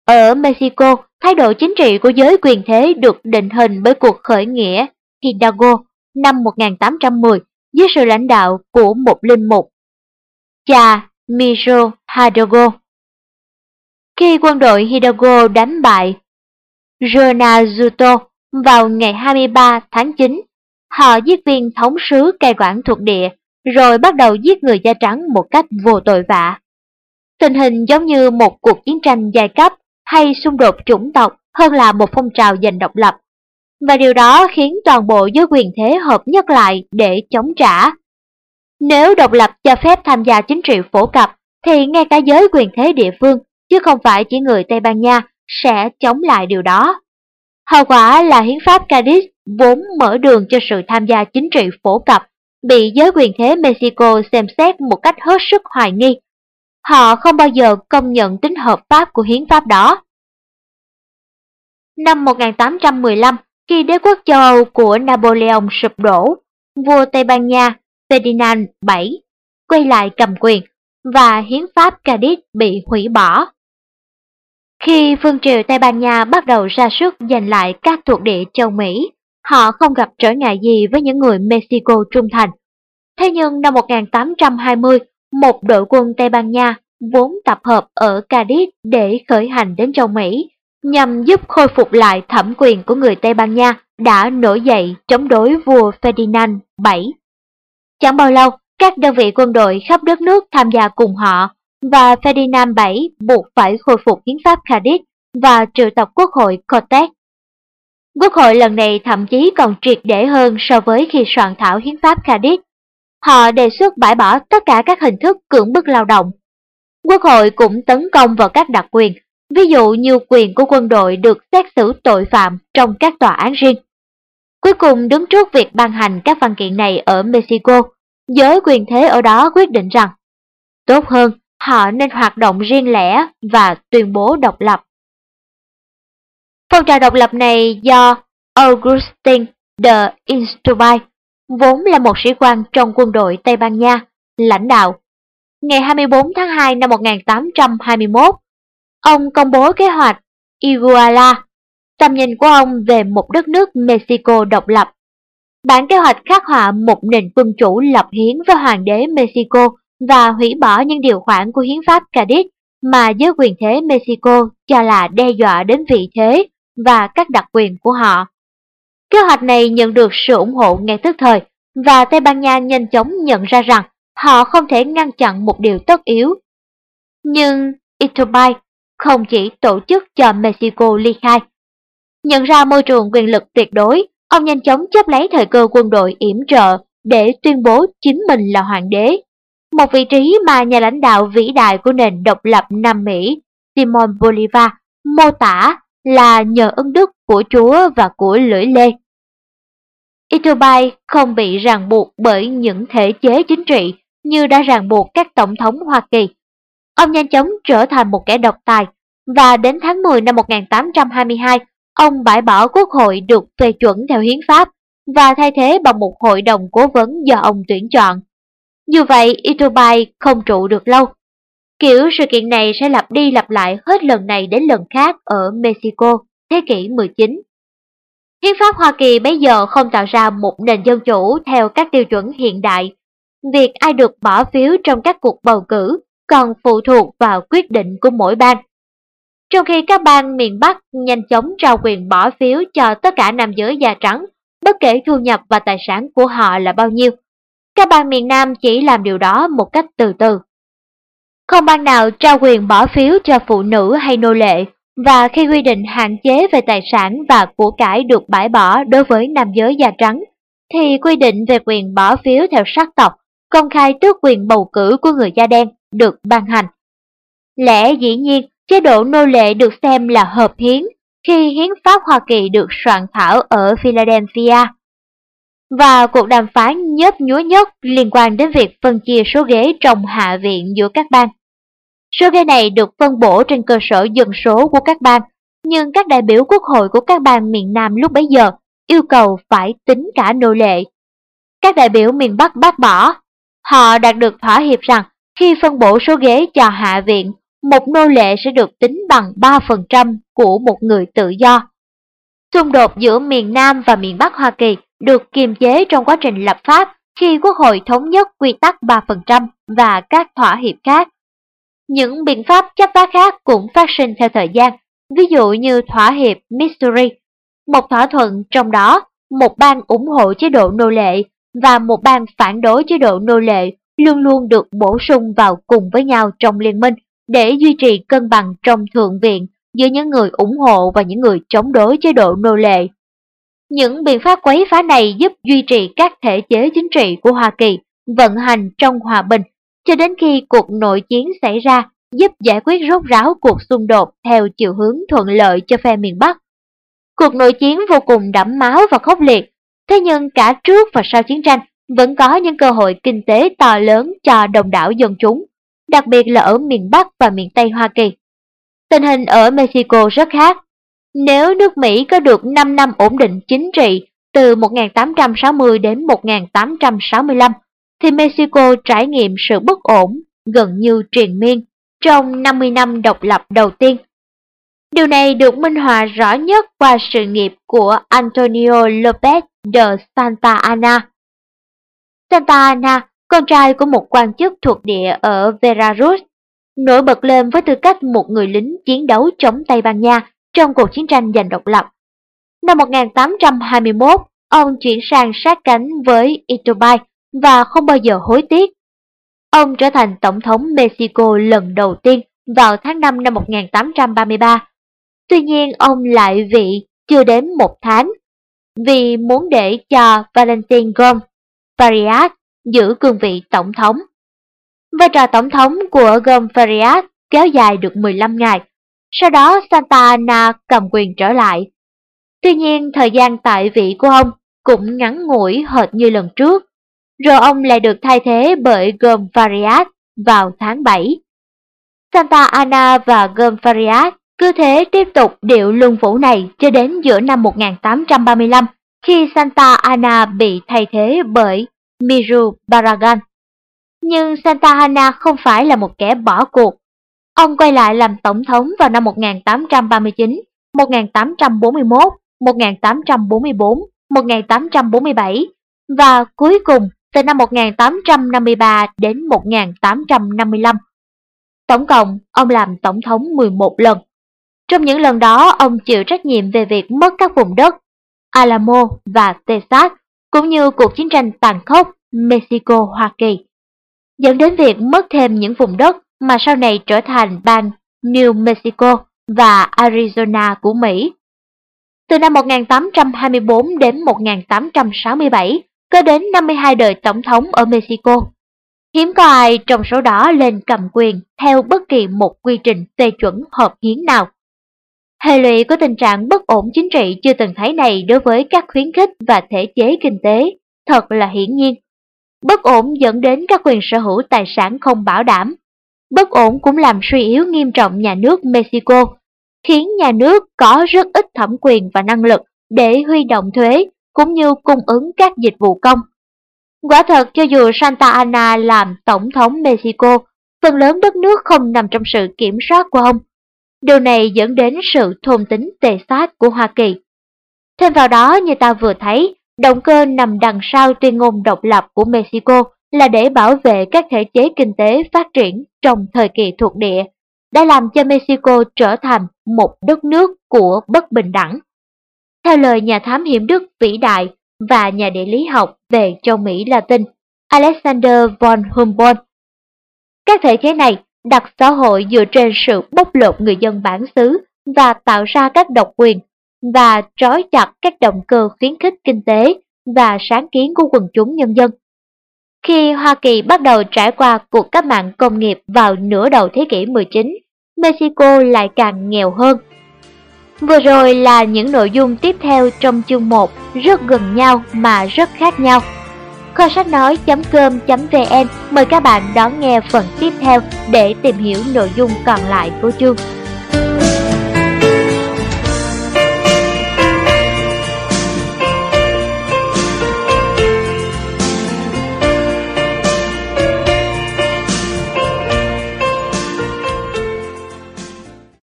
Ở Mexico, thái độ chính trị của giới quyền thế được định hình bởi cuộc khởi nghĩa Hidalgo năm 1810 dưới sự lãnh đạo của một linh mục, cha Miro Hidalgo. Khi quân đội Hidalgo đánh bại Guanajuato vào ngày 23 tháng 9, họ giết viên thống sứ cai quản thuộc địa rồi bắt đầu giết người da trắng một cách vô tội vạ. Tình hình giống như một cuộc chiến tranh giai cấp hay xung đột chủng tộc hơn là một phong trào giành độc lập. Và điều đó khiến toàn bộ giới quyền thế hợp nhất lại để chống trả. Nếu độc lập cho phép tham gia chính trị phổ cập, thì ngay cả giới quyền thế địa phương, chứ không phải chỉ người Tây Ban Nha, sẽ chống lại điều đó. Hậu quả là hiến pháp Cadiz vốn mở đường cho sự tham gia chính trị phổ cập bị giới quyền thế Mexico xem xét một cách hết sức hoài nghi. Họ không bao giờ công nhận tính hợp pháp của hiến pháp đó. Năm 1815, khi đế quốc châu Âu của Napoleon sụp đổ, vua Tây Ban Nha Ferdinand VII quay lại cầm quyền và hiến pháp Cadiz bị hủy bỏ. Khi phương triều Tây Ban Nha bắt đầu ra sức giành lại các thuộc địa châu Mỹ, họ không gặp trở ngại gì với những người Mexico trung thành. Thế nhưng năm 1820, một đội quân Tây Ban Nha vốn tập hợp ở Cadiz để khởi hành đến châu Mỹ, nhằm giúp khôi phục lại thẩm quyền của người Tây Ban Nha đã nổi dậy chống đối vua Ferdinand VII. Chẳng bao lâu, các đơn vị quân đội khắp đất nước tham gia cùng họ, và Ferdinand VII buộc phải khôi phục hiến pháp Cadiz và triệu tập quốc hội Cortes. Quốc hội lần này thậm chí còn triệt để hơn so với khi soạn thảo hiến pháp Cadiz. Họ đề xuất bãi bỏ tất cả các hình thức cưỡng bức lao động. Quốc hội cũng tấn công vào các đặc quyền, ví dụ như quyền của quân đội được xét xử tội phạm trong các tòa án riêng. Cuối cùng đứng trước việc ban hành các văn kiện này ở Mexico, giới quyền thế ở đó quyết định rằng tốt hơn họ nên hoạt động riêng lẻ và tuyên bố độc lập. Phong trào độc lập này do Augustin de Instubay, vốn là một sĩ quan trong quân đội Tây Ban Nha, lãnh đạo. Ngày 24 tháng 2 năm 1821, ông công bố kế hoạch Iguala, tầm nhìn của ông về một đất nước Mexico độc lập. Bản kế hoạch khắc họa một nền quân chủ lập hiến với hoàng đế Mexico và hủy bỏ những điều khoản của hiến pháp Cadiz mà giới quyền thế Mexico cho là đe dọa đến vị thế và các đặc quyền của họ. Kế hoạch này nhận được sự ủng hộ ngay tức thời và Tây Ban Nha nhanh chóng nhận ra rằng họ không thể ngăn chặn một điều tất yếu. Nhưng Iturbide không chỉ tổ chức cho Mexico ly khai. Nhận ra môi trường quyền lực tuyệt đối, ông nhanh chóng chấp lấy thời cơ quân đội yểm trợ để tuyên bố chính mình là hoàng đế. một vị trí mà nhà lãnh đạo vĩ đại của nền độc lập Nam Mỹ Simon Bolivar mô tả là nhờ ân đức của Chúa và của lưỡi lê. Iturbide không bị ràng buộc bởi những thể chế chính trị như đã ràng buộc các tổng thống Hoa Kỳ. Ông nhanh chóng trở thành một kẻ độc tài và đến tháng 10 năm 1822, ông bãi bỏ quốc hội được phê chuẩn theo hiến pháp và thay thế bằng một hội đồng cố vấn do ông tuyển chọn. Dù vậy, Iturbide không trụ được lâu. Kiểu sự kiện này sẽ lặp đi lặp lại hết lần này đến lần khác ở Mexico, thế kỷ 19. Hiến pháp Hoa Kỳ bây giờ không tạo ra một nền dân chủ theo các tiêu chuẩn hiện đại. Việc ai được bỏ phiếu trong các cuộc bầu cử còn phụ thuộc vào quyết định của mỗi bang. Trong khi các bang miền Bắc nhanh chóng trao quyền bỏ phiếu cho tất cả nam giới da trắng, bất kể thu nhập và tài sản của họ là bao nhiêu, các bang miền Nam chỉ làm điều đó một cách từ từ. Không bang nào trao quyền bỏ phiếu cho phụ nữ hay nô lệ, và khi quy định hạn chế về tài sản và của cải được bãi bỏ đối với nam giới da trắng, thì quy định về quyền bỏ phiếu theo sắc tộc, công khai tước quyền bầu cử của người da đen được ban hành. Lẽ dĩ nhiên, chế độ nô lệ được xem là hợp hiến khi hiến pháp Hoa Kỳ được soạn thảo ở Philadelphia. Và cuộc đàm phán nhớp nhúa nhất liên quan đến việc phân chia số ghế trong hạ viện giữa các bang. Số ghế này được phân bổ trên cơ sở dân số của các bang, nhưng các đại biểu quốc hội của các bang miền Nam lúc bấy giờ yêu cầu phải tính cả nô lệ. Các đại biểu miền Bắc bác bỏ. Họ đạt được thỏa hiệp rằng khi phân bổ số ghế cho Hạ viện, một nô lệ sẽ được tính bằng 3% của một người tự do. Xung đột giữa miền Nam và miền Bắc Hoa Kỳ được kiềm chế trong quá trình lập pháp khi Quốc hội thống nhất quy tắc 3% và các thỏa hiệp khác. Những biện pháp chấp vá khác cũng phát sinh theo thời gian, ví dụ như thỏa hiệp Missouri, một thỏa thuận trong đó một bang ủng hộ chế độ nô lệ và một bang phản đối chế độ nô lệ luôn luôn được bổ sung vào cùng với nhau trong liên minh để duy trì cân bằng trong thượng viện giữa những người ủng hộ và những người chống đối chế độ nô lệ. Những biện pháp quấy phá này giúp duy trì các thể chế chính trị của Hoa Kỳ vận hành trong hòa bình cho đến khi cuộc nội chiến xảy ra giúp giải quyết rốt ráo cuộc xung đột theo chiều hướng thuận lợi cho phe miền Bắc. Cuộc nội chiến vô cùng đẫm máu và khốc liệt, thế nhưng cả trước và sau chiến tranh vẫn có những cơ hội kinh tế to lớn cho đồng đảo dân chúng, đặc biệt là ở miền Bắc và miền Tây Hoa Kỳ. Tình hình ở Mexico rất khác. Nếu nước Mỹ có được 5 năm ổn định chính trị từ 1860 đến 1865, thì Mexico trải nghiệm sự bất ổn gần như triền miên trong 50 năm độc lập đầu tiên. Điều này được minh họa rõ nhất qua sự nghiệp của Antonio López de Santa Anna. Santa Anna, con trai của một quan chức thuộc địa ở Veracruz, nổi bật lên với tư cách một người lính chiến đấu chống Tây Ban Nha trong cuộc chiến tranh giành độc lập. Năm 1821, ông chuyển sang sát cánh với Iturbide và không bao giờ hối tiếc. Ông trở thành Tổng thống Mexico lần đầu tiên vào tháng 5 năm 1833. Tuy nhiên ông lại vị chưa đến một tháng vì muốn để cho Valentin Gómez Farias giữ cương vị tổng thống. Vai trò tổng thống của Gom Farias kéo dài được 15 ngày, sau đó Santa Anna cầm quyền trở lại. Tuy nhiên thời gian tại vị của ông cũng ngắn ngủi hệt như lần trước rồi ông lại được thay thế bởi Gom Farias vào tháng 7. Santa Ana và Gom Farias cứ thế tiếp tục điệu luân vũ này cho đến giữa năm 1835 khi Santa Ana bị thay thế bởi Miru Baragan. Nhưng Santa Ana không phải là một kẻ bỏ cuộc. Ông quay lại làm tổng thống vào năm 1839, 1841, 1844, 1847 và cuối cùng từ năm 1853 đến 1855. Tổng cộng, ông làm tổng thống 11 lần. Trong những lần đó, ông chịu trách nhiệm về việc mất các vùng đất Alamo và Texas, cũng như cuộc chiến tranh tàn khốc Mexico-Hoa Kỳ, dẫn đến việc mất thêm những vùng đất mà sau này trở thành bang New Mexico và Arizona của Mỹ. Từ năm 1824 đến 1867, có đến 52 đời tổng thống ở Mexico. Hiếm có ai trong số đó lên cầm quyền theo bất kỳ một quy trình phê chuẩn hợp hiến nào. Hệ lụy của tình trạng bất ổn chính trị chưa từng thấy này đối với các khuyến khích và thể chế kinh tế thật là hiển nhiên. Bất ổn dẫn đến các quyền sở hữu tài sản không bảo đảm. Bất ổn cũng làm suy yếu nghiêm trọng nhà nước Mexico, khiến nhà nước có rất ít thẩm quyền và năng lực để huy động thuế cũng như cung ứng các dịch vụ công. Quả thật cho dù Santa Anna làm tổng thống Mexico, phần lớn đất nước không nằm trong sự kiểm soát của ông. Điều này dẫn đến sự thôn tính tệ sát của Hoa Kỳ. Thêm vào đó, như ta vừa thấy, động cơ nằm đằng sau tuyên ngôn độc lập của Mexico là để bảo vệ các thể chế kinh tế phát triển trong thời kỳ thuộc địa, đã làm cho Mexico trở thành một đất nước của bất bình đẳng. Theo lời nhà thám hiểm Đức vĩ đại và nhà địa lý học về châu Mỹ Latin, Alexander von Humboldt. Các thể chế này đặt xã hội dựa trên sự bóc lột người dân bản xứ và tạo ra các độc quyền và trói chặt các động cơ khuyến khích kinh tế và sáng kiến của quần chúng nhân dân. Khi Hoa Kỳ bắt đầu trải qua cuộc cách mạng công nghiệp vào nửa đầu thế kỷ 19, Mexico lại càng nghèo hơn Vừa rồi là những nội dung tiếp theo trong chương 1 rất gần nhau mà rất khác nhau. Kho sách nói.com.vn mời các bạn đón nghe phần tiếp theo để tìm hiểu nội dung còn lại của chương.